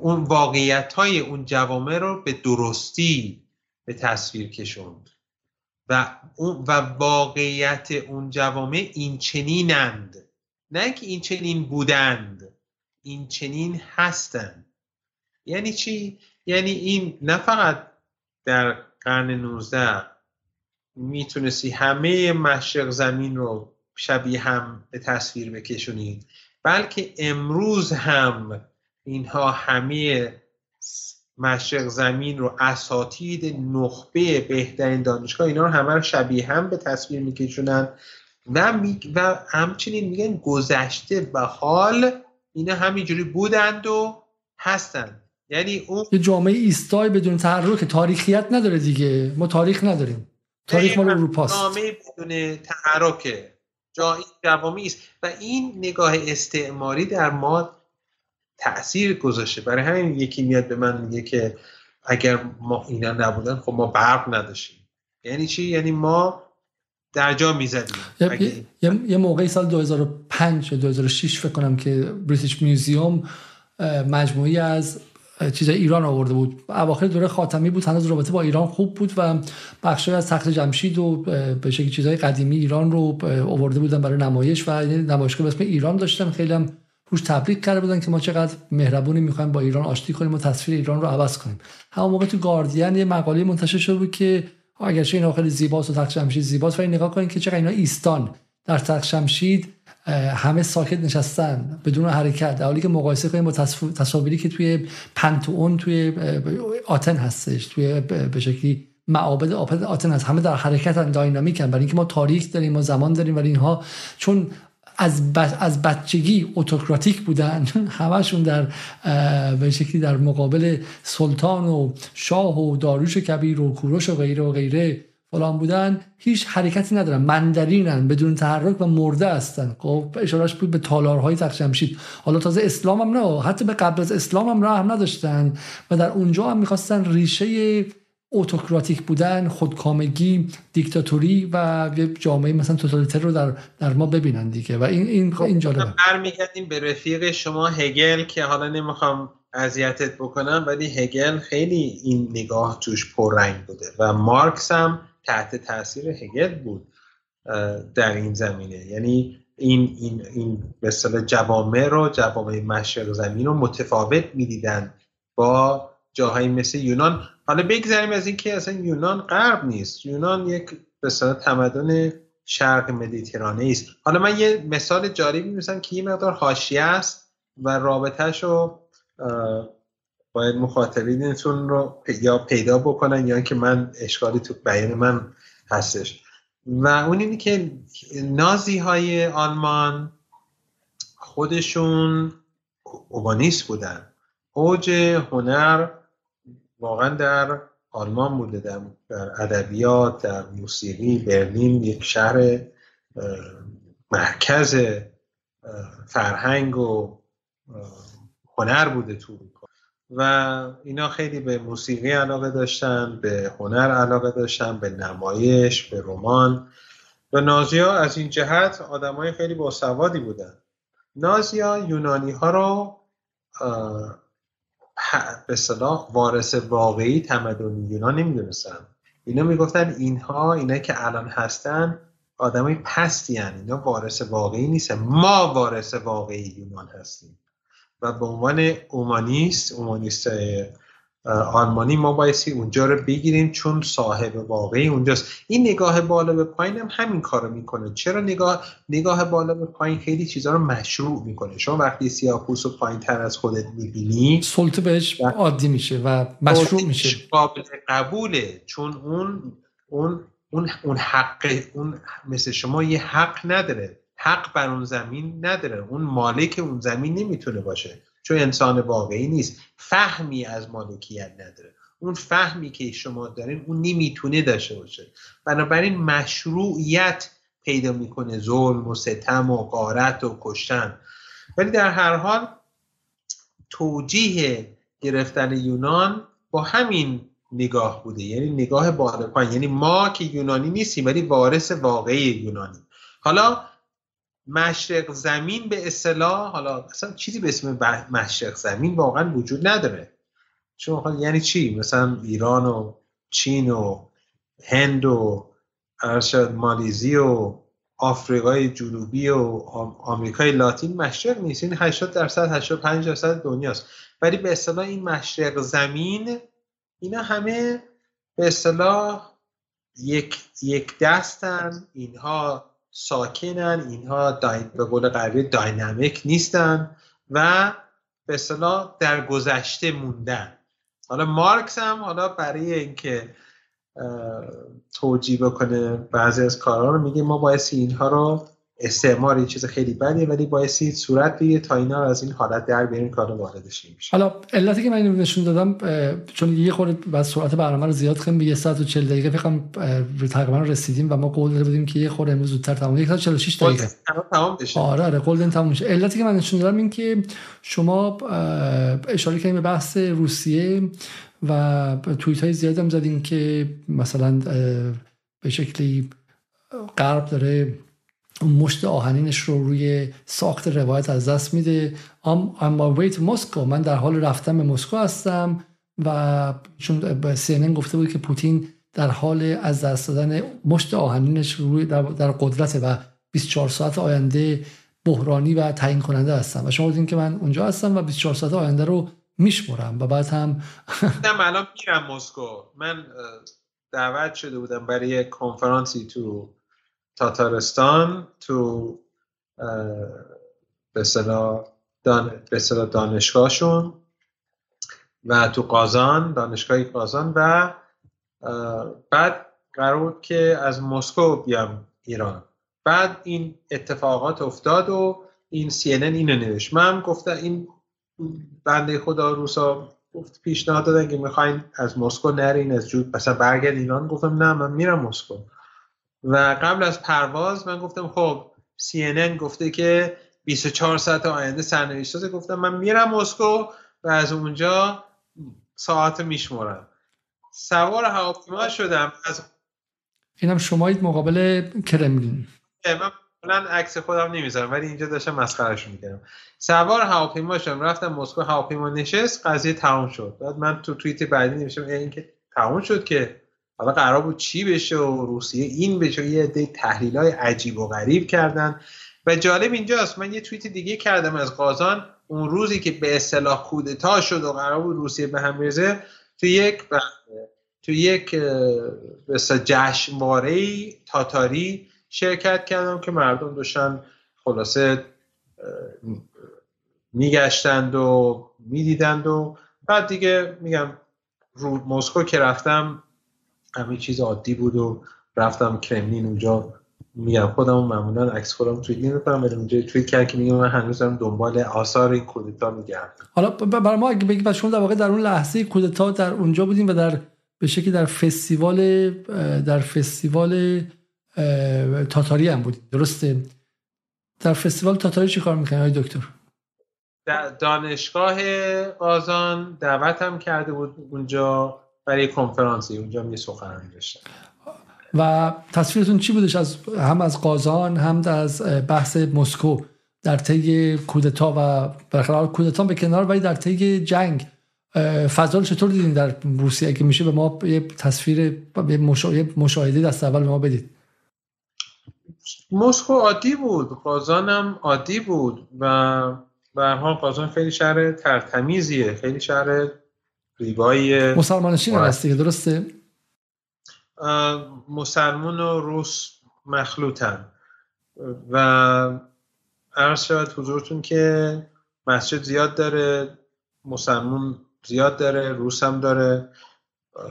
اون واقعیت های اون جوامع رو به درستی به تصویر کشوند. و, و واقعیت اون جوامع این چنینند نه که این چنین بودند این چنین هستند. یعنی چی؟ یعنی این نه فقط در قرن 19 می‌تونستی همه مشرق زمین رو شبیه هم به تصویر بکشونید بلکه امروز هم اینها همه مشرق زمین رو اساتید نخبه بهترین دانشگاه اینا رو همه رو شبیه هم به تصویر میکشونن و, می... و همچنین میگن گذشته و حال اینا همینجوری بودند و هستند. یعنی اون جامعه ایستای بدون تحرک تاریخیت نداره دیگه. ما تاریخ نداریم. تاریخ مال اروپاست. نامه بدون تحرک جایی جوامی است. و این نگاه استعماری در ما تاثیر گذاشته. برای همین یکی میاد به من میگه که اگر ما اینا نبودن خب ما برق نداشتیم. یعنی چی؟ یعنی ما در جا می‌زدیم. یه, یه،, یه موقعی سال 2005 یا 2006 فکر کنم که بریتیش میوزیوم مجموعی از چیز ایران آورده بود. اواخر دوره خاتمی بود هنوز رابطه با ایران خوب بود و بخشی از تخت جمشید و به شکل چیزهای قدیمی ایران رو آورده بودن برای نمایش و نمایشگاه به اسم ایران داشتن. خیلی هم روش تبریک کرده بودن که ما چقدر مهربونی می‌خوایم با ایران آشتی کنیم و تصویر ایران رو عوض کنیم. همون موقع تو گاردین یه مقاله منتشر شده بود که اگرچه این خیلی زیباست و تخت جمشید زیباست ولی نگاه کنید که چقدر اینا ایستان. در تخت جمشید همه ساکت نشستن بدون حرکت. در حالی که مقایسه کنیم با تصاویری که توی پنتون توی آتن هستش توی به شکلی معابد آتن هست. همه در حرکت داینامیکن برای اینکه ما تاریخ داریم ما زمان داریم ولی اینها چون از, از بچگی اتوکراتیک بودن همشون در به شکلی در مقابل سلطان و شاه و داروش کبیر و کوروش و غیره و غیره فلان بودن هیچ حرکتی ندارن مندرینن بدون تحرک و مرده هستن. خب اشارهش بود به تالارهای تخشمشید حالا تازه اسلام هم نه حتی به قبل از اسلام هم هم نداشتن و در اونجا هم می‌خواستن ریشه اوتوکراتیک بودن خودکامگی دیکتاتوری و یه جامعه مثلا توتالیتر رو در, در ما ببینن دیگه. و این این خب این جالبه. برمیگردیم به رفیق شما هگل که حالا نمی‌خوام اذیتت بکنم ولی هگل خیلی این نگاه توش پررنگ بوده و مارکس هم تحت تاثیر هگل بود در این زمینه. یعنی این این این مثلا جوامع رو جوامع مشرق زمین رو متفاوت می‌دیدن با جاهایی مثل یونان. حالا بگذاریم از اینکه اصلا یونان غرب نیست. یونان یک مثلا تمدن شرق مدیترانه است. حالا من یه مثال جالبی می‌زنم که یه مقدار حاشیه است و رابطهش رو باید مخاطبینتون رو یا پیدا بکنن یا اینکه من اشکالی تو بیان من هستش. و اون اینه که نازی های آلمان خودشون اوبانیست بودن. اوج هنر واقعا در آلمان بوده در, ادبیات در موسیقی برلین یک شهر مرکز فرهنگ و هنر بوده تو و اینا خیلی به موسیقی علاقه داشتن به هنر علاقه داشتن به نمایش به رمان. و نازیا از این جهت آدمای خیلی باسوادی بودن. نازیا یونانی ها رو به صلاح وارث واقعی تمدن یونان نمی‌دونستن. اینا می‌گفتن اینها اینا که الان هستن آدمای پستی هن. اینا وارث واقعی نیستن. ما وارث واقعی یونان هستیم. و به عنوان اومانیست اومانیست آلمانی ما بایستی اونجا رو بگیریم چون صاحب واقعی اونجاست. این نگاه بالا به پایین هم همین کارو می‌کنه. چرا نگاه نگاه بالا به پایین خیلی چیزا رو مشروع می‌کنه؟ شما وقتی سیاپوس و پایین تر از خودت می‌بینی سلطه بهش عادی میشه و مشروع میشه. قابل قبوله. چون اون اون اون اون حق اون مثل شما یه حق نداره. حق بر اون زمین نداره. اون مالک اون زمین نمی‌تونه باشه چون انسان واقعی نیست. فهمی از مالکیت نداره. اون فهمی که شما دارین اون نمی‌تونه داشته باشه. بنابراین مشروعیت پیدا می‌کنه ظلم و ستم و قارت و کشتن. ولی در هر حال توجیه گرفتن یونان با همین نگاه بوده. یعنی نگاه بالا پایین. یعنی ما که یونانی نیستیم ولی وارث واقعی یونانی حالا مشرق زمین به اصطلاح حالا اصلا چیزی به اسم مشرق زمین واقعا وجود نداره. چون یعنی چی؟ مثلا ایران و چین و هند و ارشد مالیزی و آفریقای جنوبی و آمریکای لاتین مشرق نیست. این 80 درصد 85 درصد دنیاست. ولی به اصطلاح این مشرق زمین اینا همه به اصطلاح یک یک دستن. اینها ساکنن اینها به قول غربی داینامیک نیستن و به اصطلاح در گذشته موندن. حالا مارکس هم حالا برای اینکه توجیه بکنه بعضی از کارها رو میگه ما باید اینها رو استعمار یه چیز خیلی بدیه ولی بایستی صورت بگیره تا اینا از این حالت در بیاریم کار واردش میشه حالا علتی که من اینو نشون دادم چون یه خورده بعد سرعت برنامه رو زیاد کنیم به یه ساعت و 40 دقیقه فکر تقریبا رسیدیم و ما قول داده بودیم که یه خورده امروز زودتر تمام یک ساعت 46 دقیقه. تمام بشه. آره آره قول تموم شه. علتی که من نشون دادم این که شما اشاره کردیم به بحث روسیه و توییت های زیاد هم زدیم که مثلا به شکلی غرب داره مشت آهنینش رو روی ساخت روایت از دست میده. اما ویت مسکو من در حال رفتن به مسکو هستم و چون CNN گفته بود که پوتین در حال از دست دادن مشت آهنینش روی در, در قدرت و 24 ساعت آینده بحرانی و تعیین کننده هستم. و شما بودین که من اونجا هستم و 24 ساعت آینده رو میشمرم و بعد هم من الان میرم مسکو. من دعوت شده بودم برای کنفرانسی تو تاتارستان تو به دان... دانشگاهشون و تو قازان دانشگاه قازان و بعد قرار بود که از مسکو بیام ایران. بعد این اتفاقات افتاد و این سی اینو نوشت. من گفتم این بنده خدا روسا گفت پیشنهاد دادن که می‌خواین از مسکو نرین از جود مثلا برگرد ایران. گفتم نه من میرم مسکو. و قبل از پرواز من گفتم خب CNN گفته که 24 ساعت آینده سرنوشت داده گفتم من میرم مسکو و از اونجا ساعت میشمرم سوار هواپیما شدم. از اینم شمایید مقابل کرملین. من کلا عکس خودم نمی‌ذارم ولی اینجا داشتم مسخرهش می‌کردم. سوار هواپیما شدم. رفتم مسکو هواپیما نشست قضیه تمام شد. بعد من تو توییت بعدی نوشتم این که تمام شد که حالا قرار بود چی بشه و روسیه این بشه یه عده تحلیل های عجیب و غریب کردن. و جالب اینجاست من یه توییت دیگه کردم از قازان. اون روزی که به اصطلاح کودتا شد و قرار بود روسیه به هم بریزه تو یک تو یک جشنواره تاتاری شرکت کردم که مردم داشتن خلاصه میگشتند و می‌دیدند و بعد دیگه میگم رو مسکو که رفتم همه چیز عادی بود و رفتم کرملین اونجا. میگم خودم معمولا عکس خودم توی این می‌کنم ولی اونجا توی کرد که میگم من هنوز دارم دنبال آثار این کودتا میگردم. حالا برای ما اگه بگید شما در واقع در اون لحظه کودتا در اونجا بودیم و در به شکلی در فستیوال در فستیوال تاتاری هم بودیم. درسته؟ در فستیوال تاتاری چی کار می‌کنه های دکتر؟ دانشگاه قازان دعوت هم کرده بود اونجا. برای کنفرانسی. اونجا می سخنرانی داشتم. و تصویرتون چی بودش؟ از هم از قازان هم از بحث مسکو در طی کودتا و برخلاف کودتا به کنار ولی در طی جنگ فضا چطور دیدین در روسیه؟ اگه میشه به ما یه تصویر یه مشاهده دست اول به ما بدید. مسکو عادی بود. قازان هم عادی بود. و به حال قازان خیلی شهر ترتمیزیه. خیلی شهر ریبایی مسلمانشین هست دیگه درسته؟ مسلمون و روس مخلوطن. و عرض شود حضورتون که مسجد زیاد داره مسلمون زیاد داره روس هم داره.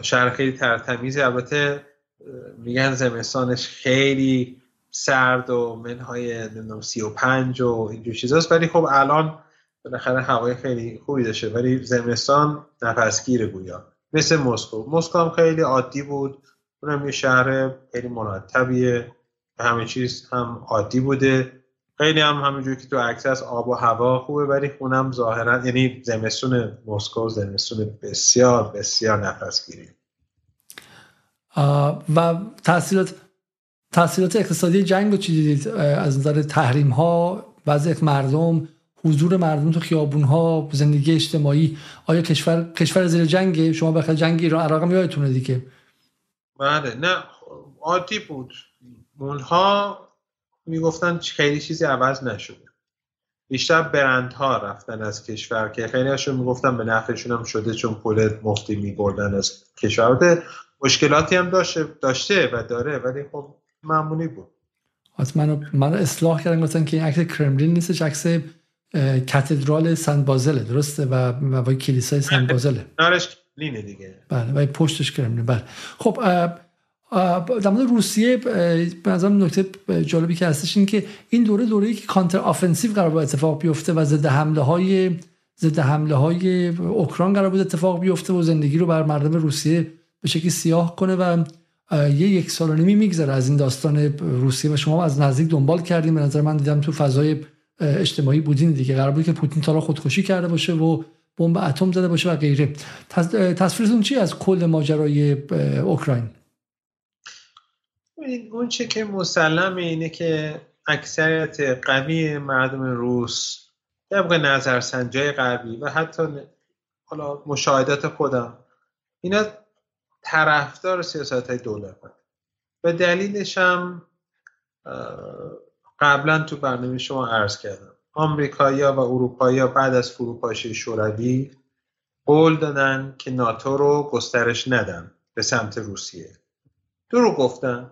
شهر خیلی ترتمیزی البته میگن زمستانش خیلی سرد و منهای سی و پنج و اینجور چیزاست. ولی خب الان بالاخره هوای خیلی خوبی داشته ولی زمستان نفسگیره گویا. مثل مسکو. مسکو هم خیلی عادی بود. اونم یه شهر خیلی مرتبیه. همه چیز هم عادی بوده. خیلی هم همونجوری که تو عکس آب و هوا خوبه ولی خونم ظاهرا یعنی زمستون مسکو زمستون بسیار بسیار نفسگیری. و تاثیرات تاثیرات اقتصادی جنگ رو چی دیدید؟ از نظر تحریم ها وضع مردم حضور مردم تو خیابون ها زندگی اجتماعی. آیا کشور کشور زیر جنگ شما بخاطر جنگ ایران عراق هم یادتونه دیگه. بله. نه عادی بود. اونها می‌گفتن خیلی چیزی عوض نشده. بیشتر برندها رفتن از کشور که خیلی هاشون می‌گفتن به نفعشون هم شده چون پول مفتی میبردن از کشور. مشکلاتی هم داشته, داشته و داره ولی خب معمولی بود. منو من اصلاح کردن گفتن که این عکس کرملین نیستش عکس کاتدرال سن بازله درسته؟ و و کلیسای سن بازله. کنارش کرملینه دیگه. بله و پشتش کرملین بله. خب در مورد روسیه به نظرم نکته جالبی که هستش این که این دوره دوره که counter offensive قرار بود اتفاق بیفته و ضد حمله های ضد حمله های اوکراین قرار بود اتفاق بیفته و زندگی رو بر مردم روسیه به شکلی سیاه کنه و یه یک سال و نیمی میگذره از این داستان روسیه. و شما از نزدیک دنبال کردیم به نظر من دیدم تو فضای اجتماعی بودین دیگه. قرار بود که پوتین تا خودکشی کرده باشه و بمب اتم زده باشه و غیره. تصویرتون چی از کل ماجرای اوکراین؟ اون چه که مسلم اینه که اکثریت قوی مردم روس طبق نظرسنجای غربی و حتی حالا مشاهدات خودم اینا طرفدار سیاست های دولت و دلیلش هم قبلا تو برنامه شما عرض کردم. آمریکایی‌ها و اروپایی‌ها بعد از فروپاشی شوروی قول دادن که ناتو رو گسترش ندن به سمت روسیه. درو گفتن.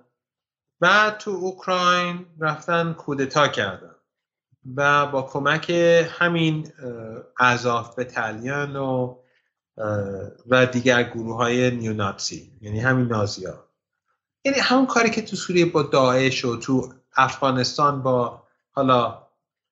بعد تو اوکراین رفتن کودتا کردن و با کمک همین اعضاف به تلیان و و دیگر گروه های نیوناتسی یعنی همین نازی ها یعنی همون کاری که تو سوریه با داعش و تو افغانستان با حالا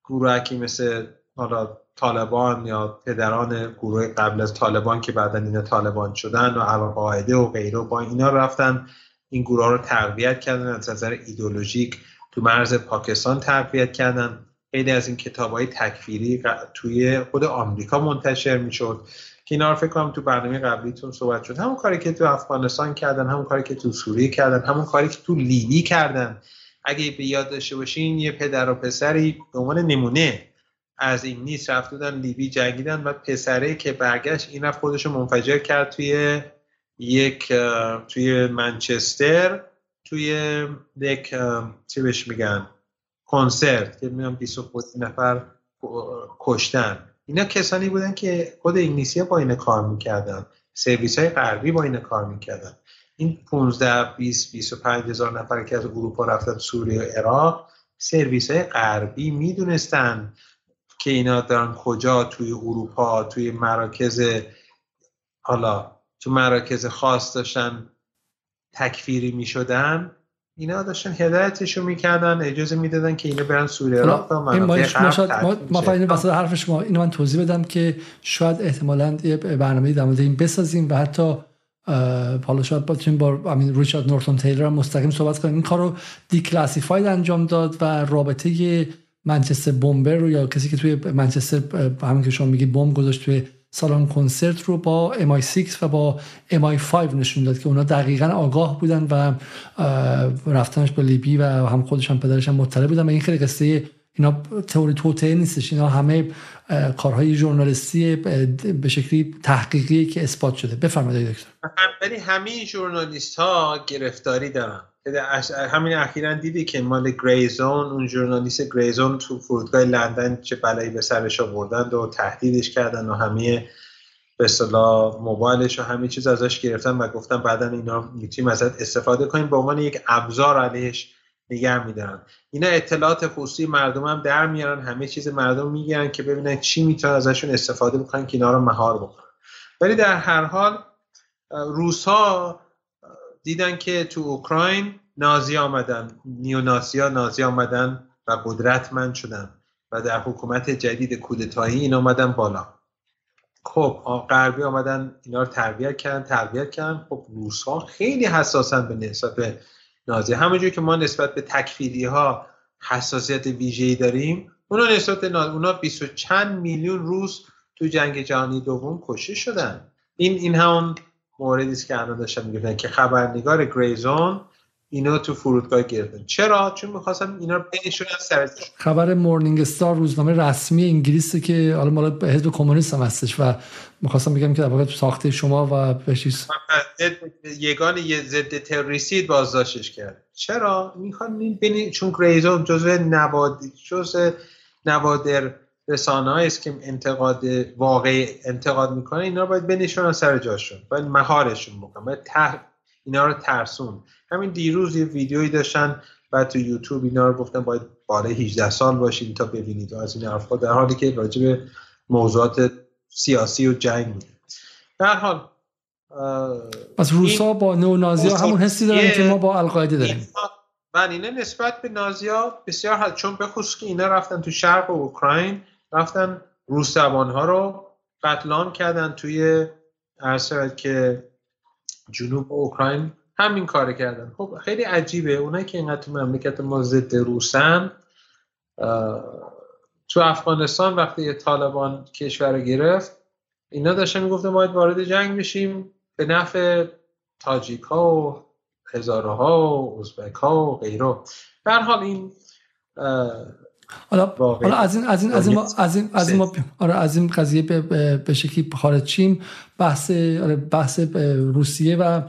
گروهکی مثل حالا طالبان یا پدران گروه قبل از طالبان که بعدا اینا طالبان شدن و القاعده و غیره با اینا رفتن این گروه رو تقویت کردن از نظر ایدولوژیک تو مرز پاکستان تقویت کردن. خیلی از این کتاب های تکفیری توی خود آمریکا منتشر می‌شد که اینا رو فکر کنم تو برنامه قبلیتون صحبت شد. همون کاری که تو افغانستان کردن همون کاری که تو سوریه کردن همون کاری که تو لیبی کردن. اگه به یاد داشته باشین یه پدر و پسری به عنوان نمونه از این نیست رفت بودن لیبی جنگیدن و پسره که برگشت این رفت خودش مفجر کرد توی یک توی منچستر توی یک چی بهش میگن؟ کنسرت که میان 20 نفر کشتن. اینا کسانی بودن که خود انگلیسی با این کار می‌کردن. سرویس های غربی با این کار می‌کردن. این 15 20 25 هزار نفر که از اروپا رفتن سوریه و عراق سرویس های غربی می‌دونستن که اینا دارن کجا توی اروپا توی مراکز حالا تو مراکز خاص داشتن تکفیری می‌شدن. اینا داشتن هدایتشو می‌کردن اجازه می‌دادن که اینا برن سوریه عراق تا مناطق ما ما فایده وسط حرف شما اینو من توضیح بدم که شاید احتمالاً یه برنامه در مورد این بسازیم و حتی حالا شاید بتونیم با امین ریچارد نورتون تیلر هم مستقیم صحبت کنیم. این کار رو دیکلاسیفاید انجام داد و رابطه منچستر بومبر رو یا کسی که توی منچستر همین که شما میگید بمب گذاشت توی سالن کنسرت رو با MI6 و با MI5 نشون داد که اونا دقیقا آگاه بودن و رفتنش به لیبی و هم خودش هم پدرش هم مطلع بودن و این خیلی قصه اینا تئوری توته نیستش. اینا همه کارهای ژورنالیستی به شکلی تحقیقی که اثبات شده. بفرمایید دکتر. ولی همه ژورنالیست ها گرفتاری دارن. همین اخیرا دیدی که مال گریزون اون ژورنالیست گریزون تو فرودگاه لندن چه بلایی به سرش آوردن و تهدیدش کردن و همه به اصطلاح موبایلش و همه چیز ازش گرفتن و گفتن بعدا اینا می‌تونیم ازت استفاده کنیم. به عنوان یک ابزار علیهش نگه میدارن. اینا اطلاعات خصوصی مردم هم در میارن همه چیز مردم می‌گیرن که ببینن چی می‌تونن ازشون استفاده بکنن که اینا رو مهار بکنن. ولی در هر حال روس ها دیدن که تو اوکراین نازی آمدن نیونازی ها نازی آمدن و قدرتمند شدن و در حکومت جدید کودتایی این آمدن بالا. خب غربی آمدن اینا رو تربیت کردن تربیت کردن. خب روس ها خیلی حساسن به نسبت نازی همونجور که ما نسبت به تکفیری ها حساسیت ویژه‌ای داریم اونا نسبت به نازی اونا 20 چند میلیون روس تو جنگ جهانی دوم کشته شدن. این این همون موردی است که الان داشتم می‌گفتن که خبرنگار گریزون اینا تو فرودگاه گرفتن. چرا؟ چون می‌خواستم اینا بینشون سر خبر مورنینگ استار روزنامه رسمی انگلیس که حالا مال حزب کمونیست هم هستش و می‌خواستم بگم که در واقع ساخته شما و بهشیز. یگان یه ضد تروریستی بازداشتش کرد. چرا؟ می‌خوان بین چون گریزون جزء نواد جزء نوادر رسانه است که انتقاد واقعی انتقاد می‌کنه اینا باید بنشونن سر جاشون. باید مهارشون بکنن. باید ته اینا رو ترسون. همین دیروز یه ویدیویی داشتن بعد تو یوتیوب اینا رو گفتن باید بالای 18 سال باشین تا ببینید. و از این حرفا در حالی که راجع به موضوعات سیاسی و جنگ میگه در حال پس روسا با نو نازی همون حسی دارن که ما با القاعده داریم. من اینه نسبت به نازیا بسیار حد چون به خصوص که اینا رفتن تو شرق و اوکراین رفتن روس ها رو قتل کردن توی عرصه که جنوب اوکراین همین کار کردن. خب خیلی عجیبه. اونایی که اینقدر تو مملکت ما ضد روسن تو افغانستان وقتی طالبان کشور رو گرفت اینا داشتن می‌گفتن باید وارد جنگ بشیم به نفع تاجیک ها و هزاره ها و ازبک ها و غیره در حال این حالا حالا از این از این از این از این از این آره از این قضیه به, به شکلی خارج چیم بحث آره بحث روسیه و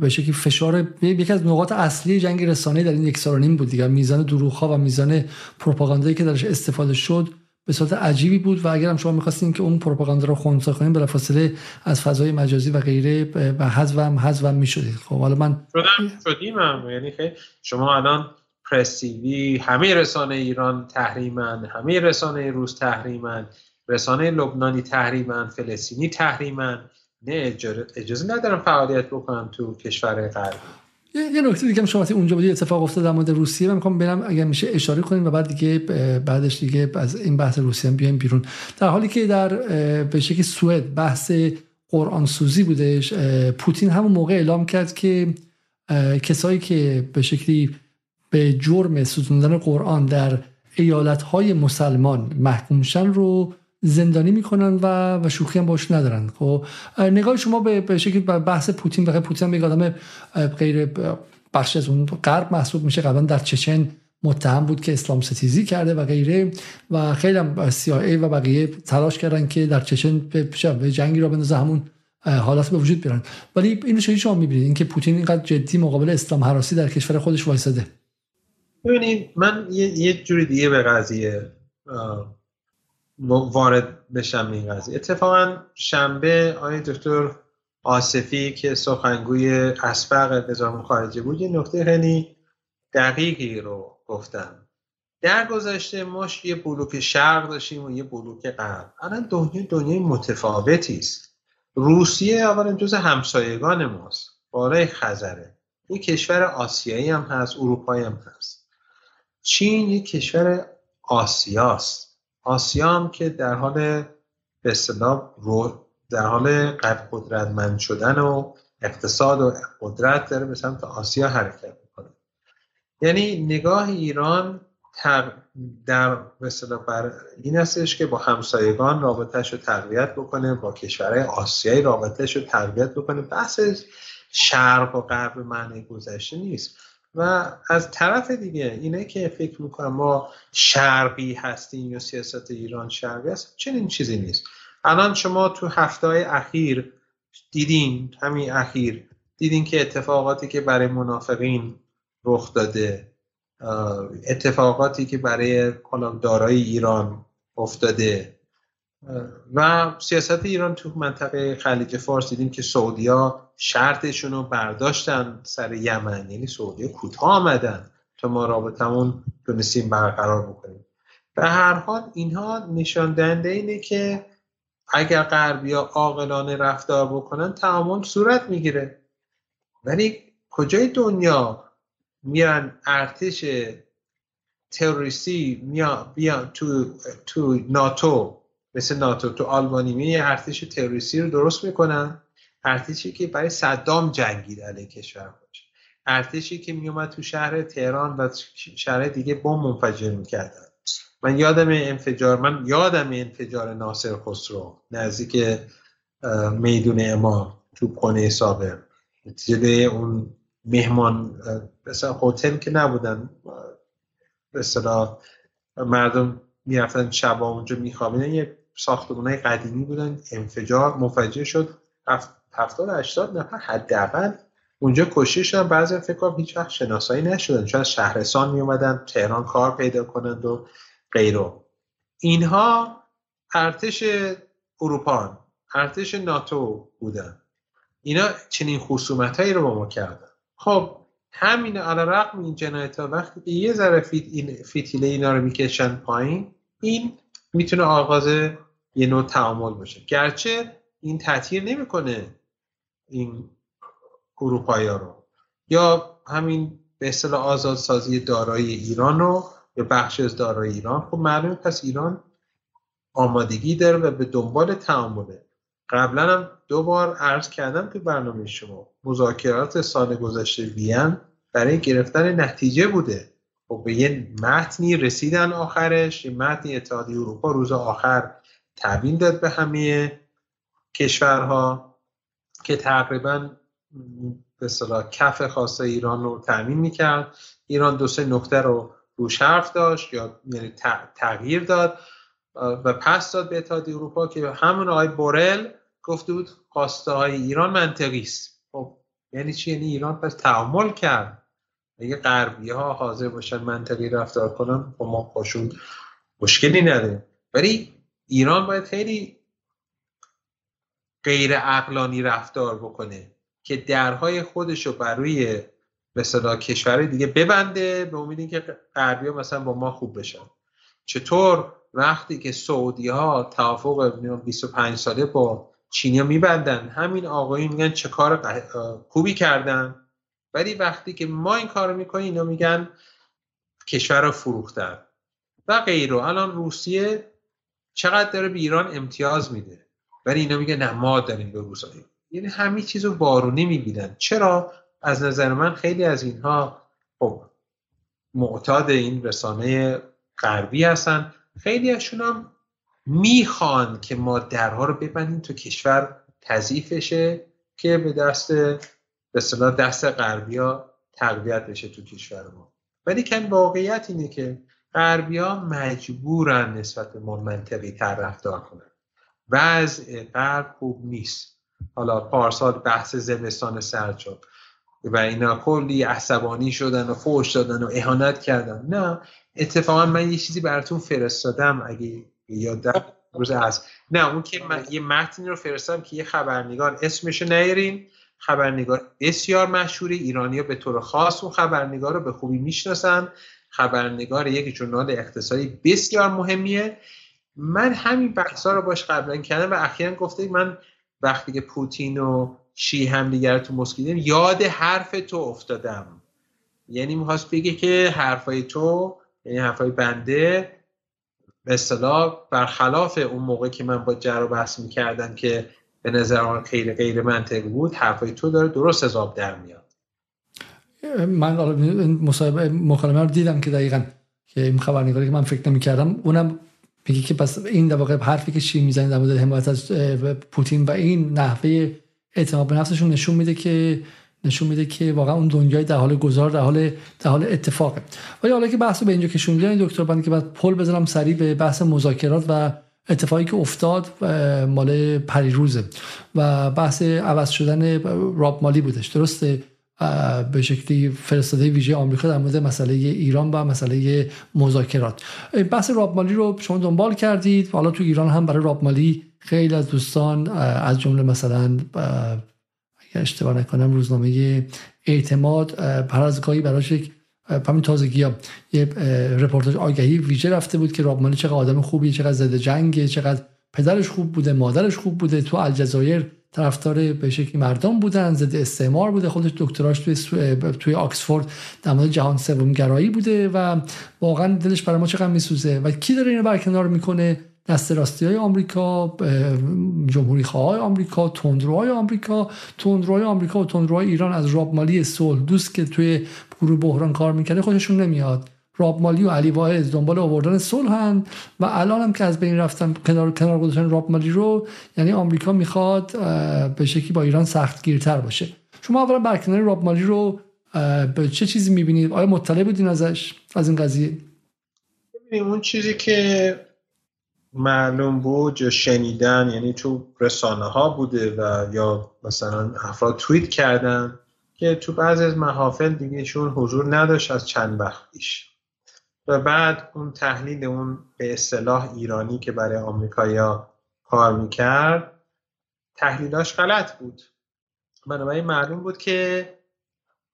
به شکلی فشار یکی از نقاط اصلی جنگ رسانه در این یک سال و نیم بود دیگه. میزان دروغ ها و میزان پروپاگاندایی که درش استفاده شد به صورت عجیبی بود و اگر هم شما می‌خواستین که اون پروپاگاندا رو خونسا کنین بلافاصله از فضای مجازی و غیره و حذف هم حذف هم می‌شدید. خب حالا من شدیم هم. یعنی شما الان پرس همه رسانه ایران تحریمن همه رسانه روس تحریمن رسانه لبنانی تحریمن فلسطینی تحریمن. نه اجازه ندارم فعالیت بکنم تو کشور غربی یه نکته دیگه شما اونجا بودی اتفاق افتاد در مورد روسیه من می‌خوام برم اگر میشه اشاره کنیم و بعد دیگه بعدش دیگه از این بحث روسیه هم بیایم بیرون. در حالی که در به شکلی سوئد بحث قرآن سوزی بودش پوتین همون موقع اعلام کرد که کسایی که به شکلی به جرم سوزوندن قرآن در ایالت مسلمان محکومشن رو زندانی می‌کنن و و شوخی هم باش ندارن. خب نگاه شما به به شکل بحث پوتین بخیر پوتین یک آدم غیر بخش از اون غرب محسوب میشه. قبلا در چچن متهم بود که اسلام ستیزی کرده و غیره و خیلی هم CIA و بقیه تلاش کردن که در چچن به جنگی را بندازه همون حالات به وجود بیارن. ولی اینو شما می‌بینید اینکه پوتین اینقدر جدی مقابل اسلام حراسی در کشور خودش وایساده. ببینید من یه, یه جوری دیگه به قضیه وارد بشم این قضیه. اتفاقا شنبه آقای دکتر آصفی که سخنگوی اسبق وزارت خارجه بود یه نکته خیلی دقیقی رو گفتم. در گذشته ما یه بلوک شرق داشتیم و یه بلوک غرب. الان دنیا دنیای متفاوتی است. روسیه اولا جز همسایگان ماست بالای خزره. یه کشور آسیایی هم هست اروپایی هم هست. چین یک کشور آسیاست. آسیا هم که در حال به اصطلاح در حال قدرتمند شدن و اقتصاد و قدرت داره به سمت آسیا حرکت می‌کنه. یعنی نگاه ایران در مثلا بر این هستش که با همسایگان رابطهش رو تقویت بکنه با کشورهای آسیایی رابطهش رو تقویت بکنه بحث شرق و غرب معنی گذشته نیست. و از طرف دیگه اینه که فکر می‌کنم ما شرقی هستیم یا سیاست ایران شرقی هست چنین چیزی نیست. الان شما تو هفته اخیر دیدین همین اخیر دیدین که اتفاقاتی که برای منافقین رخ داده اتفاقاتی که برای دارای ایران افتاده. و سیاست ایران تو منطقه خلیج فارس دیدیم که سعودیا شرطشون رو برداشتن سر یمن. یعنی سعودی کوتاه آمدن تا ما رابطمون تونستیم برقرار بکنیم. به هر حال اینها نشان دهنده اینه که اگر غربیا عاقلانه رفتار بکنن تعامل صورت می‌گیره. ولی کجای دنیا میرن ارتش تروریستی میان تو تو ناتو مثل ناتو تو آلمانی می ارتش تروریستی رو درست می‌کنن؟ ارتشی که برای صدام جنگید علیه کشور باشه ارتشی که میومد تو شهر تهران و شهر دیگه بمب منفجر می‌کردن. من یادم انفجار من یادم انفجار ناصر خسرو نزدیک میدون امام تو کنه صابر. جلوی اون مهمان مثلا هتل که نبودن مثلا مردم می‌رفتن شبا اونجا میخوابیدن یه ساختمون قدیمی بودن انفجار منفجر شد هفتاد هشتاد نفر حداقل اونجا کشته شدن. بعضی فکر کنم هیچ وقت شناسایی نشدن چون از شهرستان می اومدن تهران کار پیدا کنند و غیره. اینها ارتش اروپا ارتش ناتو بودن. اینا چنین خصومت هایی رو با ما کردن. خب همین علا رقم این جنایت ها وقتی که یه ذره فیت این فیتیله اینا رو می‌کشن پایین این می‌تونه آغاز یه نوع تعامل باشه. گرچه این تطهیر نمی‌کنه این اروپایی رو. یا همین به اصطلاح آزادسازی دارایی ایران رو یا بخش از دارایی ایران خب معلومه پس ایران آمادگی داره و به دنبال تعامله. قبلا هم دو بار عرض کردم که برنامه شما مذاکرات سال گذشته وین برای گرفتن نتیجه بوده. خب به یه متنی رسیدن آخرش یه متنی اتحادیه اروپا روز آخر تبیین داد به همه کشورها. که تقریبا به صلاح کف خاصه ایران رو تأمین می‌کرد. ایران دو سه نکته رو روش حرف داشت یا یعنی تغییر داد. و پس داد به اتحادیه اروپا که همون آقای بورل گفته بود خواسته های ایران منطقی است. خب یعنی چی؟ یعنی ایران پس تعامل کرد. اگه غربی ها حاضر باشن منطقی رفتار کنن خب ما باشون مشکلی نداره ولی ایران باید خیلی غیر اقلانی رفتار بکنه که درهای خودش رو بر روی مثلا کشور دیگه ببنده به امید اینکه غربی مثلا با ما خوب بشن. چطور وقتی که سعودی ها توافق 25 ساله با چینیا میبندن همین آقایون میگن چه کار خوبی کردن. ولی وقتی که ما این کار می‌کنیم اینا میگن کشور رو فروختن. و غیره الان روسیه چقدر داره به ایران امتیاز میده؟ ولی اینا میگن نه ما داریم به روسیه یعنی همه چیز رو بارونی می‌بینن چرا؟ از نظر من خیلی از اینها خب معتاد این رسانه غربی هستن. خیلی هاشون هم می‌خوان که ما درها رو ببندیم تو کشور تضیفشه که به دست به صلاح دست غربیا تقویت بشه تو کشور ما. ولی کن واقعیت اینه که غربیا مجبورن نسبت به ما منطقی تر رفتار کنن. وضع غرب خوب نیست. حالا پارسال بحث زمستان سرد شد و اینا کلی عصبانی شدن و فوش دادن و اهانت کردن. نه اتفاقا من یه چیزی براتون فرستادم اگه یاد روز هست نه اون که من یه متنی رو فرستادم که یه خبرنگار اسمش نیارین خبرنگار بسیار مشهوری ایرانی به طور خاص اون خبرنگار رو به خوبی می‌شناسن. خبرنگار یک جورنال اقتصادی بسیار مهمیه. من همین بحثا رو باش قبلا کردم و اخیرا گفته من وقتی که پوتین و شی هم دیگر تو مسکو یاد حرف تو افتادم. یعنی می‌خواست بگه که حرفای تو یعنی حرفای بنده به اصطلاح برخلاف اون موقع که من با جر بحث می‌کردم که به نظر خیلی غیر منطقی بود حرفای تو داره درست از آب در میاد. من مکالمه رو دیدم که دقیقا که این خبرنگاری که من فکر نمی‌کردم اونم میگه که پس این در واقع حرفی که شی می‌زنه در مورد حمایت از پوتین و این نحوه اعتماد به نفسشون نشون میده که نشون میده که واقعا اون دنیای در حال گذار در حال در حال اتفاقه. ولی حالا که بحث به اینجا کشوندین دکتر بند که بعد پل بزنم سریع به بحث مذاکرات و اتفاقی که افتاد مال پریروزه و بحث عوض شدن راب مالی بودش. درسته؟ به شکلی فرستاده ویژه آمریکا در مورد مسئله ایران و مسئله مذاکرات. بحث راب مالی رو شما دنبال کردید. حالا تو ایران هم برای راب مالی خیلی از دوستان از جمله مثلا اگر اشتباه نکنم روزنامه اعتماد هر از گاهی براش یک همین تازگی ها یه رپورتاج آگهی ویژه رفته بود که رابمانی چقدر آدم خوبی چقدر زده جنگه چقدر پدرش خوب بوده مادرش خوب بوده. تو الجزایر طرفدار به شکلی مردم بودن ضد استعمار بوده. خودش دکتراش توی توی آکسفورد در مورد جهان سوم گرایی بوده و واقعا دلش برای ما چقدر میسوزه و کی داره اینو برکنار می‌کنه؟ دست راستی های آمریکا جمهوری خواه آمریکا تندروهای آمریکا. تندروهای آمریکا و تندروهای ایران از راب مالی صلح دوست که توی گروه بحران کار می‌کرده خودشون نمیاد. راب مالی و علی واحد دنبال آوردن صلحن و الان هم که از بین رفتن کنار کنار گذاشتن راب مالی رو یعنی آمریکا می‌خواد به شکلی با ایران سخت گیرتر باشه. شما اولا برکنار راب مالی رو به چه چیزی می‌بینید؟ آیا مطلع بودین ازش از این قضیه؟ اون چیزی که معلوم بود یا شنیدن یعنی تو رسانه ها بوده و یا مثلا افراد توییت کردن که تو بعضی از محافل دیگهشون حضور نداشت از چند وقت پیش. و بعد اون تحلیل اون به اصطلاح ایرانی که برای آمریکایا کار می‌کرد تحلیلاش غلط بود. بنابراین معلوم بود که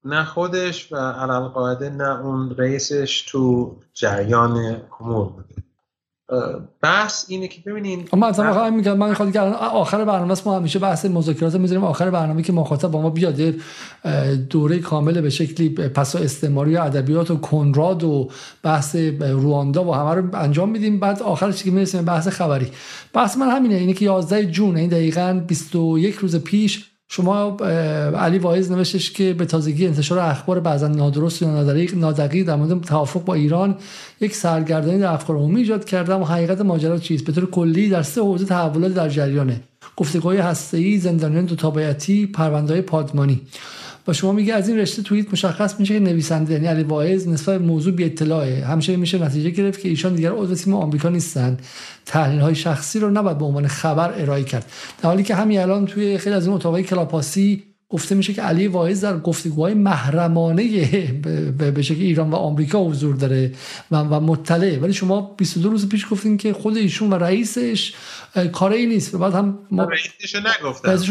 نه خودش و علالقاعده نه اون رئیسش تو جریان امور بوده. بحث اینه که ببینین اما از من میگم من می‌خواد که آخر برنامه ما همیشه بحث مذاکرات می‌ذاریم. آخر برنامه که مخاطب با ما بیاد دوره کامل به شکلی پس استعماری و ادبیات و کنراد و بحث رواندا و همه رو انجام میدیم. بعد آخرش که می‌رسیم بحث خبری. بحث من همینه اینه که 11 جون این دقیقاً 21 روز پیش شما علی واعظ نوشتش که به تازگی انتشار اخبار بعضا نادرست یا نادقیق در مورد توافق با ایران یک سرگردانی در افکار عمومی ایجاد کرده و حقیقت ماجرا چیست؟ به طور کلی در سه حوزه تحولات در جریانه. گفتگوهای هسته‌ای زندانیان دو تابعیتی پرونده‌های پادمانی. با شما میگه از این رشته توییت مشخص میشه که نویسنده یعنی علی واعظ نسبت موضوع بی اطلاعه. همیشه میشه نتیجه گرفت که ایشان دیگر عضو تیم آمریکا نیستن تحلیل های شخصی رو نباید به عنوان خبر ارائه کرد. در حالی که همین الان توی خیلی از این اتاقای کلاپاسی گفته میشه که علی واعظ در گفتگوهای محرمانه به شکل ایران و آمریکا حضور داره و, و مطلع ولی شما 22 روز پیش گفتین که خود ایشون و رئیسش کاری نیست. و بعد هم ما رئیسش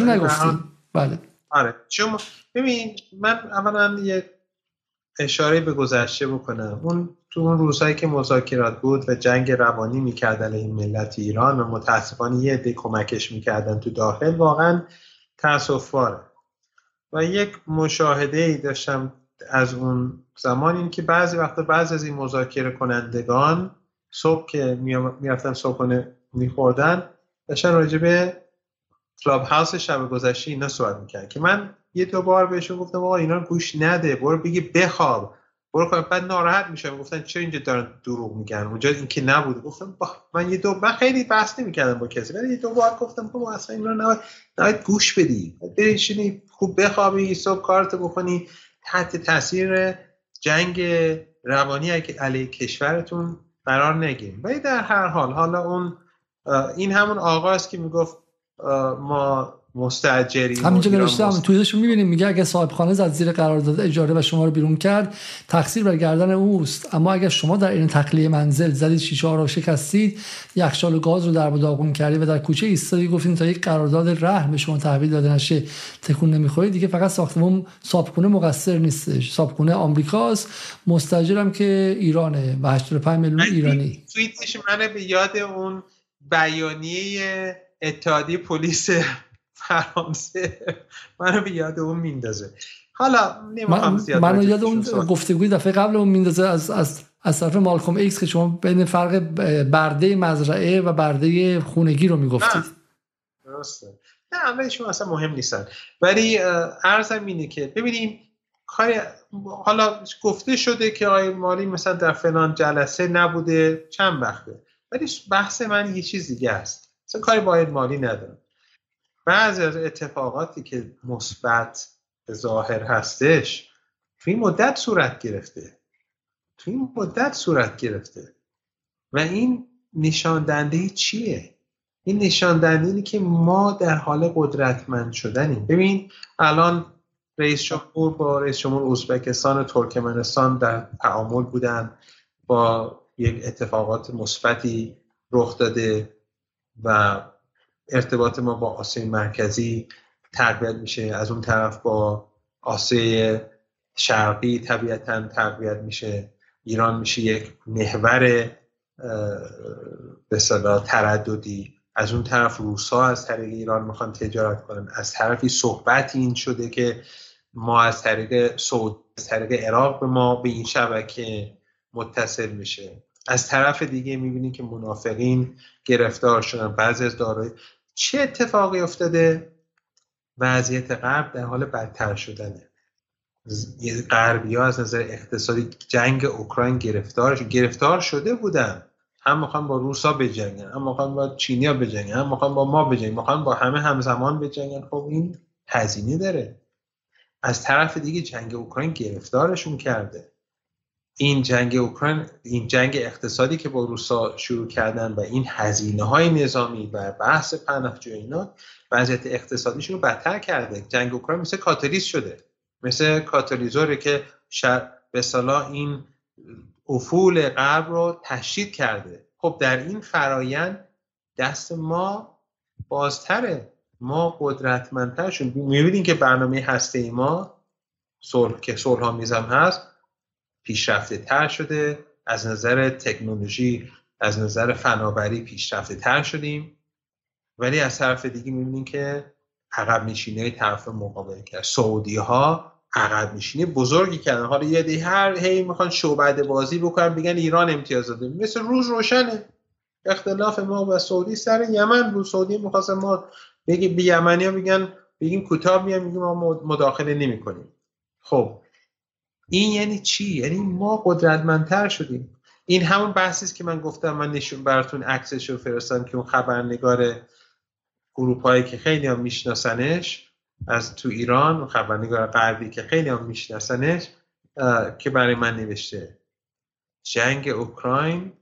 نگفتیم. بله. آره. چون ببین من اولا یه اشاره به گذشته بکنم. اون تو اون روزهایی که مذاکرات بود و جنگ روانی می‌کردن این ملت ایران و متاسفانه یه عده کمکش می‌کردن تو داخل واقعا تاسفباره و یک مشاهده ای داشتم از اون زمان این که بعضی وقتا بعضی از این مذاکره کنندگان صبح که می‌رفتن صبحانه میخوردن داشتن راجع به کلاب هاوس شب گذشته اینا صحبت می‌کرد که من یه دو بار بهشون گفتم آقا اینا گوش نده برو بگی بخواب. برو بعد ناراحت میشم. گفتن چرا اینجا دارن دروغ میگن؟ اونجا این که نبود گفتم من یه دو من خیلی بحث نمی‌کردم با کسی. ولی یه دو بار گفتم بابا اصلا اینا نباید نباید گوش بدی. بشینی خوب بخوابی صبح کارت بکنی. تحت تاثیر جنگ روانی علیه کشورتون قرار نگیریم. ولی در هر حال حالا اون این همون آقا است که می‌گفت ما مستاجری همینجا نوشته هم تویش می‌بینیم. میگه اگه صاحب خانه زد زیر قرارداد اجاره و شما رو بیرون کرد تقصیر بر گردن اوست. اما اگر شما در این تخلیه منزل زدید شیشه ها رو شکستید یخچال و گاز رو در داغون کردید و در کوچه ایستادی گفتین تا یک قرارداد رهن به شما تحویل داده نشه تکون نمی‌خورید. دیگه فقط ساختمون صابخونه مقصر نیستش. صابخونه آمریکاست. مستاجرم که ایرانه و 85 میلیون ایرانی. توییتش من به یاد اون بیانیه اتحادیه پلیس فرانسه. منو به یاد اون میندازه. حالا نمی‌خوام زیاد منو یاد اون گفتگوی دفعه قبل اون میندازه از از از طرف مالکوم ایکس که شما بین فرق برده مزرعه و برده خونگی رو می‌گفتید درسته. نه شما اصلا مهم نیستن. ولی ارزم اینه که ببینیم کاری حالا گفته شده که آقای مالی مثلا در فلان جلسه نبوده چند وقته. ولی بحث من یه چیز دیگه است. مثلا کاری باید مالی ندارم. بعضی از اتفاقاتی که مثبت ظاهر هستش توی این مدت صورت گرفته. توی این مدت صورت گرفته. و این نشان چیه؟ این نشان دهنده که ما در حال قدرتمند شدنیم. ببین الان رئیس جمهور با رئیس جمهور ازبکستان و ترکمنستان در تعامل بودن با یک اتفاقات مثبتی رخ داده و ارتباط ما با آسیای مرکزی تقویت میشه. از اون طرف با آسیای شرقی طبیعتا تقویت میشه. ایران میشه یک محور به صدا ترددی. از اون طرف روسا از طریق ایران می‌خوان تجارت کنن. از طرفی صحبتی این شده که ما از طریق سعود از طریق عراق به ما به این شبکه متصل میشه. از طرف دیگه می‌بینید که منافقین گرفتار شدن. بعضی از دارایی چه اتفاقی افتاده وضعیت غرب در حال بدتر شدنه؟ غربی ها از نظر اقتصادی جنگ اوکراین گرفتار گرفتار شده بودن. هم می‌خوان با روسا بجنگن هم می‌خوان با چینیا بجنگن هم می‌خوان با ما بجنگن می‌خوان با همه همزمان بجنگن. خب این هزینه داره. از طرف دیگه جنگ اوکراین گرفتارشون کرده. این جنگ اوکراین این جنگ اقتصادی که با روسا شروع کردن و این هزینه های نظامی و بحث پناهجو اینا وضعیت اقتصادیشون رو بدتر کرده. جنگ اوکراین مثل کاتالیز شده. مثل کاتالیزوره که شر به صلاح این افول غرب رو تشدید کرده. خب در این فرایند دست ما بازتره. ما قدرتمندتر شد می‌بینیم که برنامه هسته ما صلح که صلح میزم هست پیشرفته تر شده. از نظر تکنولوژی از نظر فناوری پیشرفته تر شدیم. ولی از طرف دیگه می‌بینیم که عقب نشینی طرف مقابل کرد. سعودی ها عقب نشینی بزرگی کردن. حالا یه هر هی می‌خوان شعبده بازی بکنن بگن ایران امتیاز داده. مثل روز روشنه. اختلاف ما و سعودی سر یمن بود. سعودی می‌خواست ما بگی به یمنی ها بگن بگیم کوتاه میگیم ما مداخله نمی کنیم خب این یعنی چی؟ یعنی ما قدرتمندتر شدیم. این همون بحثی است که من گفتم من نشون براتون عکسش رو فرستم که اون خبرنگار اروپایی که خیلی هم میشناسنش از تو ایران خبرنگار غربی که خیلی هم میشناسنش که برای من نوشته. جنگ اوکراین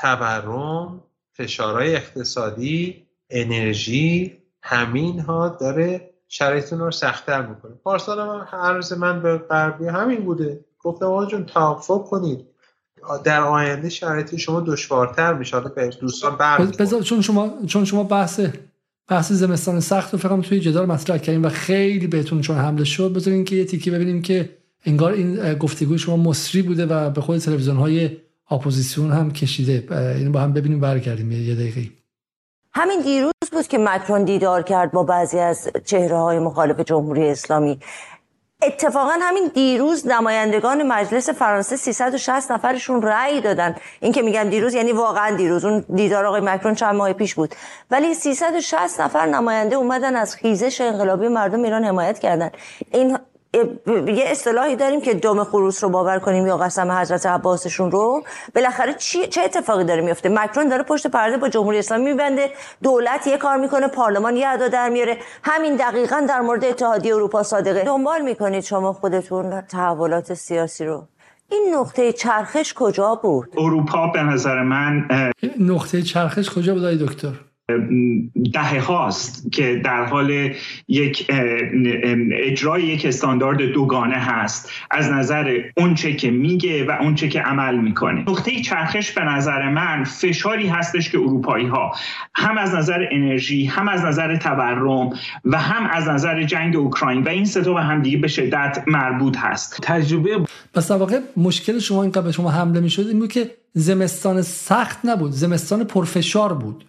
تورم فشارهای اقتصادی انرژی همین ها داره شرایطتون رو سختتر می‌کنه. پارسال هم عرض من به غربی همین بوده. گفتم آقا جون توافق کنید. در آینده شرایط شما دشوارتر میشه. حالا دوستان بذار چون شما چون شما بحث بحث زمستان سخت رو فقط توی جدال مطرح کردیم و خیلی بهتون چون حمله شد. بذارین که یه تیکی ببینیم که انگار این گفتگوی شما مصری بوده و به خود تلویزیون های اپوزیسیون هم کشیده. اینو با هم ببینیم برگردیم یه دقیقه. همین دیروز بود که مکرون دیدار کرد با بعضی از چهره های مخالف جمهوری اسلامی. اتفاقا همین دیروز نمایندگان مجلس فرانسه 360 نفرشون رأی دادن. این که میگم دیروز یعنی واقعا دیروز. اون دیدار آقای مکرون چند ماه پیش بود. ولی 360 نفر نماینده اومدن از خیزش انقلابی مردم ایران حمایت کردن. این یه اصطلاحی داریم که دم خروس رو باور کنیم یا قسم حضرت عباسشون رو. بالاخره چی چه اتفاقی داره میفته؟ مکرون داره پشت پرده با جمهوری اسلامی میبنده. دولت یه کار می‌کنه پارلمان یه ادا در میاره. همین دقیقا در مورد اتحادیه اروپا صادقه. دنبال می‌کنید شما خودتون تحولات سیاسی رو. این نقطه چرخش کجا بود؟ اروپا به نظر من نقطه چرخش کجا بود دکتر؟ دهه هاست که در حال یک اجرای یک استاندارد دوگانه هست. از نظر اونچه که میگه و اونچه که عمل می‌کنه. نقطه چرخش به نظر من فشاری هستش که اروپایی ها هم از نظر انرژی هم از نظر تورم و هم از نظر جنگ اوکراین و این سه به هم دیگه به شدت مربوط هست. تجربه پس واقع مشکل شما اینقدر به شما حمله می‌شد این بود که زمستان سخت نبود زمستان پرفشار بود.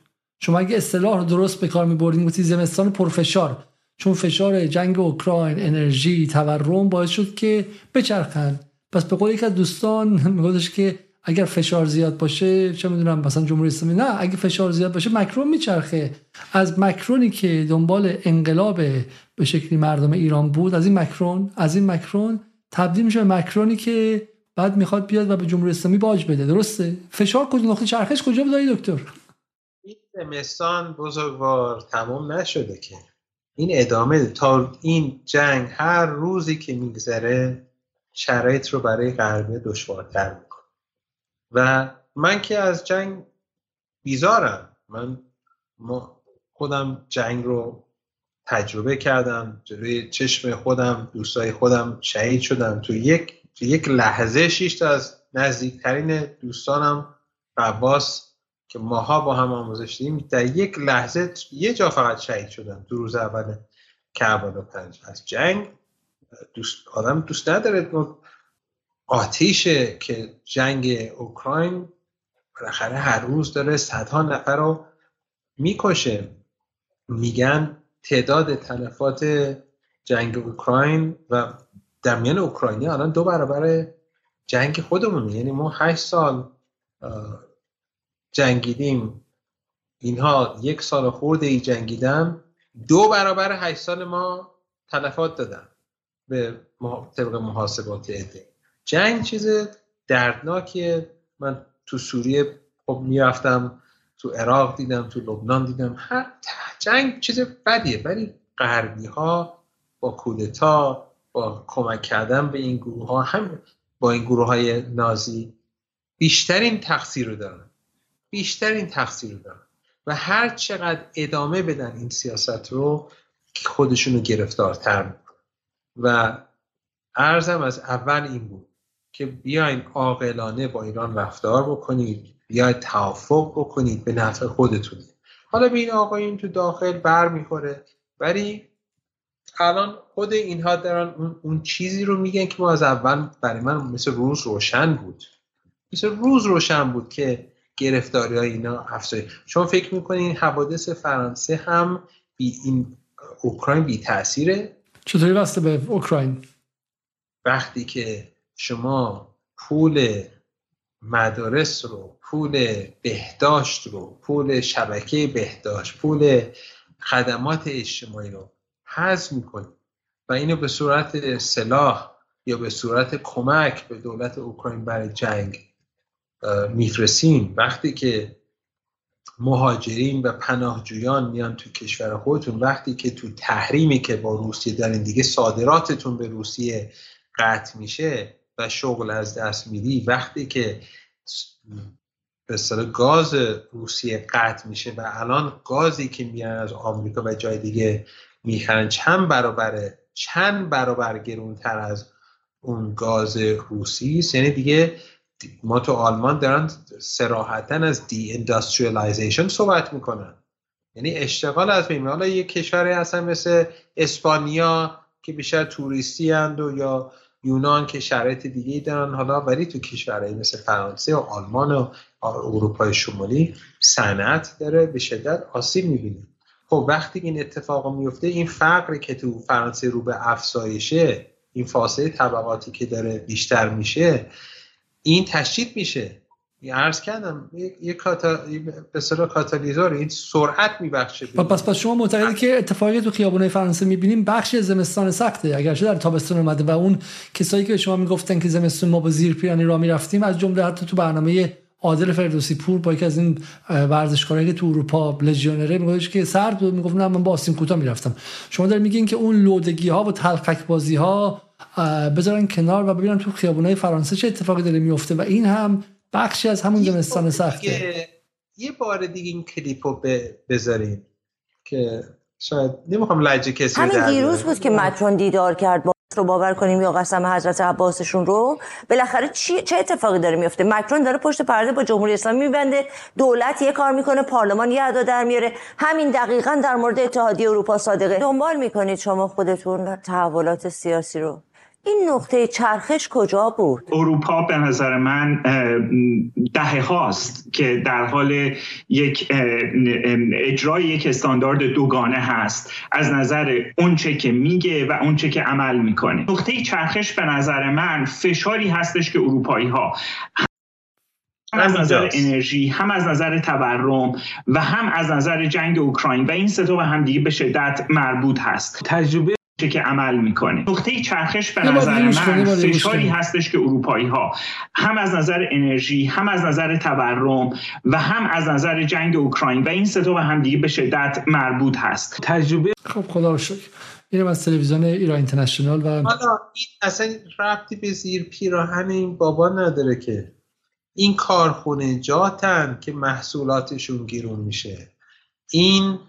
شما اگه اصطلاح رو درست به کار میبردین گفتی زمستان پرفشار. چون فشار جنگ اوکراین انرژی تورم باعث شد که بچرخن. پس به قول یک از دوستان میگفتش که اگر فشار زیاد باشه چه می‌دونم مثلا جمهوری اسلامی نه اگه فشار زیاد باشه مکرون میچرخه. از مکرونی که دنبال انقلاب به شکلی مردم ایران بود از این مکرون از این مکرون تبدیل میشه به مکرونی که بعد می‌خواد بیاد و به جمهوری اسلامی باج بده. درسته؟ فشار کجا نقطه چرخش کجا بود دکتر؟ زمستان بزرگوار تمام نشده که. این ادامه تا این جنگ هر روزی که میگذره شرایط رو برای غربه دشوارتر می‌کنه. و من که از جنگ بیزارم. من خودم جنگ رو تجربه کردم. جلوی چشم خودم دوستای خودم شهید شدم. تو یک تو یک لحظه شیشت از نزدیکترین دوستانم عباس که ماها با هم آموزش دیدیم در یک لحظه یه جا فقط شهید شدن دو روز اول کربلا پنج. از جنگ دوست آدم دوست نداره. آتیشه که جنگ اوکراین بالاخره هر روز داره صدها نفر رو می‌کشه. میگن تعداد تلفات جنگ اوکراین و در میان اوکراینی الان دو برابر جنگ خودمون یعنی ما هشت سال جنگیدیم. اینها یک سال خورده ای جنگیدن. دو برابر هشت سال ما تلفات دادن به طبق محاسبات عده. جنگ چیز دردناکیه. من تو سوریه خب می‌رفتم تو عراق دیدم تو لبنان دیدم. هر جنگ چیز بدیه ولی غربی ها با کودتا با کمک کردن به این گروه ها هم با این گروه های نازی بیشترین تقصیر رو دارن. بیشترین تقصیر رو دارن. و هر چقدر ادامه بدن این سیاست رو خودشون رو گرفتارتر می‌کنن. و ارزم از اول این بود که بیاین عاقلانه با ایران رفتار بکنید بیاید توافق بکنید به نفع خودتون حالا به این آقایون تو داخل بر می‌خوره ولی الان خود اینها دارن اون چیزی رو میگن که ما از اول برای من مثل روز روشن بود. مثل روز روشن بود که گرفتاری های اینا افزایش. شما فکر می‌کنین حوادث فرانسه هم بی این اوکراین بی تاثیره چطوری واسطه به اوکراین؟ وقتی که شما پول مدارس رو پول بهداشت رو پول شبکه بهداشت پول خدمات اجتماعی رو حذف می‌کنید و اینو به صورت سلاح یا به صورت کمک به دولت اوکراین برای جنگ میفرسین وقتی که مهاجرین و پناهجویان میان تو کشور خودتون وقتی که تو تحریمی که با روسیه دارین دیگه صادراتتون به روسیه قطع میشه و شغل از دست میدی وقتی که به گاز روسیه قطع میشه و الان گازی که میان از آمریکا و جای دیگه می‌خرن چند برابره چند برابر گرونتر از اون گاز روسی؟ یعنی دیگه ما تو آلمان دارن سراحتا از دی اندستریالیزیشن صحبت می‌کنن. یعنی اشتغال از بین حالا یه کشوری هستن مثل اسپانیا که بیشتر توریستی هند و یا یونان که شرایط دیگه دارن. حالا ولی تو کشورهای مثل فرانسه و آلمان و اروپای شمالی صنعت داره به شدت آسیب می‌بینه. خب وقتی این اتفاق میفته این فقری که تو فرانسه رو به افزایشه این فاصله طبقاتی که داره بیشتر میشه این تشدید میشه. عرض کردم یک کاتا... به کاتالیزور این سرعت میبخشه. پس پس شما معتقدی که اتفاقی تو خیابونای فرانسه می‌بینیم بخش زمستان سخته. اگرچه در تابستان اومده و اون کسایی که شما می‌گفتن که زمستون ما با زیر پیرانی را می‌رفتیم از جمله حتی تو برنامه عادل فردوسی پور با یکی از این ورزشکارایی که تو اروپا لژیونره میگفتش که سرد بود. نه من با آستین کوتاه می‌رفتم. شما دارین میگین که اون لودگی ها و تلقک بازی ها بذارن کنار و ببینن تو خیابونای فرانسه چه اتفاقی داره میفته و این هم بخشی از همون زمستان سخته. یه بار دیگه این کلیپو بذاریم که شاید نمی‌خوام لجه کسی همین دیروز بود که مکرون دیدار کرد با رو باور کنیم یا قسم حضرت عباسشون رو. بالاخره چه اتفاقی داره میفته؟ مکرون داره پشت پرده با جمهوری اسلامی میبنده دولت یه کار می‌کنه پارلمان یه ادا در میاره. همین دقیقا در مورد اتحادیه اروپا صادقه. دنبال می‌کنید شما خودتون تحولات سیاسی رو. این نقطه چرخش کجا بود؟ اروپا به نظر من دهه هاست که در حال یک اجرای یک استاندارد دوگانه هست. از نظر اونچه که میگه و اونچه که عمل می‌کنه. نقطه چرخش به نظر من فشاری هستش که اروپایی ها هم از نظر انرژی هم از نظر تورم و هم از نظر جنگ اوکراین و این سه به هم دیگه به شدت مربوط هست. تجربه که عمل می‌کنه. نقطه چرخش به نظر من فشاری هستش که اروپایی ها هم از نظر انرژی هم از نظر تورم و هم از نظر جنگ اوکراین و این سه به هم دیگه به شدت مربوط هست. تجربه خب خدا رو شکر. میرم از تلویزیون ایران اینترنشنال و حالا این اصلا ربطی به زیر پیراهن این بابا نداره که. این کارخونه جاتن که محصولاتشون گیرون میشه. این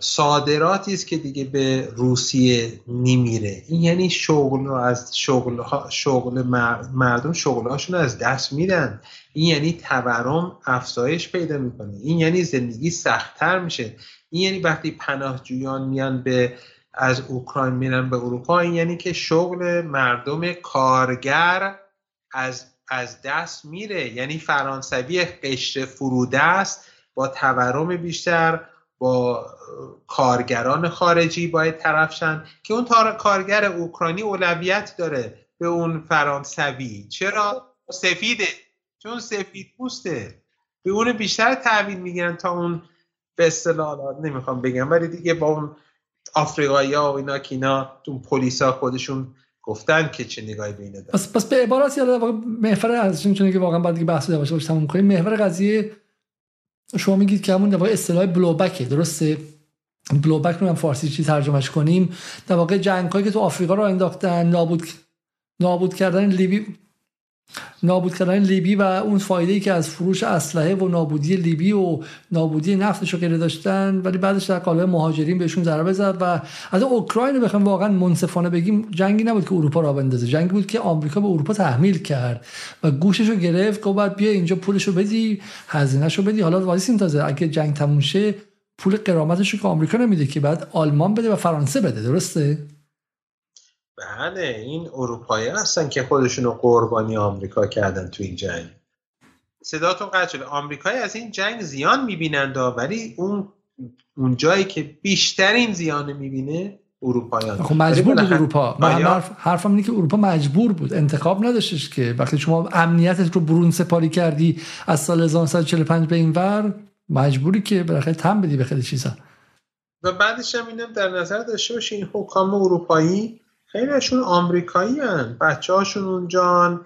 صادراتی است که دیگه به روسیه نمیره. این یعنی شغل از شغل, شغل مردم شغلهاشون از دست میدن. این یعنی تورم افزایش پیدا می‌کنه. این یعنی زندگی سختتر میشه. این یعنی وقتی پناهجویان میان به از اوکراین میرن به اروپا این یعنی که شغل مردم کارگر از از دست میره. یعنی فرانسوی قشر فروده است با تورم بیشتر با کارگران خارجی باید طرفشن که اون کارگر اوکراینی اولویت داره به اون فرانسوی. چرا؟ سفیده. چون سفید پوسته. به اون بیشتر تحویل می‌گیرن تا اون به اصطلاح نمی‌خوام بگم ولی دیگه با اون آفریقایی ها و اینا که اینا تو پلیسا خودشون گفتن که چه نگاهی به اینا پس پس به عبارت یاد محور از چون که واقعا بعد دیگه بحث داشته باشه تموم کنیم محور قضیه شما میگید که همون در واقع اصطلاح بلوبکه درسته؟ بلوبک رو هم فارسی چی ترجمهش کنیم. در واقع جنگ که تو آفریقا رو انداختن نابود نابود کردن لیبی نابود کردن لیبی و اون فایده ای که از فروش اسلحه و نابودی لیبی و نابودی نفتش رو غیر داشتن ولی بعدش در قالب مهاجرین بهشون ضربه زد و از اوکراین بخوام واقعا منصفانه بگیم جنگی نبود که اروپا را بندازه. جنگی بود که آمریکا به اروپا تحمیل کرد و گوشش رو گرفت گفت بعد بیا اینجا پولش رو بدی هزینهش رو بدی. حالا وایسین تازه اگه جنگ تموم شه پول قرامتش رو که آمریکا نمیده که بعد آلمان بده و فرانسه بده درسته؟ بله این اروپایی هستن که خودشونو قربانی آمریکا کردن تو این جنگ. صداتون قطع شده. آمریکایی از این جنگ زیان می‌بینند ولی اون اون جایی که بیشترین زیان می‌بینه اروپایان. خب مجبور بود اروپا. من حرف حرفم اینه که اروپا مجبور بود. انتخاب نداشتش که. وقتی شما امنیتت رو برون سپاری کردی از سال 1945 به این ور مجبوری که بالاخره تم بدی به خیلی چیزا. و بعدش هم اینم در نظر داشته باشی این حکام اروپایی خیلیشون آمریکایی هن. بچه هاشون اونجان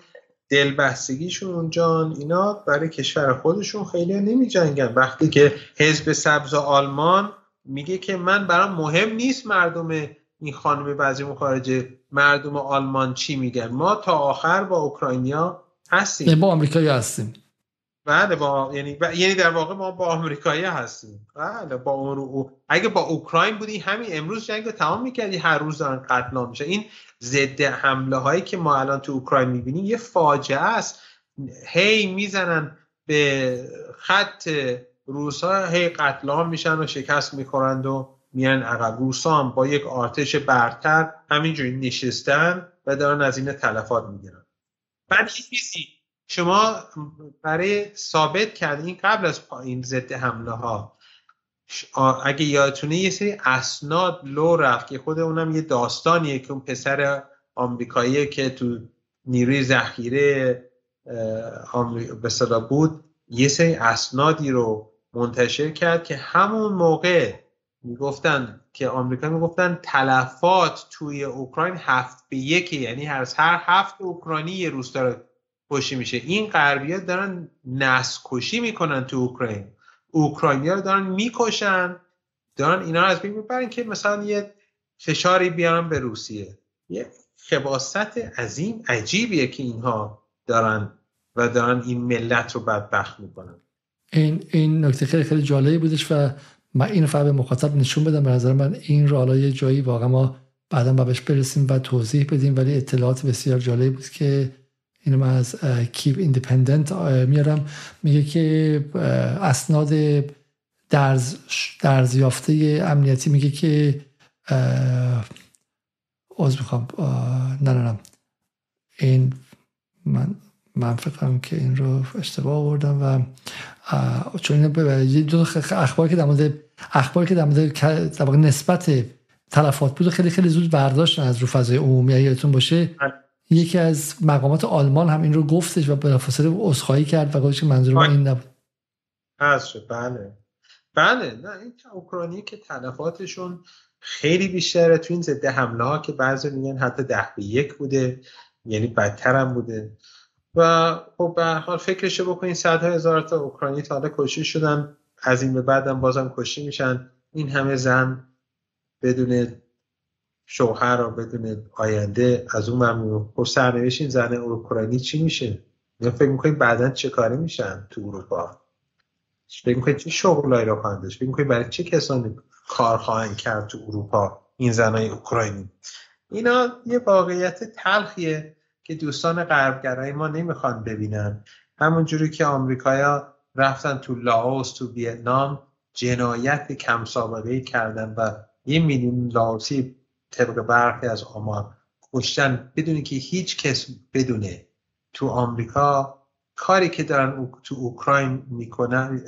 دلبستگیشون اونجان اینا برای کشور خودشون خیلی نمی جنگن وقتی که حزب سبز آلمان میگه که من برام مهم نیست مردم این خانم بعضی مخارجه مردم آلمان چی میگن. ما تا آخر با اوکراینیا هستیم. با آمریکایی هستیم. بله با یعنی یعنی در واقع ما با آمریکایی هستیم. بله با اون اگه با اوکراین بودی همین امروز جنگ تمام می‌کردی هر روز دارن قتل میشه این ضد حمله هایی که ما الان تو اوکراین می‌بینیم یه فاجعه است. هی می‌زنن به خط روسا هی قتل عام میشن و شکست می‌خورند و میان عقب. روسا هم با یک آرتش برتر همینجوری نشستن و دارن از این تلفات می‌گیرن. بعد چیزی؟ شما برای ثابت کردین قبل از این ضد حمله ها اگه یادتونه یه سری اسناد لو رفت که خود اونم یه داستانیه که اون پسر آمریکایی که تو نیروی ذخیره به بود یه سری اسنادی رو منتشر کرد که همون موقع می‌گفتن که آمریکا می‌گفتن تلفات توی اوکراین هفت به یکی یعنی هر هر هفت اوکراینی یه روز داره. کشی میشه. این غربیات دارن نسل کشی می‌کنن تو اوکراین. اوکراینیا رو دارن می‌کشن. دارن اینا رو از بین می‌برن که مثلا یه فشاری بیارن به روسیه. یه خباست عظیم عجیبیه که اینها دارن و دارن این ملت رو بدبخت می‌کنن. این این نکته خیلی خیلی جالبی بودش و من این فقط به مخاطب نشون بدم. به نظر من این رو یه جایی واقعا ما بعدا بهش برسیم و توضیح بدیم ولی اطلاعات بسیار جالبی بود که اینو من از کیپ ایندیپندنت میارم. میگه که اسناد درز, درز یافته امنیتی میگه که از می‌خوام. نه نه نه. این من من فکرم که این رو اشتباه آوردم و چون این دو اخبار که در مورد اخبار که در مورد نسبت تلفات بود خیلی خیلی زود برداشتن از رو فضای عمومی. یادتون باشه بله. یکی از مقامات آلمان هم این رو گفتش و بلافاصله عذرخواهی کرد و گفتش منظور ما این نبود. هست شد. بله. بله. نه این اوکراینی که تلفاتشون خیلی بیشتره تو این ضد حمله ها که بعضی میگن حتی ده به یک بوده یعنی بدتر هم بوده. و خب به حال فکرشو بکنین صدها هزار تا اوکراینی تا حالا کشی شدن از این به بعدم بازم کشی میشن. این همه زن بدون شوهر رو بدون آینده از اون ممنون خب سرنوشت این زن اوکراینی چی میشه؟ یا فکر می‌کنید بعدا چه کاری میشن تو اروپا؟ فکر می‌کنید چه شغلایی رو خواهند داشت؟ فکر می‌کنید برای چه کسانی کار خواهند کرد تو اروپا این زنای اوکراینی؟ اینا یه واقعیت تلخیه که دوستان غربگرای ما نمی‌خوان ببینن. همونجوری که آمریکایا رفتن تو لاوس تو ویتنام جنایت کم سابقه کردن و یه میلیون لاوسی طبق برخی از آمار. کشتن بدونی که هیچ کس بدونه تو آمریکا کاری که دارن تو اوکراین می‌کنن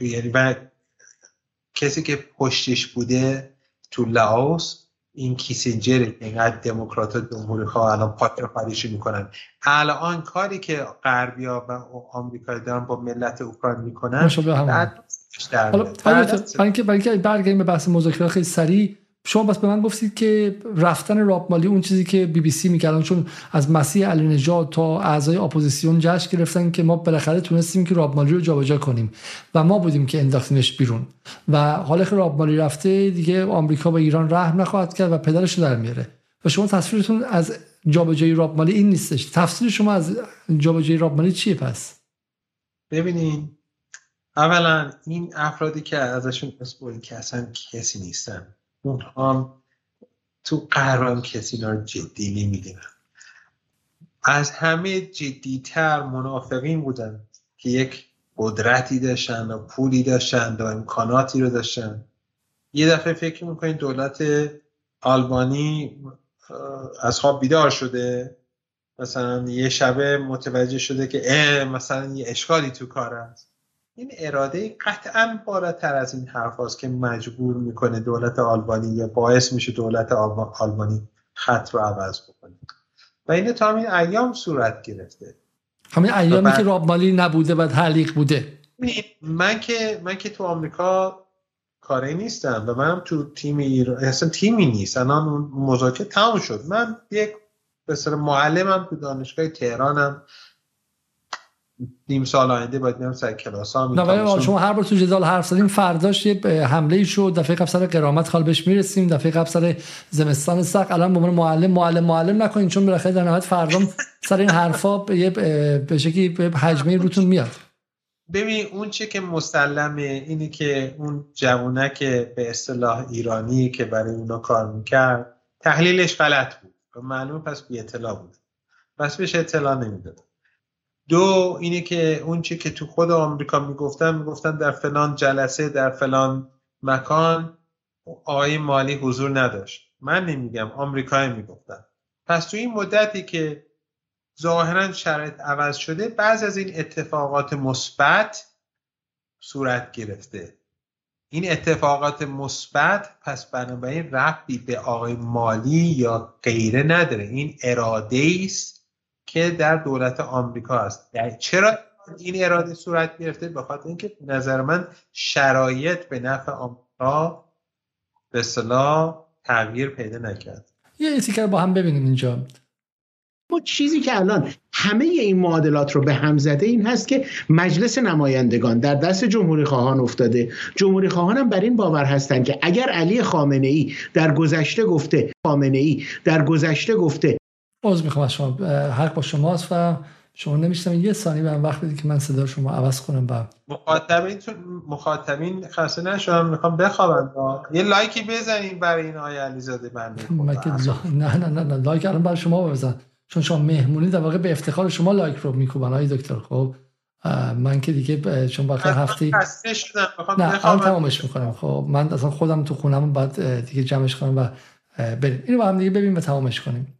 یعنی و کسی که پشتش بوده تو لاوس این کیسینجر اینقدر دموکرات و جمهوری خواه الان پاتر خواهیشی می‌کنن. الان کاری که غربیا و آمریکا دارن با ملت اوکراین می‌کنن بعد برای اینکه برگردیم به بحث مذاکره خیلی سریع شما بس به من گفتید که رفتن راب مالی اون چیزی که بی بی سی می‌کردن چون از مسیح علی نژاد تا اعضای اپوزیسیون جشن گرفتن که ما بالاخره تونستیم که راب مالی رو جابجا کنیم و ما بودیم که انداختیمش بیرون. و حالا که راب مالی رفته دیگه آمریکا به ایران رحم نخواهد کرد و پدرش رو در میاره. و شما تصویرتون از جابجایی راب مالی این نیستش. تفسیر شما از جابجایی راب مالی چیه پس؟ ببینید اولا این افرادی که ازشون مسئول که اصلا کسی نیستن. اونها تو قرارم کسی رو جدی نمی‌گیرن از همه جدیتر منافقین بودن که یک قدرتی داشتن و پولی داشتن و امکاناتی رو داشتن. یه دفعه فکر می‌کنین دولت آلبانی از خواب بیدار شده. مثلا یه شبه متوجه شده که مثلا یه اشکالی تو کار است این اراده قطعا بالاتر از این حرف هست که مجبور می‌کنه دولت آلبانی یا باعث میشه دولت آلبانی خط رو عوض بکنه. و این تا همین ایام صورت گرفته. همین ایامی که راب مالی نبوده و تعلیق بوده. من که من که تو آمریکا کاری نیستم و من تو تیم ایران اصلا تیمی نیست. الان مذاکره تمام شد. من یک به معلمم تو دانشگاه تهرانم. نیم سال آینده باید میام سر کلاس ها نه شما هر بار تو جدال حرف زدیم فرداش یه حمله ای شد دفعه قبل سر قرامت خال بهش می‌رسیم دفعه قبل سر زمستان سق الان به معلم معلم معلم نکنین چون بالاخره در نهایت فردام سر این حرفا یه به شکلی به حجمه روتون میاد. ببین اون چه که مسلمه اینه که اون جوونک به اصطلاح ایرانی که برای اونا کار می‌کرد تحلیلش غلط بود. و معلوم پس بی اطلاع بود. پس بهش اطلاع نمی‌داد دو اینه که اون چی که تو خود آمریکا می‌گفتن می‌گفتن در فلان جلسه در فلان مکان آقای مالی حضور نداشت. من نمیگم آمریکایی می‌گفتن. پس تو این مدتی که ظاهرا شرایط عوض شده بعض از این اتفاقات مثبت صورت گرفته. این اتفاقات مثبت پس بنابراین ربطی به آقای مالی یا غیره نداره. این اراده است که در دولت آمریکا است. یعنی چرا این اراده صورت گرفته؟ به خاطر اینکه نظر من شرایط به نفع آمریکا به صلاح تغییر پیدا نکرد. یه تیکر با هم ببینیم اینجا. ما چیزی که الان همه این معادلات رو به هم زده این هست که مجلس نمایندگان در دست جمهوری خواهان افتاده. جمهوری خواهان هم بر این باور هستند که اگر علی خامنه ای در گذشته گفته خامنه ای در گذشته گفته باز می‌خوام از شما حق با شماست و شما نمیشتم یه ثانیه به وقت بدید که من صدا شما عوض کنم با مخاطبین مخاطبین خسته نشدم می‌خوام بخوابن یه لایکی بزنین برای این آقای علیزاده بنده نه نه نه نه. لایک الان برای شما بزن. چون شما مهمونی در واقع به افتخار شما لایک رو میکوبن. های دکتر خب؟ من که دیگه چون باقی هفته نه الان تمامش می‌کنم. خب من اصلا خودم تو خونم بعد دیگه جمعش کنم و بریم. اینو با هم دیگه ببینیم و تمامش کنیم.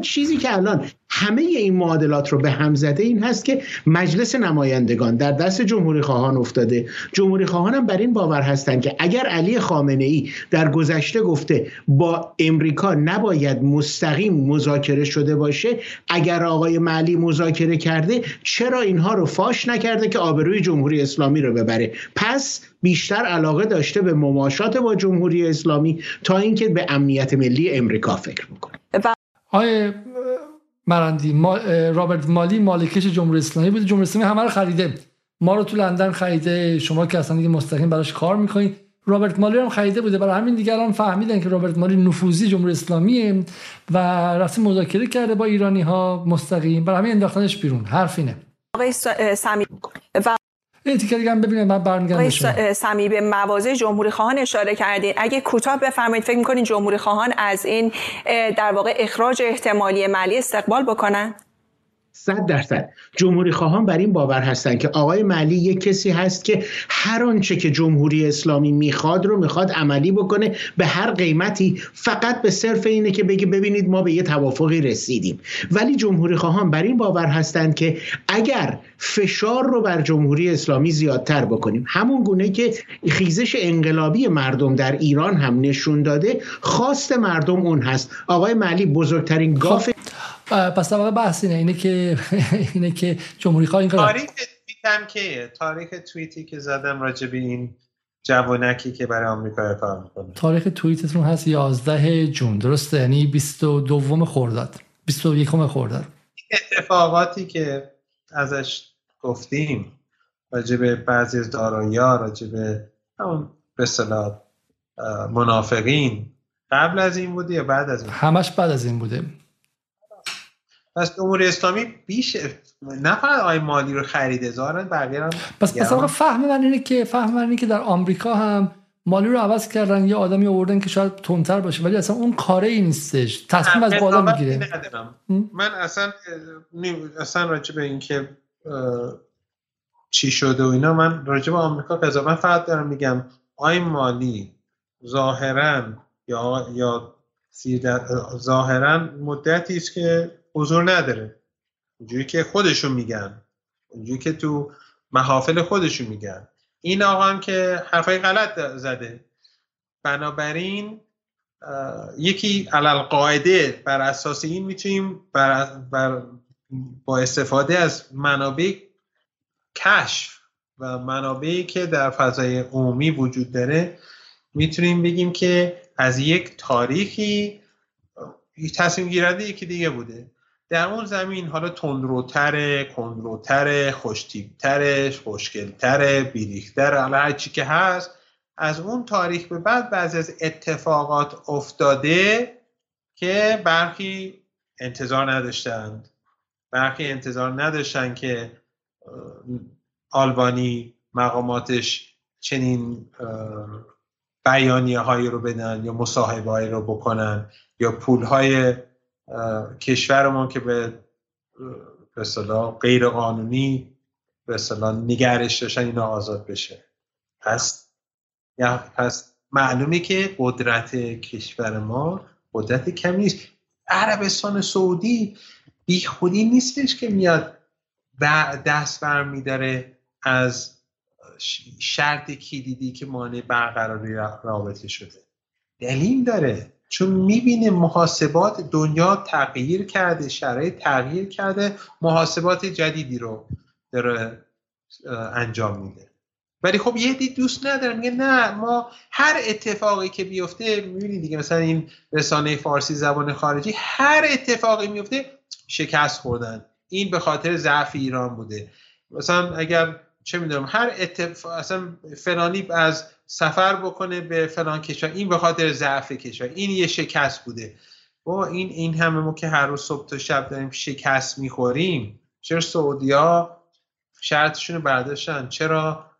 چیزی که الان همه این معادلات رو به هم زده این هست که مجلس نمایندگان در دست جمهوری خواهان افتاده. جمهوری خواهان هم بر این باور هستند که اگر علی خامنه ای در گذشته گفته با امریکا نباید مستقیم مذاکره شده باشه اگر آقای معلی مذاکره کرده چرا اینها رو فاش نکرده که آبروی جمهوری اسلامی رو ببره؟ پس بیشتر علاقه داشته به مماشات با جمهوری اسلامی تا اینکه به امنیت ملی امریکا فکر می‌کنه آقای مرندی ما رابرت مالی مالکش جمهوری اسلامی بود جمهوری اسلامی همه رو خریده. ما رو تو لندن خریده. شما که اصلا دیگه مستقیم براش کار می‌کنید رابرت مالی هم خریده بوده. برای همین دیگه الان فهمیدن که رابرت مالی نفوذی جمهوری اسلامیه و رفته مذاکره کرده با ایرانی ها مستقیم. برای همین انداختنش بیرون. حرف اینه. آقای سامی و یه تیکه دیگه هم ببینید من برمیگردم سمی به مواضع جمهوری خواهان اشاره کردین. اگه کوتاه بفرمایید فکر می‌کنین جمهوری خواهان از این در واقع اخراج احتمالی مالی استقبال بکنن؟ صد درصد. جمهوری خواهان بر این باور هستند که آقای معلی یک کسی هست که هر آنچه که جمهوری اسلامی می‌خواد رو می‌خواد عملی بکنه به هر قیمتی فقط به صرف اینه که بگه ببینید ما به یه توافقی رسیدیم. ولی جمهوری خواهان بر این باور هستند که اگر فشار رو بر جمهوری اسلامی زیادتر بکنیم همون گونه که خیزش انقلابی مردم در ایران هم نشون داده خواست مردم اون هست. آقای معلی بزرگترین گاف خب، پس در واقع بحث اینه اینه که اینه که جمهوری خواه این تاریخ توییتم که تاریخ توییتی که زدم راجع به این جوانکی که برای آمریکا کار می‌کنه. تاریخ توییتتون هست 11 جون درسته؟ یعنی 22 خرداد. 21 خرداد. اتفاقاتی که ازش گفتیم راجع به بعضی از دارایی ها راجع به همون به منافقین قبل از این بوده یا بعد از این همش بعد از این بوده. پس جمهوری اسلامی بیش نه فقط آی مالی رو خریده زارن بقیه هم پس پس فهم من اینه که فهم من اینه که در آمریکا هم مالی رو عوض کردن یه آدمی آوردن که شاید تندتر باشه ولی اصلا اون کاره ای نیستش. تصمیم از بالا می‌گیره. من اصلا اصلا راجع به اینکه چی شده و اینا من راجع به آمریکا قضاوت فقط دارم میگم آی مالی ظاهرا یا یا ظاهرا مدتی است که حضور نداره. اونجوری که خودشون میگن. اونجوری که تو محافل خودشون میگن. این آقا هم که حرفای غلط زده. بنابراین یکی علل قاعده بر اساس این می‌تونیم بر, بر با استفاده از منابع کشف و منابعی که در فضای عمومی وجود داره می‌تونیم بگیم که از یک تاریخی تصمیم گیرنده یکی دیگه بوده. در اون زمین حالا تندروتر کندروتر خوشتیبتر خوشگلتر بیریختر حالا هر چی که هست. از اون تاریخ به بعد بعضی از اتفاقات افتاده که برخی انتظار نداشتند. برخی انتظار نداشتن که آلبانی مقاماتش چنین بیانیه هایی رو بدن یا مصاحبه هایی رو بکنن یا پول های کشورمون که به به غیر قانونی به نگرش داشتن اینا آزاد بشه. پس یا پس معلومه که قدرت کشور ما قدرت کمی نیست. عربستان سعودی بی خودی نیستش که میاد دست برمیداره از شرط کلیدی که مانع برقراری رابطه شده. دلیل داره. چون می‌بینه محاسبات دنیا تغییر کرده شرایط تغییر کرده محاسبات جدیدی رو داره انجام میده. ولی خب یه دی دوست نداره میگه نه ما هر اتفاقی که بیفته می‌بینید دیگه مثلا این رسانه فارسی زبان خارجی هر اتفاقی میفته شکست خوردن. این به خاطر ضعف ایران بوده. مثلا اگر چه می‌دونم هر اتفاق اصلا فلانی از سفر بکنه به فلان کشور این به خاطر ضعف کشور این یه شکست بوده. با این این همه ما که هر روز صبح تا شب داریم شکست می‌خوریم. چرا سعودیا شرطشون رو برداشتن؟ چرا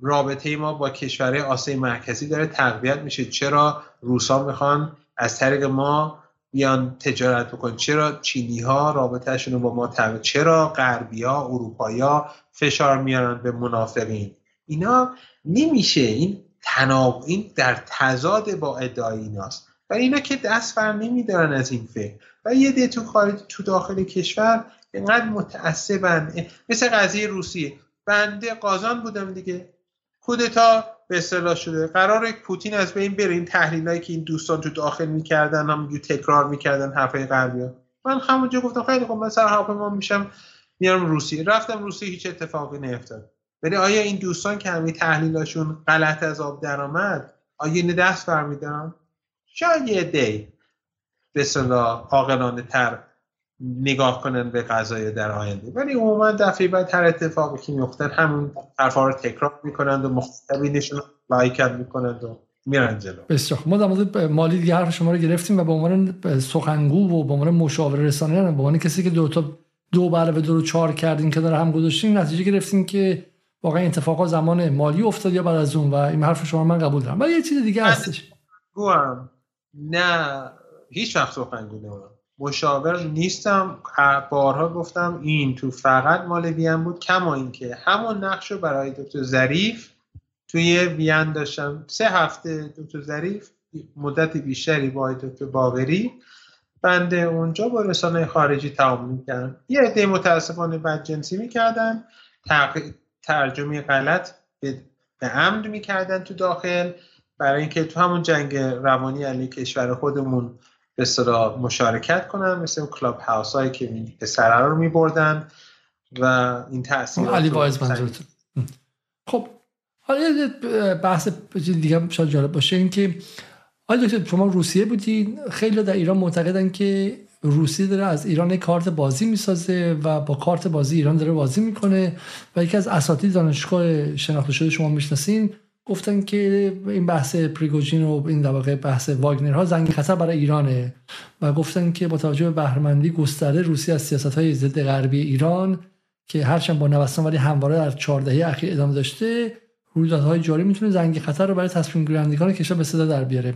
رابطه ما با کشورهای آسیای مرکزی داره تقویت میشه؟ چرا روسا می‌خوان از طریق ما بیان تجارت بکن چرا چینی ها رابطهشون رو با ما تقویت چرا غربی ها فشار میارن به منافقین؟ اینا نمیشه. این تناب این در تضاد با ادعای ایناست. و اینا که دست بر نمیدارن از این فکر. و یه ده تو خارج تو داخل کشور اینقدر متعصبن. مثل قضیه روسیه. بنده قازان بودم دیگه. کودتا به اصطلاح شده. قرار پوتین از بین بره. این تحلیلایی که این دوستان تو داخل می‌کردن هم تکرار می‌کردن حرفای غربی من همونجا گفتم خیلی خوب من سر ما میشم میارم روسیه. رفتم روسیه هیچ اتفاقی نیفتاد. ولی آیا این دوستان که همین تحلیلاشون غلط از آب درآمد آیا این دست برمیدارن؟ شاید یه دی. به صلاح عاقلانه تر نگاه کنن به قضای در آینده. ولی عموما دفعه بعد هر اتفاقی که میفتن همون حرفا رو تکرار می‌کنند و مخاطبینشون لایک می‌کنند و میرن جلو. بسیار ما در مورد مالی دیگه حرف شما رو گرفتیم و به عنوان سخنگو و به عنوان مشاور رسانه به عنوان کسی که دو تا دو علاوه دو رو چهار کردیم که داره هم گذاشتیم نتیجه گرفتیم که واقعا اتفاقا زمان مالی افتاد یا بعد از اون و این حرف شما من قبول دارم. ولی یه چیز دیگه هستش. گوام. نه هیچ وقت سخنگو نمونم. مشاور نیستم. بارها گفتم این تو فقط مال وین بود کما اینکه همون نقش رو برای دکتر ظریف توی وین داشتم. سه هفته دکتر ظریف مدت بیشتری با دکتر باغری بنده اونجا با رسانه خارجی تعامل می‌کردم یه عده متاسفانه بدجنسی می‌کردن. ترجمه غلط به, عمد می‌کردن تو داخل. برای اینکه تو همون جنگ روانی علی کشور خودمون به صدا مشارکت کنن مثل اون کلاب هاوس هایی که پسره رو میبردن و این تاثیر علی وایز خب حالا بحث دیگه شاید جالب باشه این که آیا دکتر شما روسیه بودین خیلی در ایران معتقدن که روسیه داره از ایران کارت بازی می‌سازه و با کارت بازی ایران داره بازی می‌کنه و یکی از اساتید دانشگاه شناخته شده شما می‌شناسین. گفتن که این بحث پریگوژین و این در بحث واگنر ها زنگ خطر برای ایرانه و گفتن که با توجه به بهرهمندی گسترده روسیه از سیاست های ضد غربی ایران که هرچند با نوسان ولی همواره در 14 اخیر ادامه داشته رویدادهای جاری می‌تونه زنگ خطر رو برای تصمیم گیرندگان کشور به صدا در بیاره.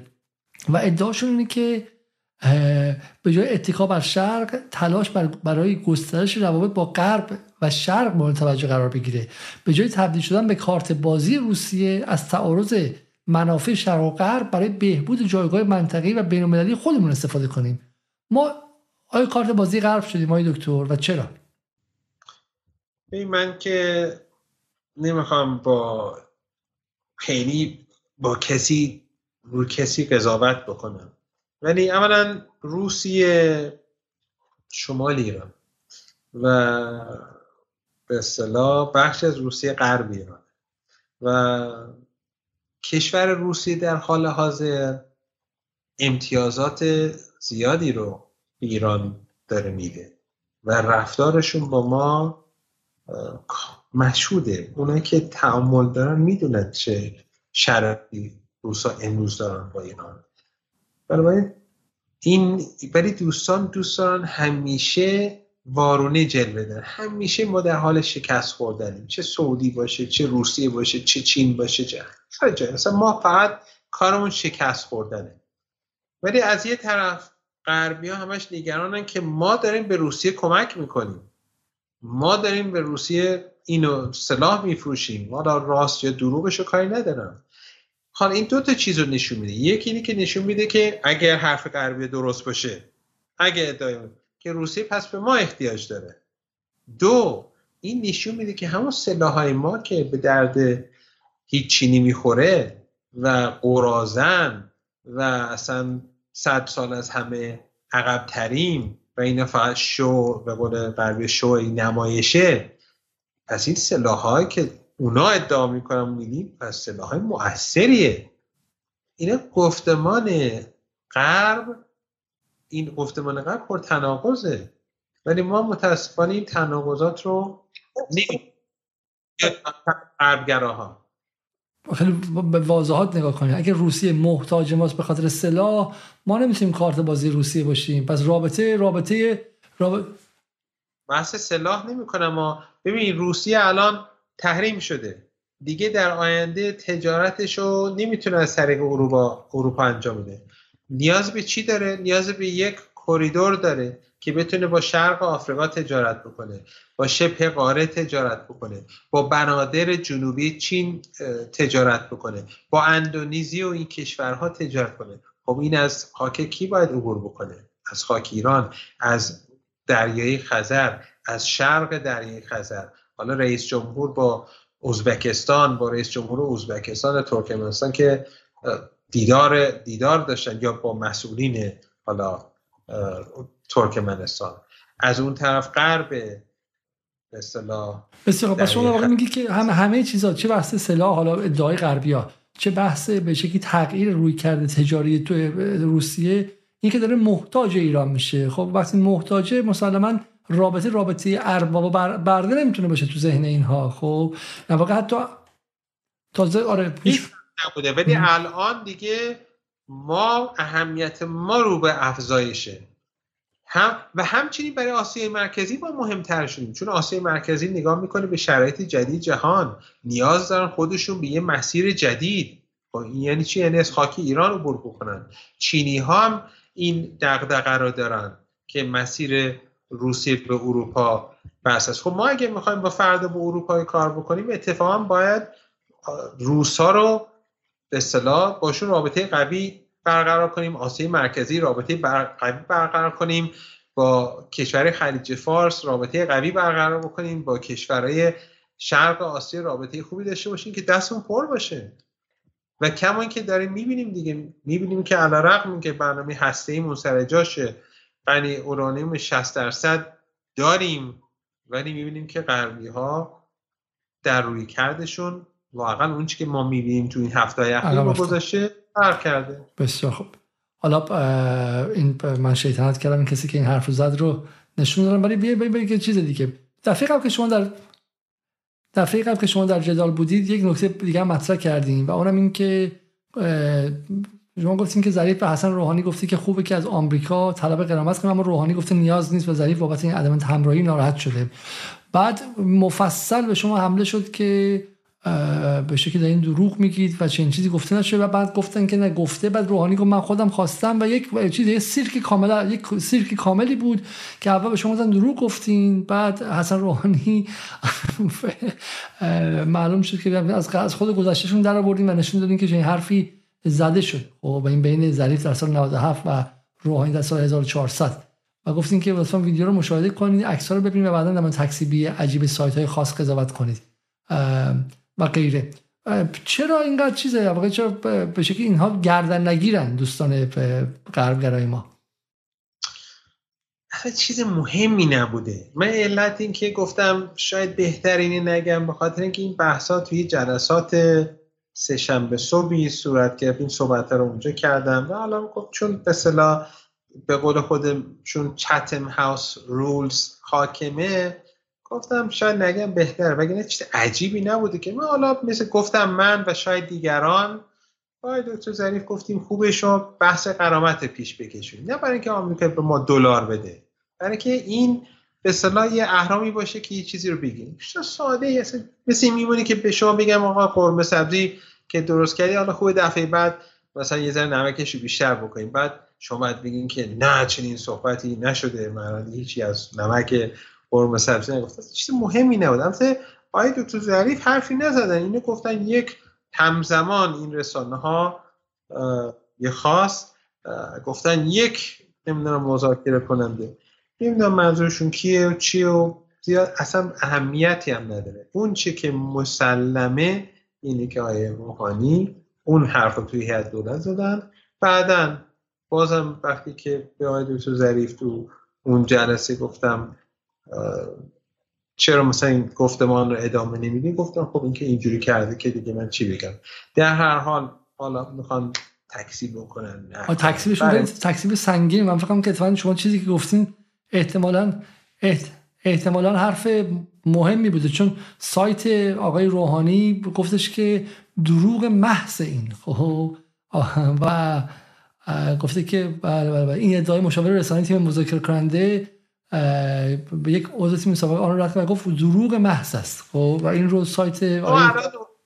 و ادعاشون اینه که به جای اتکا بر شرق تلاش برای گسترش روابط با غرب و شرق مورد توجه قرار بگیره. به جای تبدیل شدن به کارت بازی روسیه از تعارض منافع شرق و غرب برای بهبود جایگاه منطقی و بینالمللی خودمون استفاده کنیم. ما آیا کارت بازی غرب شدیم آقای دکتر؟ و چرا؟ من که نمی‌خوام با خیلی با کسی رو کسی قضاوت بکنم. ولی اولا روسیه شمال ایران و به اصطلاح بخش از روسیه غرب ایران و کشور روسیه در حال حاضر امتیازات زیادی رو ایران داره میده و رفتارشون با ما مشهوده. اونایی که تعامل دارن می‌دونن چه شرطی روسا امروز دارن با ایران. بنابراین این ولی دوستان دوستان همیشه وارونه جلوه دارن همیشه ما در حال شکست خوردنیم. چه سعودی باشه چه روسیه باشه چه چین باشه چه هر جای مثلا ما فقط کارمون شکست خوردنه. ولی از یه طرف غربی ها همش نگرانن که ما داریم به روسیه کمک می‌کنیم. ما داریم به روسیه اینو سلاح میفروشیم. ما راست یا دروغش رو کاری ندارم حالا این دو تا چیز رو نشون میده. یکی اینی که نشون میده که اگر حرف غربی درست باشه اگر ادعای که روسیه پس به ما احتیاج داره. دو این نشون میده که همون سلاحهای ما که به درد هیچ چینی می‌خوره و قرازن و اصلا صد سال از همه عقب تریم و اینا فقط شو به قول غربی شو نمایشه پس این سلاح که اونا ادعا می‌کنن میدیم پس سلاح مؤثریه. اینا گفتمان غرب این گفتمان غرب پر تناقضه. ولی ما متاسفانه این تناقضات رو نمی غربگراها. خیلی به واضحات نگاه کنیم اگر روسیه محتاج ماست به خاطر سلاح ما نمی‌تونیم کارت بازی روسیه باشیم. پس رابطه رابطه رابطه بحث سلاح نمی‌کنم ما. ببین روسیه الان تحریم شده. دیگه در آینده تجارتش رو نمی‌تونه از طریق اروپا اروپا انجام بده. نیاز به چی داره؟ نیاز به یک کریدور داره که بتونه با شرق آفریقا تجارت بکنه با شبه قاره تجارت بکنه با بنادر جنوبی چین تجارت بکنه با اندونزی و این کشورها تجارت کنه. خب این از خاک کی باید عبور بکنه؟ از خاک ایران از دریای خزر از شرق دریای خزر. حالا رئیس جمهور با ازبکستان با رئیس جمهور ازبکستان ترکمنستان که دیدار دیدار داشتن یا با مسئولین حالا ترکمنستان. از اون طرف غرب به اصطلاح بسیار پس شما واقعا میگی که همه همه چیزا چه بحث سلاح حالا ادعای غربیا چه بحث به شکلی تغییر روی کرده تجاری تو روسیه این که داره محتاج ایران میشه. خب وقتی محتاجه مسلما رابطه رابطه ارباب و برده نمی‌تونه باشه تو ذهن اینها خب؟ نه واقعا حتی تازه آره نبوده. ولی الان دیگه ما اهمیت ما رو به افزایشه. هم و همچنین برای آسیای مرکزی ما مهمتر شدیم چون آسیای مرکزی نگاه می‌کنه به شرایط جدید جهان. نیاز دارن خودشون به یه مسیر جدید. خب این یعنی چی؟ یعنی از خاک ایران رو بکنن چینی ها هم این دغدغه رو دارن که مسیر روسیه به اروپا بس است. خب ما اگه می‌خوایم با فرد به اروپا کار بکنیم اتفاقا باید روس ها رو به اصطلاح باشون رابطه قوی برقرار کنیم آسیای مرکزی رابطه قوی برقرار کنیم با کشور خلیج فارس رابطه قوی برقرار بکنیم با کشورهای شرق آسیا رابطه خوبی داشته باشیم که دستمون پر باشه. و کما که داریم می‌بینیم دیگه می‌بینیم که علی رغم که برنامه هسته ای سر یعنی اورانیوم 60 درصد داریم ولی می‌بینیم که غربی ها در روی کردشون واقعا اون که ما می‌بینیم تو این هفته اخیر با گذاشته فرق کرده. بسیار خوب. حالا این من شیطنت کردم این کسی که این حرف زد رو نشون دارم ولی بیا بیا چیز دیگه. دفعه قبل که شما در دفعه قبل که شما در جدال بودید یک نکته دیگه مطرح کردیم و اونم این که شما گفتین که ظریف به حسن روحانی گفته که خوبه که از آمریکا طلب قرامت کنه اما روحانی گفته نیاز نیست و ظریف بابت این عدم همراهی ناراحت شده. بعد مفصل به شما حمله شد که به شکلی این دروغ میگید و چنین چیزی گفته نشده و بعد گفتن که نه گفته. بعد روحانی گفت من خودم خواستم و یک چیز یک سیرک کامل یک سیرک کاملی بود که اول به شما گفتن دروغ گفتین بعد حسن روحانی معلوم شد که از خود گذشتهشون در آوردین و نشون دادین که چنین حرفی زده شد. خب، این بین ظریف در سال 97 و روحانی در سال 1400 و گفتین که لطفا ویدیو رو مشاهده کنید عکس رو ببینید و بعدا در تاکسی بی عجیب سایت های خاص قضاوت کنید. و غیره. چرا اینقدر چیزه؟ واقعا چرا به شکل اینها گردن نگیرن دوستان غربگرای ما؟ چیز مهمی نبوده. من علت این که گفتم شاید بهترینی نگم به خاطر اینکه این بحثا توی جلسات سهشنبه صبحی صورت گرفت. این صحبت رو اونجا کردم و حالا خب چون به صلاح به قول خودم چون چتم هاوس رولز حاکمه گفتم شاید نگم بهتر وگرنه چیز عجیبی نبوده که من حالا مثل گفتم من و شاید دیگران آقای دکتر ظریف گفتیم خوبه شما بحث قرامت پیش بکشونید نه برای اینکه آمریکا به ما دلار بده. برای اینکه این به صلاح یه اهرامی باشه که یه چیزی رو بگیم. ساده مثل میمونی که به شما بگم آقا قرمه سبزی که درست کردی حالا خوبه دفعه بعد مثلا یه ذره نمکش رو بیشتر بکنیم. بعد شما باید بگین که نه چنین صحبتی نشده من هیچی از نمک قرمه سبزی نگفتم چیز مهمی نبود. البته آقای دکتر ظریف حرفی نزدن. اینو گفتن یک همزمان این رسانه ها یه خاص گفتن یک نمی‌دونم مذاکره کننده. نمی‌دونم منظورشون کیه و چیه و زیاد اصلا اهمیتی هم نداره. اون چی که مسلمه اینه که آیه روحانی اون حرف رو توی هیئت دولت زدن. بعدا بازم وقتی که به آقای دکتر ظریف تو اون جلسه گفتم چرا مثلا این گفتمان رو ادامه نمیدین گفتم خب این که اینجوری کرده که دیگه من چی بگم؟ در هر حال حالا می‌خوان تکسیب بکنن. تکسیبشون. تکسیب سنگین من فکرم که اتفاقا شما چیزی که گفتین احتمالا احتمالا حرف مهمی بوده. چون سایت آقای روحانی گفتش که دروغ محض این. خب و گفته که بله بله, بله. این ادعای مشاور رسانه تیم مذاکره کننده به یک عضو تیم سابق آن رفت و گفت دروغ محض است. خب و این رو سایت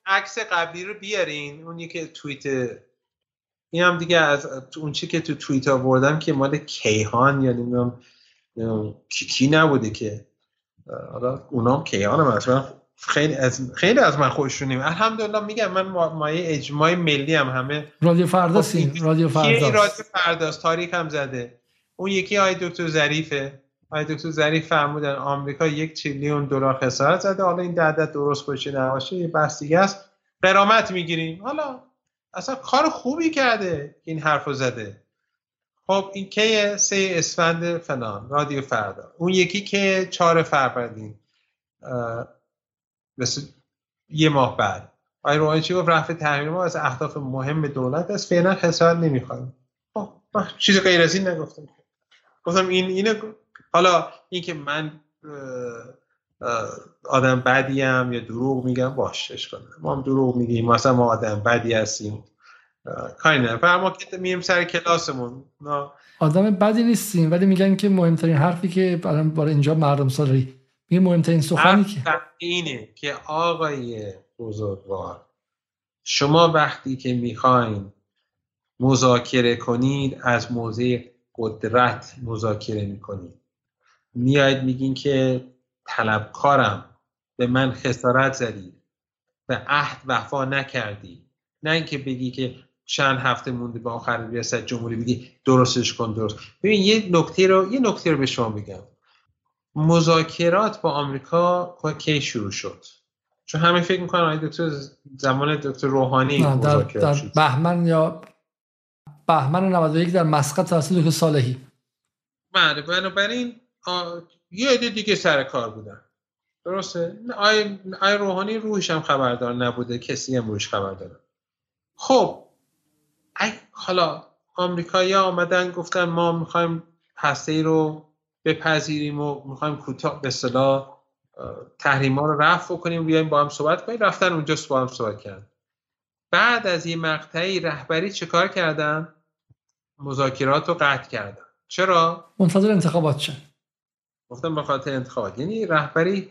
عکس قبلی رو بیارین. اون که توییت این هم دیگه از اون چی که تو توییت آوردم که مال کیهان یا نمی‌دونم کی, نبوده که؟ حالا اونام کیهان هم مثلا خیلی از خیلی از من خوششونیم. الحمدلله میگم من مایه اجماع ملی هم همه رادیو فرداست این رادیو فرداست رادیو فرداست تاریخ هم زده. اون یکی آقای دکتر ظریفه. آقای دکتر ظریف فرمودن آمریکا یک تریلیون دلار خسارت زده. حالا این عدد درست باشه نباشه یه بحث دیگه است. قرامت می‌گیریم. حالا اصلا کار خوبی کرده این حرف زده. خب این که سه اسفند فلان رادیو فردا. اون یکی که چهار فروردین مثل یه ماه بعد. آقای روحانی چی گفت؟ رفع تحریم از اهداف مهم دولت است. فعلا حساب نمی‌خوایم خب چیز غیر از این نگفتم. گفتم این اینه حالا اینکه من آدم بدیم یا دروغ میگم باش کنم. ما هم دروغ میگیم. مثلا ما آدم بدی هستیم. کاری نه ما که میریم سر کلاسمون. آدم بدی نیستیم ولی میگن که مهمترین حرفی که الان برای اینجا مردم سالاری میگه مهمترین سخنی که. اینه که آقای بزرگوار شما وقتی که می‌خواین مذاکره کنید از موضع قدرت مذاکره می‌کنید. میاید میگین که طلبکارم به من خسارت زدی به عهد وفا نکردی. نه اینکه بگی که چند هفته مونده به آخر ریاست جمهوری بگی درستش کن درست. ببین یه نکته رو یه نکته رو به شما بگم مذاکرات با آمریکا کی شروع شد؟ چون همه فکر می‌کنن آقای دکتر زمان دکتر روحانی در, در بهمن یا بهمن 91 در مسقط توسط دکتر صالحی. بله بنابراین یه عده دیگه سر کار بودن. درسته؟ آی, آی روحانی روحش هم خبردار نبوده کسی هم روش خبردار خب حالا آمریکایی آمدن گفتن ما می‌خوایم هسته ای رو بپذیریم و می‌خوایم کوتاه به صلاح تحریم ها رو رفع کنیم بیایم با هم صحبت کنیم. رفتن اونجا با هم صحبت کردن. بعد از یه مقطعی رهبری چه کار کردن؟ مذاکرات رو قطع کردن. چرا؟ منتظر انتخابات شد گفتم به خاطر انتخابات. یعنی رهبری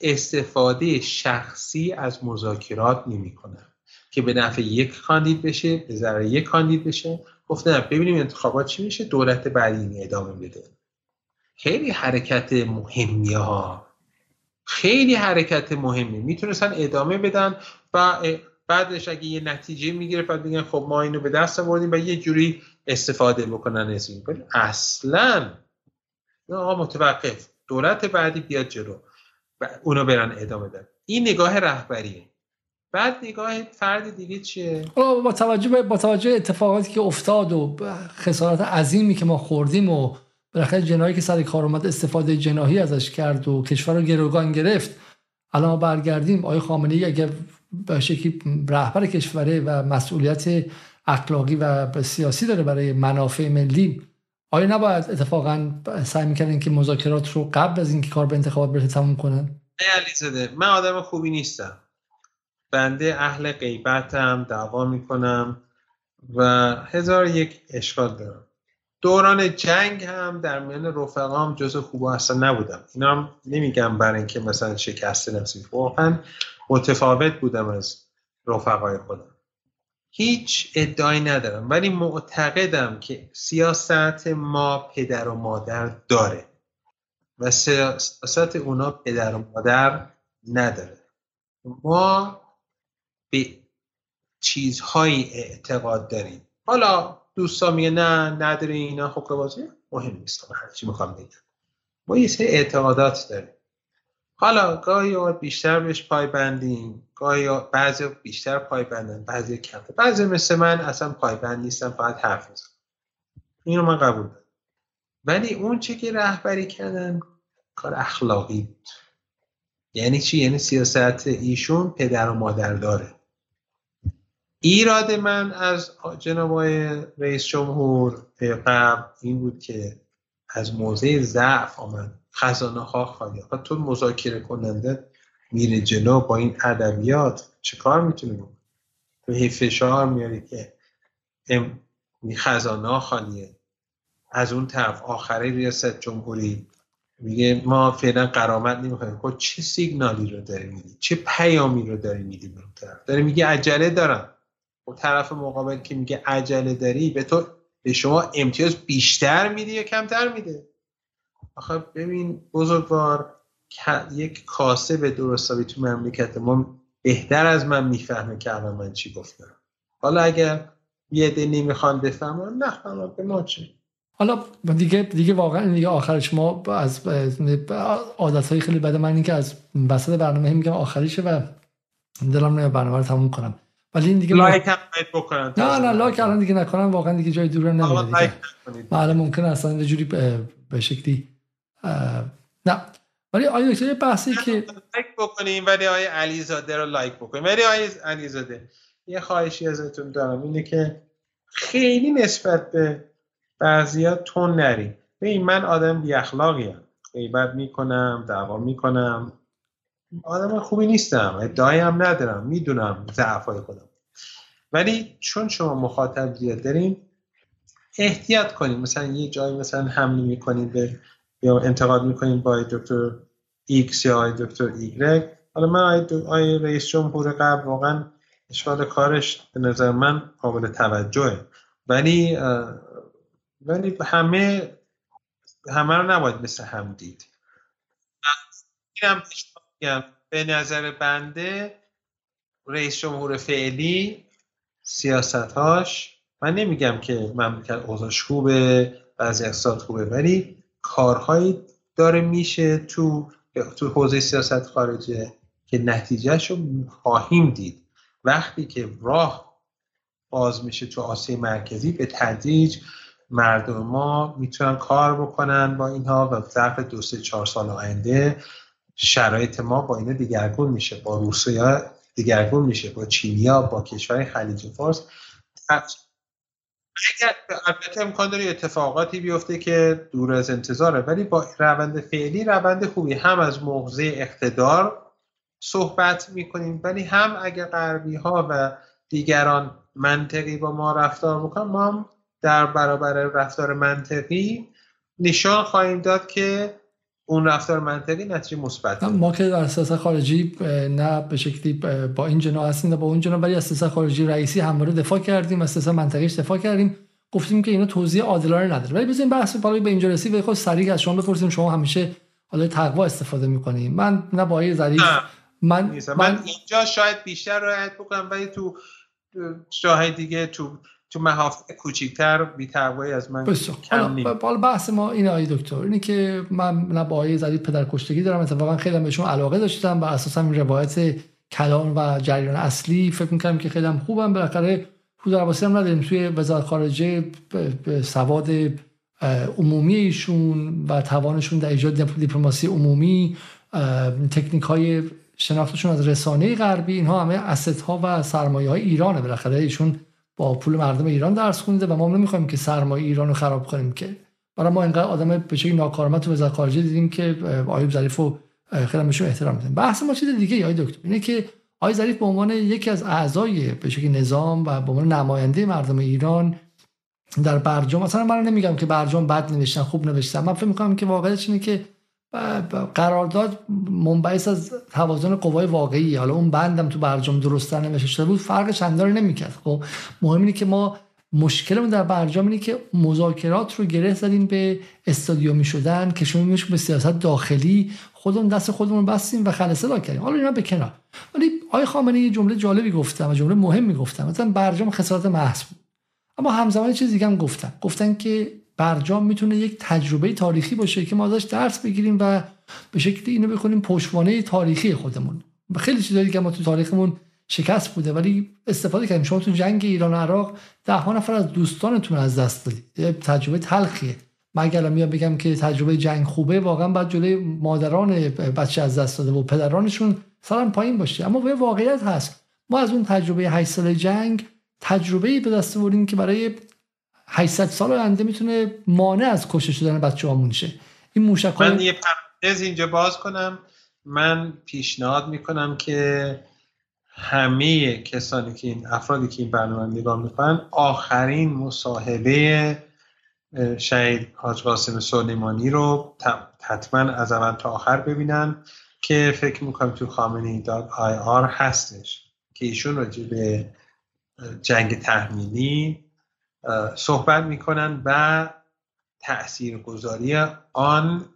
استفاده شخصی از مذاکرات نمی‌کنه. که به نفع یک کاندید بشه به ضرر یک کاندید بشه. گفتم ببینیم انتخابات چی میشه. دولت بعدی ادامه بده. خیلی حرکت مهمی ها. خیلی حرکت مهمی. می‌تونستن ادامه بدن و بعدش اگه یه نتیجه می‌گیره بعد میگن خب ما اینو به دست آوردیم و یه جوری استفاده بکنن از این. اصلا آقا متوقف. دولت بعدی بیاد جلو و اونا برن ادامه بدن. این نگاه رهبریه. بعد نگاه فرد دیگه چیه؟ با توجه با توجه اتفاقاتی که افتاد و خسارات عظیمی که ما خوردیم و بالاخره جناهی که سر کار اومد استفاده جناهی ازش کرد و کشور رو گروگان گرفت الان ما برگردیم. آقای خامنه ای اگر به شکلی رهبر کشوره و مسئولیت اخلاقی و سیاسی داره برای منافع ملی آیا نباید اتفاقا سعی می‌کردن که مذاکرات رو قبل از اینکه کار به انتخابات برسه تموم کنن؟ علی من آدم خوبی نیستم. بنده اهل غیبتم دعوا می‌کنم و هزار یک اشکال دارم. دوران جنگ هم در میان رفقام جز خوبا اصلا نبودم. اینا هم نمیگم برای اینکه مثلا شکست نفسی واقعا متفاوت بودم از رفقای خودم. هیچ ادعایی ندارم ولی معتقدم که سیاست ما پدر و مادر داره و سیاست اونا پدر و مادر نداره. ما به چیزهایی اعتقاد داریم. حالا دوستا میگه نه نداره اینا حقوق بازی؟ مهم نیست چی می‌خوام بگم. ما یه سری اعتقادات داریم. حالا گاهی اوقات بیشتر بهش پای بندیم. گاهی بعضی بیشتر پای بندن بعضی کم بعضی مثل من اصلا پای بند نیستم فقط حرف می‌زنم. اینو من قبول دارم. ولی اون چه که رهبری کردن کار اخلاقی بود. یعنی چی؟ یعنی سیاست ایشون پدر و مادر داره. ایراد من از جناب رئیس جمهور قبل این بود که از موضع ضعف آمد خزانه ها خالی. تو مذاکره کننده میره جلو با این ادبیات چه کار می‌تونی تو هی فشار میاری که خزانه ها خالیه. از اون طرف آخره ریاست جمهوری میگه ما فعلا قرامت نمی‌خوایم. خب چه سیگنالی رو داری میدی؟ چه پیامی رو داری میدی به طرف؟ میگه عجله دارم. و طرف مقابل که میگه عجله داری به تو به شما امتیاز بیشتر میده یا کمتر میده؟ آخه ببین بزرگوار یک کاسه به درستابی تو مملکت ما بهتر از من می‌فهمه که الان من چی گفتم. حالا اگر یه عده نمی‌خوان بفهمن نه به ما چه؟ حالا دیگه دیگه واقعا دیگه آخرش ما از عادت های خیلی بد من این که از وسط برنامه میگم آخریشه و دلم نمیاد برنامه رو تموم کنم. ولی این دیگه لایک هم بکنن نه نه لایک الان دیگه نکنم واقعا دیگه جای دور نمیاد دیگه. معلوم ممکن اصلا یه جوری به شکلی نه. ولی آیا دکتر بحثی که لایک بکنیم ولی آقای علیزاده رو لایک بکنیم. ولی آقای علیزاده یه خواهشی ازتون دارم اینه که خیلی نسبت به بعضیا تند نرین ببین من آدم بی اخلاقی ام. غیبت می‌کنم دعوا می‌کنم. آدم خوبی نیستم ادعایی هم ندارم می‌دونم ضعفای خودم. ولی چون شما مخاطب زیاد دارین احتیاط کنید مثلا یه جایی مثلا حمله می‌کنید به یا انتقاد می‌کنید با دکتر ایکس یا آقای دکتر ایگرگ. حالا من آی, آی رئیس جمهور قبل واقعا اشکال کارش به نظر من قابل توجهه. ولی ولی همه همه رو نباید مثل هم دید. اینم به نظر بنده رئیس جمهور فعلی سیاستهاش من نمیگم که مملکت اوضاعش خوبه بعضی اقتصاد خوبه ولی کارهایی داره میشه تو تو حوزه سیاست خارجه که نتیجهش رو خواهیم دید. وقتی که راه باز میشه تو آسیای مرکزی به تدریج مردم ما می‌تونن کار بکنن با اینها و ظرف دو سه چهار سال آینده شرایط ما با اینا دیگرگون میشه. با روسیا دیگرگون میشه. با چینیا با کشور خلیج فارس. اگر البته امکان داره اتفاقاتی بیفته که دور از انتظاره ولی با روند فعلی روند خوبی. هم از موضع اقتدار صحبت می‌کنیم ولی هم اگر غربی ها و دیگران منطقی با ما رفتار بکنن ما در برابر رفتار منطقی نشان خواهیم داد که اون رفتار منطقی نتیجه مثبت. ما که در سیاست خارجی نه به شکلی با این جنا هستیم با اون جنا ولی از سیاست خارجی رئیسی همواره دفاع کردیم از سیاست منطقیش دفاع کردیم. گفتیم که اینا توضیح عادلانه نداره. ولی بزنین بحث بالا به اینجا رسید خود سریع از شما بپرسیم. شما همیشه حالا تقوا استفاده می‌کنیم. من نه با ظریف من, من, من اینجا شاید بیشتر رعایت بکنم ولی تو جاهای دیگه تو تو محافظ کوچیکتر بی از من کم حالا بحث ما این آقای دکتر اینه که من نه با آقای زدید پدر کشتگی دارم اتفاقا خیلی بهشون علاقه داشتم و اساسا این روایت کلان و جریان اصلی فکر می‌کنم که خیلی هم خوبم. بالاخره حضور عباسی هم نداریم. توی وزارت خارجه به سواد عمومی ایشون و توانشون در ایجاد دیپلماسی عمومی تکنیک های شناختشون از رسانه غربی اینها همه اسست ها و سرمایه های ایرانه. بالاخره ایشون با پول مردم ایران درس خونده و ما نمی‌خوایم که سرمایه ایران رو خراب کنیم که. برای ما اینقدر آدم به شکلی ناکارآمد تو وزارت خارجه دیدیم که آیوب ظریف رو خیلی بهشون احترام میدیم بحث ما چیز دیگه آقای دکتر؟ اینه که آقای ظریف به عنوان یکی از اعضای به نظام و به عنوان نماینده مردم ایران در برجام مثلا من نمیگم که برجام بد نوشتن خوب نوشتن. من فکر می‌کنم که واقعیتش اینه که قرارداد منبعث از توازن قوای واقعی حالا اون بندم تو برجام درست نمیشه شده بود فرق چندانی نمی‌کرد. خب مهم اینه که ما مشکلمون در برجام اینه که مذاکرات رو گره زدیم به استادیومی شدن که شما به سیاست داخلی خودمون دست خودمون بستیم و خلصه لا کردیم. حالا اینا به کنار. ولی آقای خامنه‌ای یه جمله جالبی گفتم و جمله مهمی گفتم. مثلا برجام خسارت محض بود. اما همزمان چیز دیگه هم گفتن گفتن که برجام می‌تونه یک تجربه تاریخی باشه که ما ازش درس بگیریم و به شکلی اینو بکنیم پشتوانه تاریخی خودمون. و خیلی چیزایی که ما تو تاریخمون شکست بوده ولی استفاده کردیم. شما تو جنگ ایران و عراق ده ها نفر از دوستانتون از دست دادید. تجربه تلخیه. من اگر میام بگم که تجربه جنگ خوبه واقعا بعد جلوی مادران بچه از دست داده و پدرانشون سرم پایین باشه. اما به واقعیت هست. ما از اون تجربه 8 سال جنگ تجربه به دست آوردیم که برای 800 سال آینده می‌تونه مانع از کشته شدن بچه هامون شه این موشک من یه پرانتز اینجا باز کنم. من پیشنهاد می‌کنم که همه کسانی که این افرادی که این برنامه نگاه می‌کنن آخرین مصاحبه شهید حاج قاسم سلیمانی رو حتما از اول تا آخر ببینن که فکر می‌کنم تو خامنه داد آی آر هستش که ایشون راجع به جنگ تحمیلی صحبت می‌کنن و تاثیرگذاری آن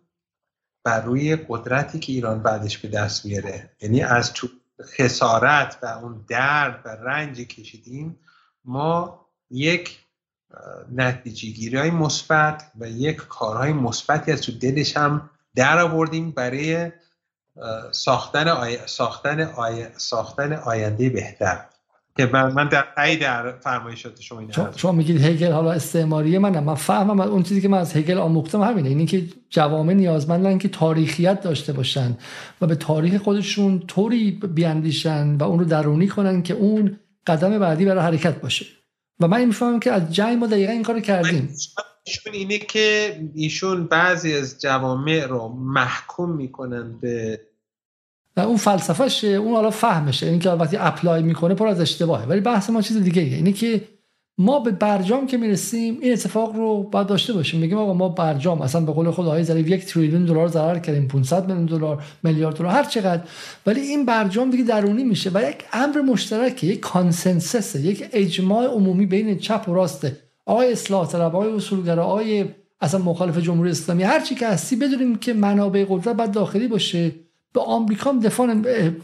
بر روی قدرتی که ایران بعدش به دست میاره. یعنی از تو خسارت و اون درد و رنج کشیدیم ما یک نتیجه های مثبت و یک کارهای مثبتی از تو دلش هم در آوردیم برای ساختن, ساختن, ساختن آینده بهتر. که من در ای در فرمایشات شما این شما, شما میگید هگل حالا استعماریه منم. من فهمم اون چیزی که من از هگل آموختم همینه. اینه که جوامع نیازمندن که تاریخیت داشته باشن و به تاریخ خودشون طوری بیاندیشن و اون رو درونی کنن که اون قدم بعدی برای حرکت باشه. و من می‌فهمم که از جنگ ما دقیقا این کارو کردیم. ایشون اینه که ایشون بعضی از جوامع رو محکوم می‌کنن به اون فلسفهشه اون حالا فهمشه اینکه وقتی اپلای می‌کنه پر از اشتباهه. ولی بحث ما چیز دیگه ایه. اینه که ما به برجام که می‌رسیم این اتفاق رو باید داشته باشیم. میگیم آقا ما برجام اصلا به قول خود آقای ظریف یک تریلیون دلار ضرر کردیم 500 میلیون دلار میلیارد دلار هر چقدر. ولی این برجام دیگه درونی میشه و یک امر مشترکه یک consensus یک اجماع عمومی بین چپ و راسته آقای اصلاح طلب آقای اصولگرا آقای اصلا مخالف جمهوری اسلامی هر چی که هستی بدونیم که منابع قدرت باید داخلی باشه. به آمریکا هم دفاع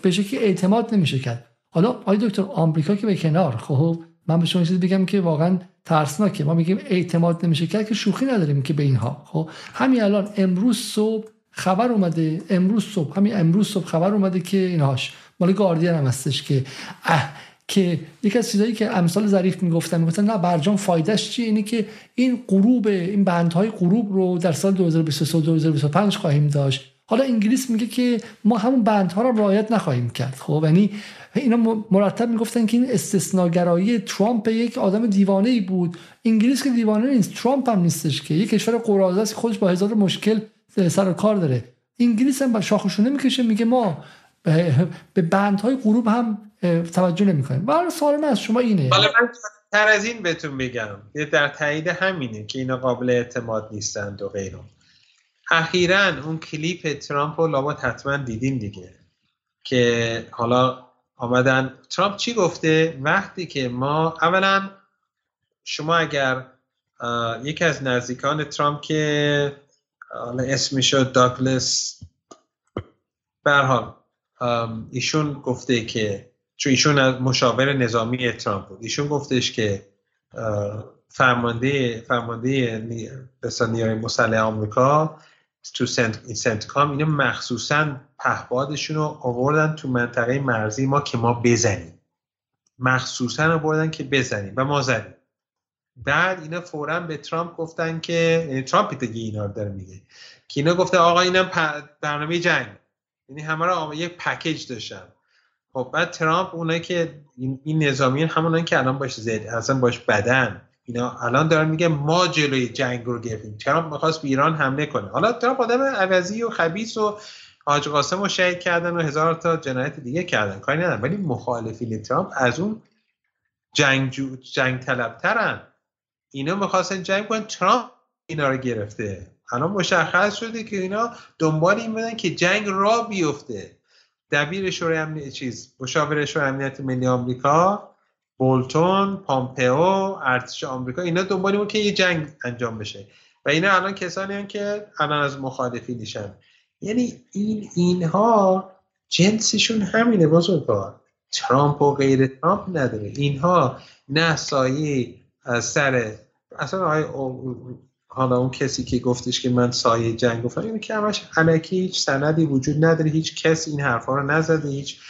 به شکلی اعتماد نمیشه کرد. حالا آقای دکتر آمریکا که به کنار خب من به شما چیزی بگم که واقعا ترسناکه. ما میگیم اعتماد نمیشه کرد که شوخی نداریم که به اینها. خب همین الان امروز صبح خبر اومده امروز صبح همین امروز صبح خبر اومده که اینهاش. مال گاردین هم هستش که اه که یکی از چیزایی که امثال ظریف می‌گفتن می‌گفتن نه برجام فایدهش چیه؟ اینه که این غروب این بندهای غروب رو در سال 2023 2025 خواهیم داشت. حالا انگلیس میگه که ما همون بندها رو رعایت نخواهیم کرد. خب یعنی اینا مرتب می‌گفتن که این استثناگرایی ترامپ یک آدم دیوانه ای بود. انگلیس که دیوانه نیست ترامپ هم نیستش که. یک کشور قراضه است خودش با هزار مشکل سر کار داره. انگلیس هم با شاخشونه می‌کشه میگه ما به بندهای غروب هم توجه نمی‌کنیم. ولی سوال من از شما اینه. حالا من تر از این بهتون بگم در تایید همینه که اینا قابل اعتماد نیستند و غیره. اخیرا اون کلیپ ترامپ رو لابد حتما دیدین دیگه. که حالا آمدن. ترامپ چی گفته؟ وقتی که ما اولا شما اگر یکی از نزدیکان ترامپ که حالا اسمش داگلس برحال ایشون گفته که چون ایشون از مشاور نظامی ترامپ بود. ایشون گفتش که فرمانده فرمانده نیروی مسلح آمریکا تو سنت, سنت کام اینا مخصوصا پهبادشون رو آوردن تو منطقه مرزی ما که ما بزنیم. مخصوصا آوردن که بزنیم و ما زدیم. بعد اینا فورا به ترامپ گفتن که یعنی ترامپ دیگه اینا رو داره میگه که اینا گفته آقا اینم برنامه جنگ. یعنی همه رو یک پکیج داشتن. خب بعد ترامپ اونایی که این, این نظامیان همونایی که الان باش زد اصلا باش بدن. اینا الان دارن میگه ما جلوی جنگ رو گرفتیم. ترامپ می‌خواست به ایران حمله کنه. حالا ترامپ آدم عوضی و خبیث و حاج قاسم رو شهید کردن و هزار تا جنایت دیگه کردن. کاری ندارن. ولی مخالفین ترامپ از اون جنگ جو، جنگ طلبترن. اینا می‌خواستن جنگ کنن. ترامپ اینا رو گرفته. الان مشخص شده که اینا دنبال این بودن که جنگ را بیفته. دبیر شورای امنیت چیز مشاور شورای امنیت ملی آمریکا بولتون پامپئو ارتش آمریکا اینا دنبال بود که یه جنگ انجام بشه. و اینا الان کسانی هم که الان از مخالفینشن. یعنی این اینها جنسشون همینه بزرگوار ترامپ و غیر ترامپ نداره. اینها نه سایه سر اصلا آقای حالا اون کسی که گفتش که من سایه جنگ گفتم اینه که همش علکی هیچ سندی وجود نداره هیچ کسی این حرفا رو نزده هیچ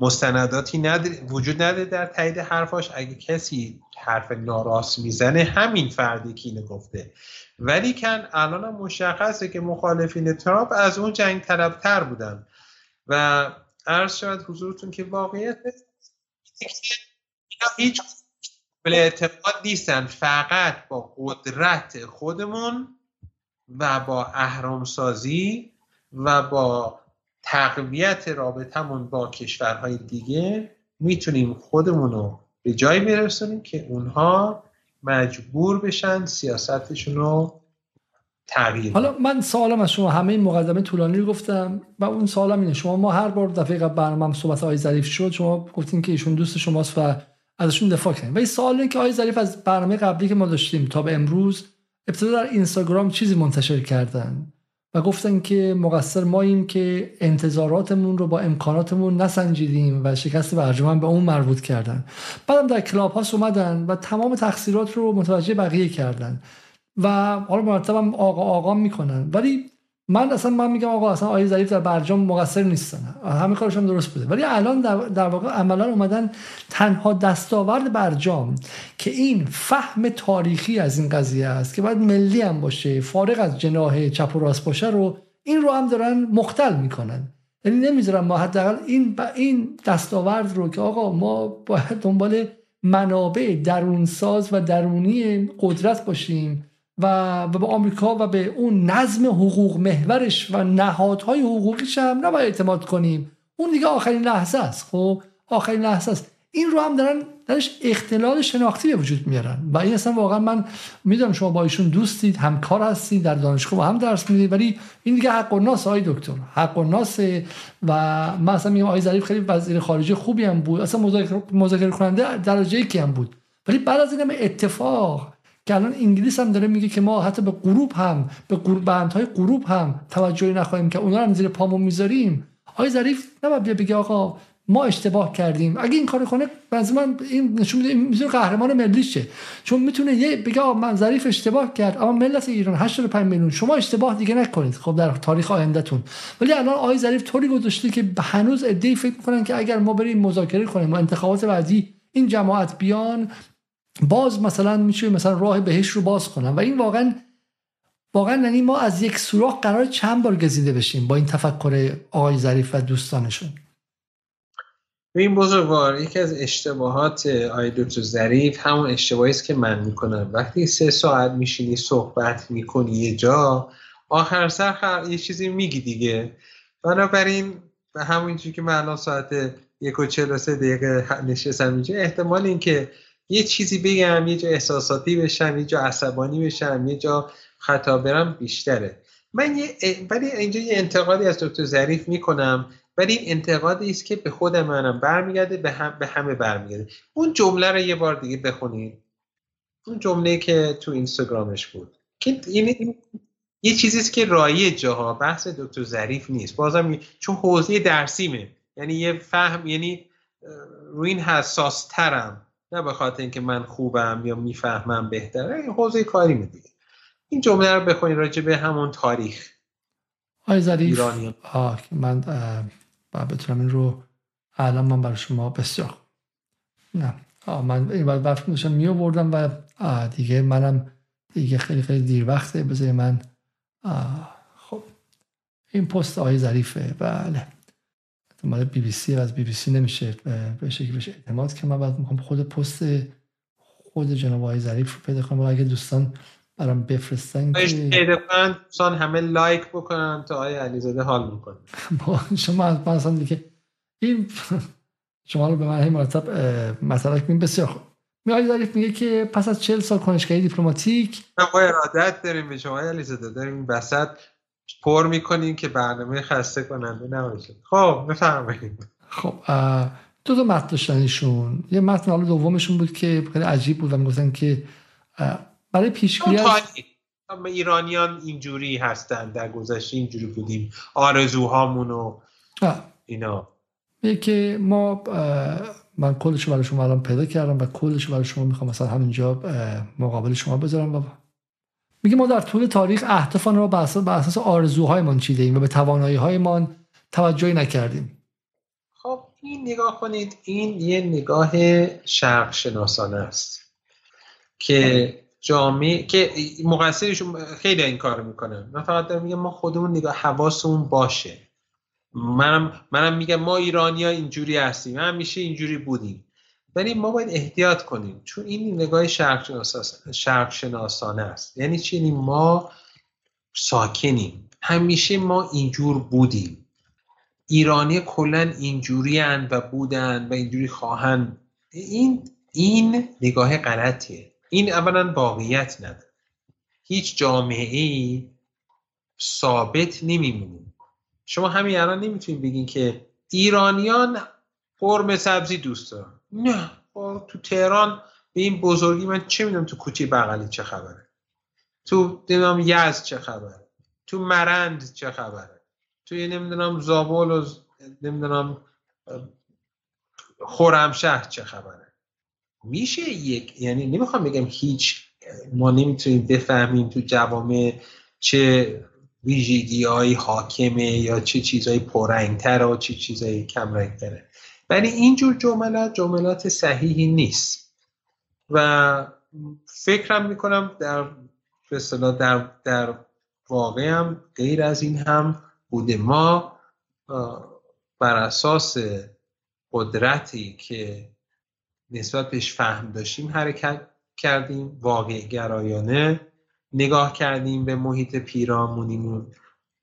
مستنداتی نداره وجود نداره در تایید حرفاش. اگه کسی حرف ناراست می‌زنه همین فردی که اینو گفته. ولی کن الان مشخصه که مخالفین ترامپ از اون جنگ طلبتر بودن. و عرض شد حضورتون که واقعیت هیچ قابل اعتقاد نیستن. فقط با قدرت خودمون و با اهرامسازی و با تقویت رابطمون با کشورهای دیگه می‌تونیم خودمون رو به جایی برسونیم که اونها مجبور بشن سیاستشون رو تغییر حالا من سوالم از شما همه این مقدمه طولانی رو گفتم و اون سوالم اینه شما ما هر بار دفعه قبل برنامه صحبت های ظریف شد شما گفتین که ایشون دوست شماست و ازشون دفاع کنیم و این سوال اینه که آقای ظریف از برنامه قبلی که ما داشتیم تا به امروز ابتدا در اینستاگرام چیزی منتشر کردن؟ و گفتن که مقصر ماییم که انتظاراتمون رو با امکاناتمون نسنجیدیم و شکست برجام به اون مربوط کردن. بعدم در کلاب هاست اومدن و تمام تقصیرات رو متوجه بقیه کردن و حالا مرتبم آقا آقا می‌کنن. ولی من اصلا من میگم آقا اصلا آیه ظریف در برجام مقصر نیستن. همه کارشون درست بوده. ولی الان در, واقع عملا اومدن تنها دستاورد برجام که این فهم تاریخی از این قضیه است که باید ملی هم باشه فارغ از جناح چپ و راست باشه رو این رو هم دارن مختل می‌کنن. یعنی نمی‌ذارن ما حداقل این این دستاورد رو که آقا ما باید دنبال منابع درونساز و درونی قدرت باشیم و به آمریکا و به اون نظم حقوق محورش و نهادهای حقوقیش هم نباید اعتماد کنیم. اون دیگه آخرین لحظه است خب؟ آخرین لحظه است. این رو هم دارن درش اختلال شناختی به وجود میارن. و این اصلا واقعا من می‌دونم شما با ایشون دوستید همکار هستید در دانشگاه با هم درس می‌دید ولی این دیگه حق و ناس آقای دکتر حق و ناس و من اصلا میگم آقای ظریف خیلی وزیر خارجه خوبی هم بود. اصلا مذاکره کننده درجه کی هم بود. ولی بعد از این اتفاق که الان انگلیس هم داره میگه که ما حتی به غروب هم به بندهای غروب هم توجهی نخواهیم که اونا هم زیر پامون می‌ذاریم. آقای ظریف نباید بگه آقا ما اشتباه کردیم. اگه این کار کنه بعضی من این نشون میده می‌تونه قهرمان ملی شه. چون می‌تونه یه بگه من ظریف اشتباه کرد. اما ملت ایران 85 میلیون. شما اشتباه دیگه نکنید. خب در تاریخ آیندهتون. ولی الان آقای ظریف طوری گذاشته که هنوز ایده فکر می‌کنن که اگر ما بریم مذاکره کنیم و انتخابات بعدی این جماعت بیان باز مثلا میشه مثلا راه بهش رو باز کنم. و این واقعا واقعا یعنی ما از یک سوراخ قرار چند بار گزیده بشیم با این تفکر آقای ظریف و دوستانشون؟ این بزرگوار یکی از اشتباهات آقای دکتر ظریف همون اشتباهی است که من می‌کنم. وقتی سه ساعت میشینی صحبت می‌کنی یه جا آخر سر یه چیزی میگی دیگه. بنابراین همون که من الان ساعت یک و چل و سه دقیقه نشستم اینجا احتمال اینکه یه چیزی بگم یه جا احساساتی بشم یه جا عصبانی بشم یه جا خطا برم بیشتره. من یه ولی اینجا یه انتقادی از دکتر ظریف می‌کنم. ولی این انتقادی است که به خود منم برمیگرده به, هم، به همه برمیگرده. اون جمله رو یه بار دیگه بخونید. اون جمله که تو اینستاگرامش بود. که این یه چیزی است که رایج جاها بحث دکتر ظریف نیست. بازم چون حوزه درسیمه. یعنی یه فهم یعنی روی این حساس ترم نه به خاطر اینکه من خوبم یا می‌فهمم بهتره این حوزه کاری دیگه این جمله رو بخونید راجع به همون تاریخ. آی ظریف آه من باید بتونم این رو الان من برای شما بسیار نه. آه من این وقت داشتم می آوردم و دیگه منم دیگه خیلی خیلی دیر وقته. بذاری من خب. این پست آقای ظریفه بله. مال بی بی سی و از بی بی سی نمیشه به شکلی بشه اعتماد که من بعد می‌خوام خود پست خود جناب آقای ظریف رو پیدا کنم. اگه دوستان برام بفرستن که دوستان همه لایک بکنن تا آقای علیزاده حال می‌کنه شما مثلا دیگه این شما رو به من مرتب مثلا کنیم بسیار خوب. میای ظریف میگه که پس از 40 سال کنشگری دیپلماتیک ما ارادت داریم به شما علیزاده داریم این وسط پر می‌کنیم که برنامه خسته کننده نباشه. خب بفرمایید. خب دو تا متن داشتن یه متن حالا دومشون بود که خیلی عجیب بود و می‌گفتن که برای پیشگیری از ایرانیان اینجوری هستن در گذشته اینجوری بودیم. آرزوهامون و اینا. که ما من کلش برای شما الان پیدا کردم و کلش برای شما می‌خوام مثلا همینجا مقابل شما بذارم و میگه ما در طول تاریخ اهدافان را بر اساس, بر اساس آرزوهایمان چیده ایم و به توانایی هایمان توجهی نکردیم. خب این نگاه کنید. این یه نگاه شرق شناسانه است که جامعه که مقصرشون خیلی این کار می‌کنن من فقط دارم میگم ما خودمون نگاه حواسمون باشه. منم منم میگم ما ایرانی ها اینجوری هستیم. همیشه اینجوری بودیم. ولی ما باید احتیاط کنیم. چون این نگاه شرق شناسانه است. یعنی چی؟ یعنی ما ساکنیم. همیشه ما اینجور بودیم. ایرانی کلا اینجوری و بودن و اینجوری خواهند این این نگاه غلطیه. این اولا واقعیت نداره. هیچ جامعه ای ثابت نمیمونه. شما همین الان نمی‌تونید بگین که ایرانیان قرمه سبزی دوست دارن. نه تو تهران به این بزرگی من چه می‌دونم تو کوچه بغلی چه خبره؟ تو نمی‌دونم یزد چه خبره؟ تو مرند چه خبره؟ تو نمی‌دونم زابل و نمی‌دونم خورمشهر چه خبره؟ میشه یک یعنی نمی‌خوام بگم هیچ ما نمی‌تونیم بفهمیم تو جوامع چه ویژگی های حاکمه یا چه چیزهای پررنگتر و چه چیزهای کم رنگتره ولی اینجور جملات جملات صحیحی نیست. و فکرم می‌کنم در به در در واقع هم غیر از این هم بوده ما بر اساس قدرتی که نسبت بهش فهم داشتیم حرکت کردیم واقع گرایانه نگاه کردیم به محیط پیرامونیمون.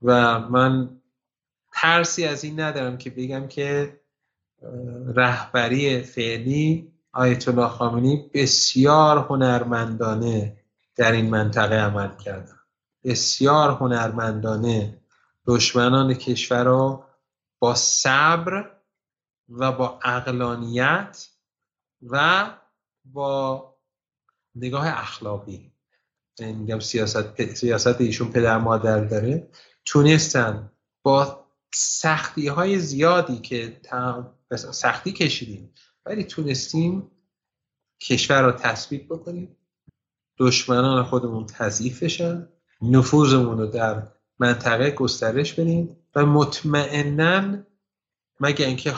و من ترسی از این ندارم که بگم که رهبری فعلی آیت الله خامنه‌ای بسیار هنرمندانه در این منطقه عمل کردن بسیار هنرمندانه. دشمنان کشور را با صبر و با اقلانیت و با نگاه اخلاقی. میگم سیاست سیاست ایشون پدر مادر داره. تونستن با سختی های زیادی که سختی کشیدیم. ولی تونستیم کشور را تثبیت بکنیم. دشمنان خودمون تضعیف بشن. نفوذمون رو در منطقه گسترش بدیم. و مطمئنا مگه اینکه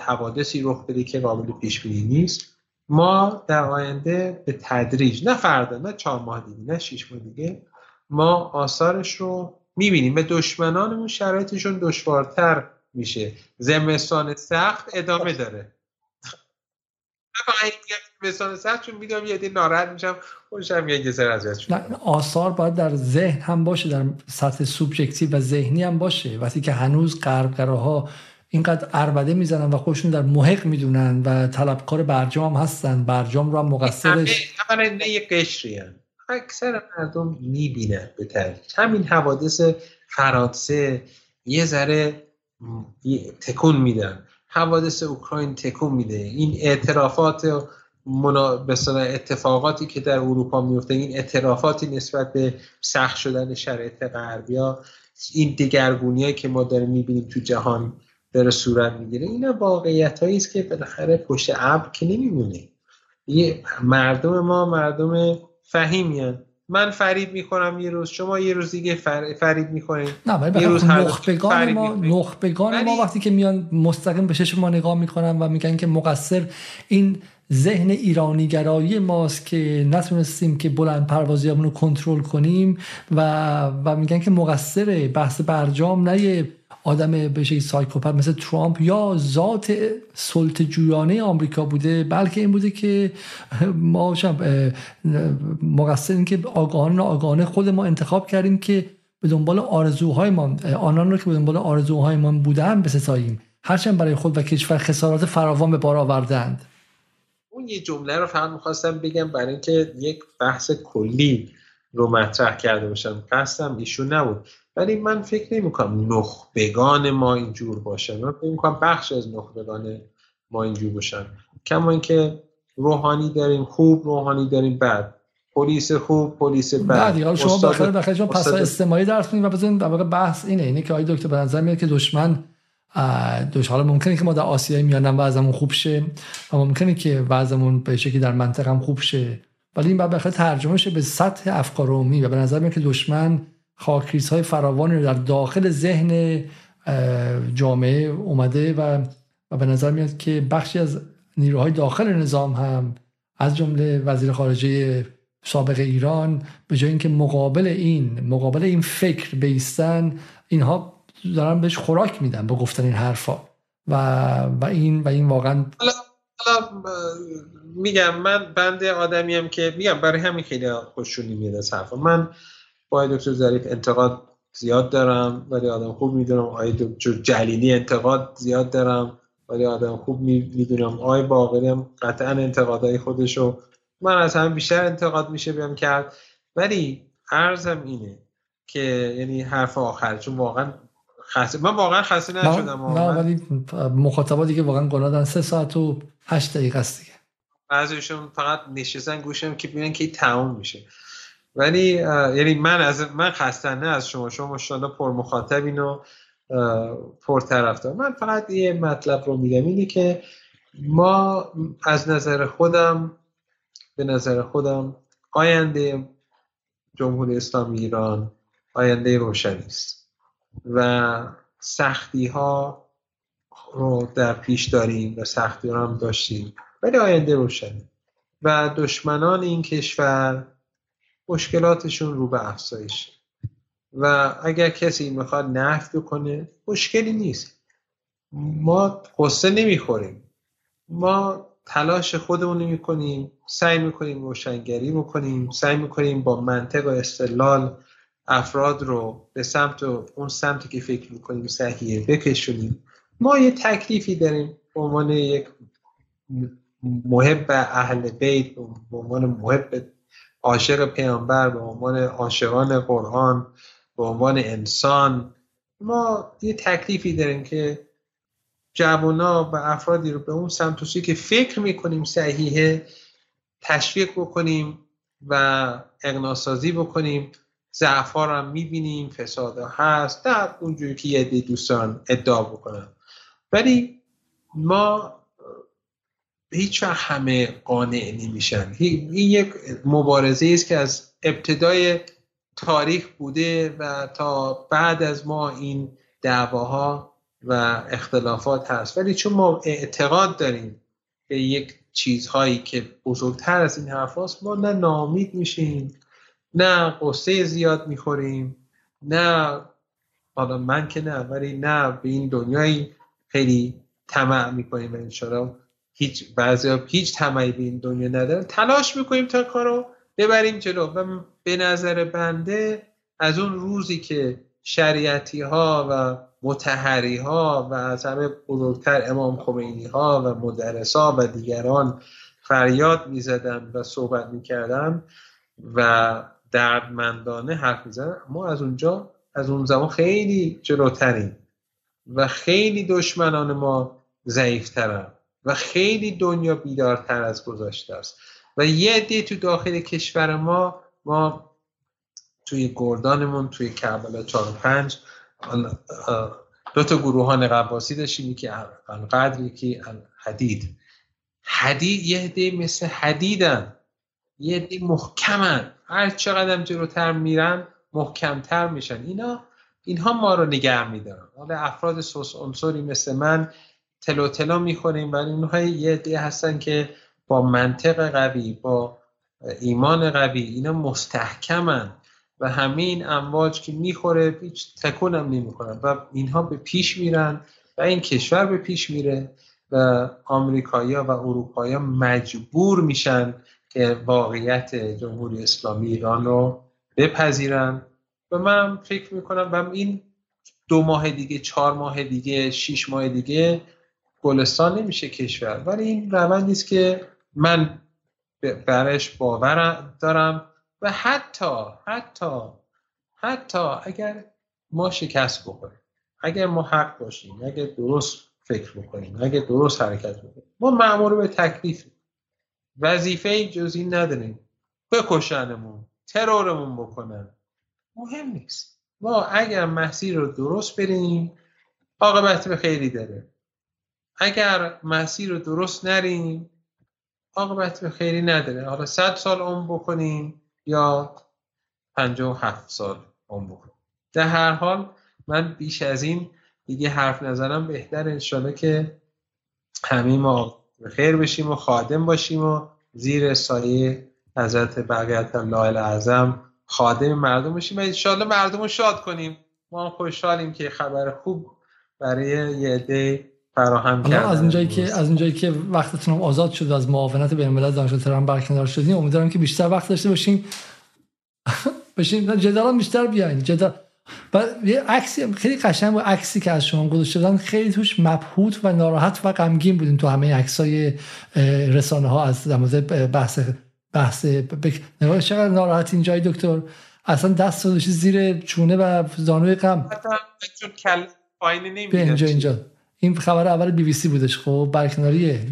حوادثی رخ بده که قابل پیش بینی نیست ما در آینده به تدریج نه فردا نه چهار ماه دیگه نه شیش ماه دیگه ما آثارش رو می‌بینیم. به دشمنانمون شرایطشون دشوارتر میشه. زمستان سخت ادامه داره. زمستان سخت چون می‌دونم یه ناراحت میشم خوشم یه جسر از آثار باید در ذهن هم باشه در سطح سوبژکتیو و ذهنی هم باشه. وقتی که هنوز غربگراها اینقدر اربده می‌زنن و خودشون در محق می‌دونن و طلبکار برجام هستن برجام رو هم مقصرش همه یه قشری هم. اکثر مردم می‌بینن به تدریج همین حوادث فرانسه یه ذره تکون میدن حوادث اوکراین تکون میده. این اعترافات منا... اتفاقاتی که در اروپا میفته این اعترافاتی نسبت به سخت شدن شرایط غربیا این دگرگونی که ما داریم می‌بینیم تو جهان داره صورت می‌گیره این واقعیت است که بالاخره پشت ابر که نمیمونه. مردم ما مردم فهیمیان. من فریب می‌کنم یه روز شما یه روز دیگه فر... فریب می‌کنید نه ولی نخبگان ما نخبگان ما وقتی که میان مستقیم به چشم ما نگاه می‌کنن و میگن که مقصر این ذهن ایرانیگرایی ماست که نتونستیم که بلند پروازیمون رو کنترل کنیم و و میگن که مقصر بحث برجام نه آدم به سایکوپت مثل ترامپ یا ذات سلطه جویانه آمریکا بوده بلکه این بوده که ما مقصر این که آگاهان آگاهانه خود ما انتخاب کردیم که به دنبال آرزوهای ما آنان رو که به دنبال آرزوهای ما بودن بستاییم. هرچند برای خود و کشور خسارات فراوان به بار آوردند اون یه جمله رو فقط می‌خواستم بگم برای اینکه یک بحث کلی رو مطرح کرده باشم. قصدم ایشون نبود. ولی من فکر نمی کنم نخبگان ما اینجور باشن. من فکر کنم بخش از نخبگان ما اینجور باشن. کما اینکه روحانی داریم خوب روحانی داریم بد. پلیس خوب پلیس بد. نه شما بخیر بخیر شما پس استماعی درس کنید و بزنید در واقع بحث اینه. اینه که آقای دکتر به نظر میاد که دشمن دوش حالا ممکنه که ما در آسیای میانم وضعمون خوب شه و ممکنه که وضعمون به شکلی در منطقه هم خوب شه. ولی این بعد بخاطر ترجمه شه به سطح افکار عمومی و به نظر میاد که دشمن خاکریز های فراوانی رو در داخل ذهن جامعه اومده و و به نظر میاد که بخشی از نیروهای داخل نظام هم از جمله وزیر خارجه سابق ایران به جای اینکه مقابل این مقابل این فکر بیستن اینها دارن بهش خوراک میدن با گفتن این حرفا. و و این و این واقعا میگم من بنده آدمیم که میگم برای همین خیلی خوششونی میاد از حرفا. من با دکتر ظریف انتقاد زیاد دارم ولی آدم خوب می‌دونم. آقای دکتر جلیلی انتقاد زیاد دارم ولی آدم خوب می‌دونم. آقای باقری هم قطعا انتقادهای خودشو من از همه بیشتر انتقاد میشه بیم کرد. ولی عرضم اینه که یعنی حرف آخر چون واقعا خسته من واقعا خسته نشدم نه ولی مخاطبا دیگه واقعا گناه سه ساعت و هشت دقیقه است دیگه. بعضیشون فقط نشستن گوشم که ببینن که تموم میشه. ولی یعنی من از من خسته نه از شما. شما ماشاءالله پر مخاطبین و پر طرفدار من فقط یه مطلب رو میگم. اینه که ما از نظر خودم به نظر خودم آینده جمهوری اسلامی ایران آینده روشنی است و سختی ها رو در پیش داریم و سختی رو هم داشتیم ولی آینده روشنی و دشمنان این کشور مشکلاتشون رو به افزایش. و اگر کسی می‌خواد نفت کنه مشکلی نیست. ما قصه نمی‌خوریم. ما تلاش خودمون می‌کنیم سعی می‌کنیم روشنگری می‌کنیم سعی می‌کنیم با منطق و استدلال افراد رو به سمت اون سمتی که فکر می‌کنیم صحیحه بکشونیم. ما یه تکلیفی داریم به عنوان یک محب اهل بیت به عنوان محب عاشق پیامبر به عنوان عاشقان قرآن به عنوان انسان. ما یه تکلیفی داریم که جوانا و افرادی رو به اون سمت که فکر می‌کنیم صحیحه تشویق بکنیم و اقناسازی بکنیم. ضعفا رو هم می‌بینیم فساد هست. در اونجوری که یه دوستان ادعا بکنن. ولی ما هیچ وقت همه قانع نمیشن. این یک مبارزه است که از ابتدای تاریخ بوده و تا بعد از ما این دعواها و اختلافات هست. ولی چون ما اعتقاد داریم به یک چیزهایی که بزرگتر از این حرف ما نه نامید میشیم نه قصه زیاد می‌خوریم نه حالا من که نه ولی نه به این دنیایی خیلی طمع می‌کنیم انشاءالله. هیچ بعضی هیچ طمعی به این دنیا ندارن. تلاش می‌کنیم تا کارو ببریم جلو. و به نظر بنده از اون روزی که شریعتی ها و متحری ها و از همه بزرگتر امام خمینی ها و مدرس ها و دیگران فریاد می‌زدن و صحبت می‌کردن و دردمندانه حرف می‌زنن ما از اونجا از اون زمان خیلی جلوتریم و خیلی دشمنان ما ضعیفترن. و خیلی دنیا بیدارتر از گذاشته است. و یه عده تو داخل کشور ما ما توی گردانمون توی کربلا 4 و 5 دو تا گروهان قباسی داشتیم که القدر یکی الحدید حدید. یه عده مثل حدیدن. یه عده محکمن. هر چقدر جلوتر میرن محکمتر میشن. اینا اینها ما رو نگه میدارن. حالا افراد سوس مثل من تلو تلو می‌خوریم. و اینها یه عده هستن که با منطق قوی با ایمان قوی اینا مستحکمن و همین امواج که می‌خوره هیچ تکون هم نمی‌کنن و اینها به پیش میرن و این کشور به پیش میره و آمریکایی‌ها و اروپایی مجبور میشن که واقعیت جمهوری اسلامی ایران رو بپذیرن. و من فکر می‌کنم و این دو ماه دیگه چهار ماه دیگه شیش ماه دیگه گلستان نمیشه کشور ولی این روندی است که من برش باور دارم و حتی حتی حتی اگر ما شکست بخوریم اگر ما حق باشیم اگر درست فکر بکنیم اگر درست حرکت بکنیم ما معمور به تکلیف وظیفه جز این نداریم بکشنمون ترورمون بکنن. مهم نیست. ما اگر مسیر رو درست بریم عاقبت به خیری داره. اگر مسیر رو درست نریم عاقبت به خیری نداره. حالا صد سال عمر بکنیم یا و هفت سال عمر بکنیم. در هر حال من بیش از این دیگه حرف نزنم. بهتر انشالله که همه ما خیر بشیم و خادم باشیم و زیر سایه حضرت بقیت الله اعظم خادم مردم باشیم و انشالله مردم رو شاد کنیم. ما خوشحالیم که خبر خوب برای یه عده فراهم کردن از اونجایی که از اونجایی که وقتتون آزاد شد از معاونت بین الملل دانشگاه تهران برکنار شدین امیدوارم که بیشتر وقت داشته باشیم بشین جدال بیشتر بیاین. جدال و یه عکسی خیلی قشنگ بود عکسی که از شما گذاشته بودن خیلی توش مبهوت و ناراحت و غمگین بودین تو همه عکسای رسانه ها از در بحث بحث نگاه چقدر ناراحت اینجای دکتر؟ اصلا دست رو زیر چونه و زانوی غم. کل اینجا اینجا. این خبر اول بی بی سی بودش. خب برکناریه.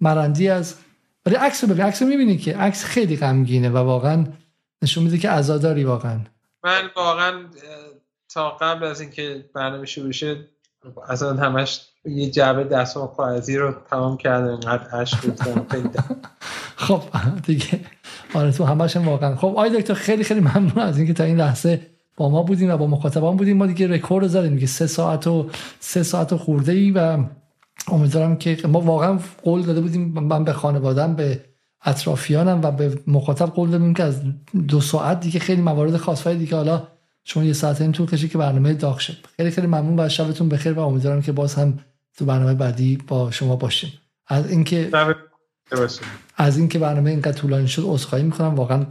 مرندی از ولی عکس رو ببین. عکس رو می‌بینی که عکس خیلی غمگینه و واقعا نشون میده که عزاداری واقعا. من واقعا تا قبل از اینکه برنامه شروع شه اصلا همش یه جعبه دستم کاغذی رو تمام کردم. اینقدر عشق خب دیگه. آره تو همش واقعا. خب آی دکتر خیلی خیلی ممنون از اینکه تا این لحظه با ما بودیم و با مخاطبان بودیم. ما دیگه رکورد زدیم دیگه سه ساعت و سه ساعت و خورده ای و امیدوارم که ما واقعا قول داده بودیم من به خانوادم به اطرافیانم و به مخاطب قول دادیم که از دو ساعت دیگه خیلی موارد خاص دیگه. حالا چون یه ساعت این طول کشید که برنامه داغ شد خیلی خیلی ممنون و شبتون بخیر و امیدوارم که باز هم تو برنامه بعدی با شما باشیم. از اینکه از اینکه برنامه اینقدر طولانی شد عذرخواهی می‌کنم. واقعا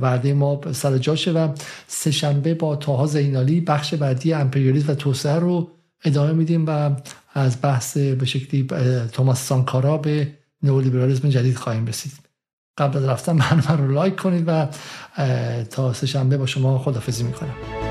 وعده ما سر جاشه و سه شنبه با تاها زینالی بخش بعدی امپریالیسم و توسعه رو ادامه میدیم و از بحث به شکلی توماس سانکارا به نئولیبرالیسم جدید خواهیم رسید. قبل از رفتن برنامه رو لایک کنید و تا سه شنبه با شما خدافزی می‌کنم.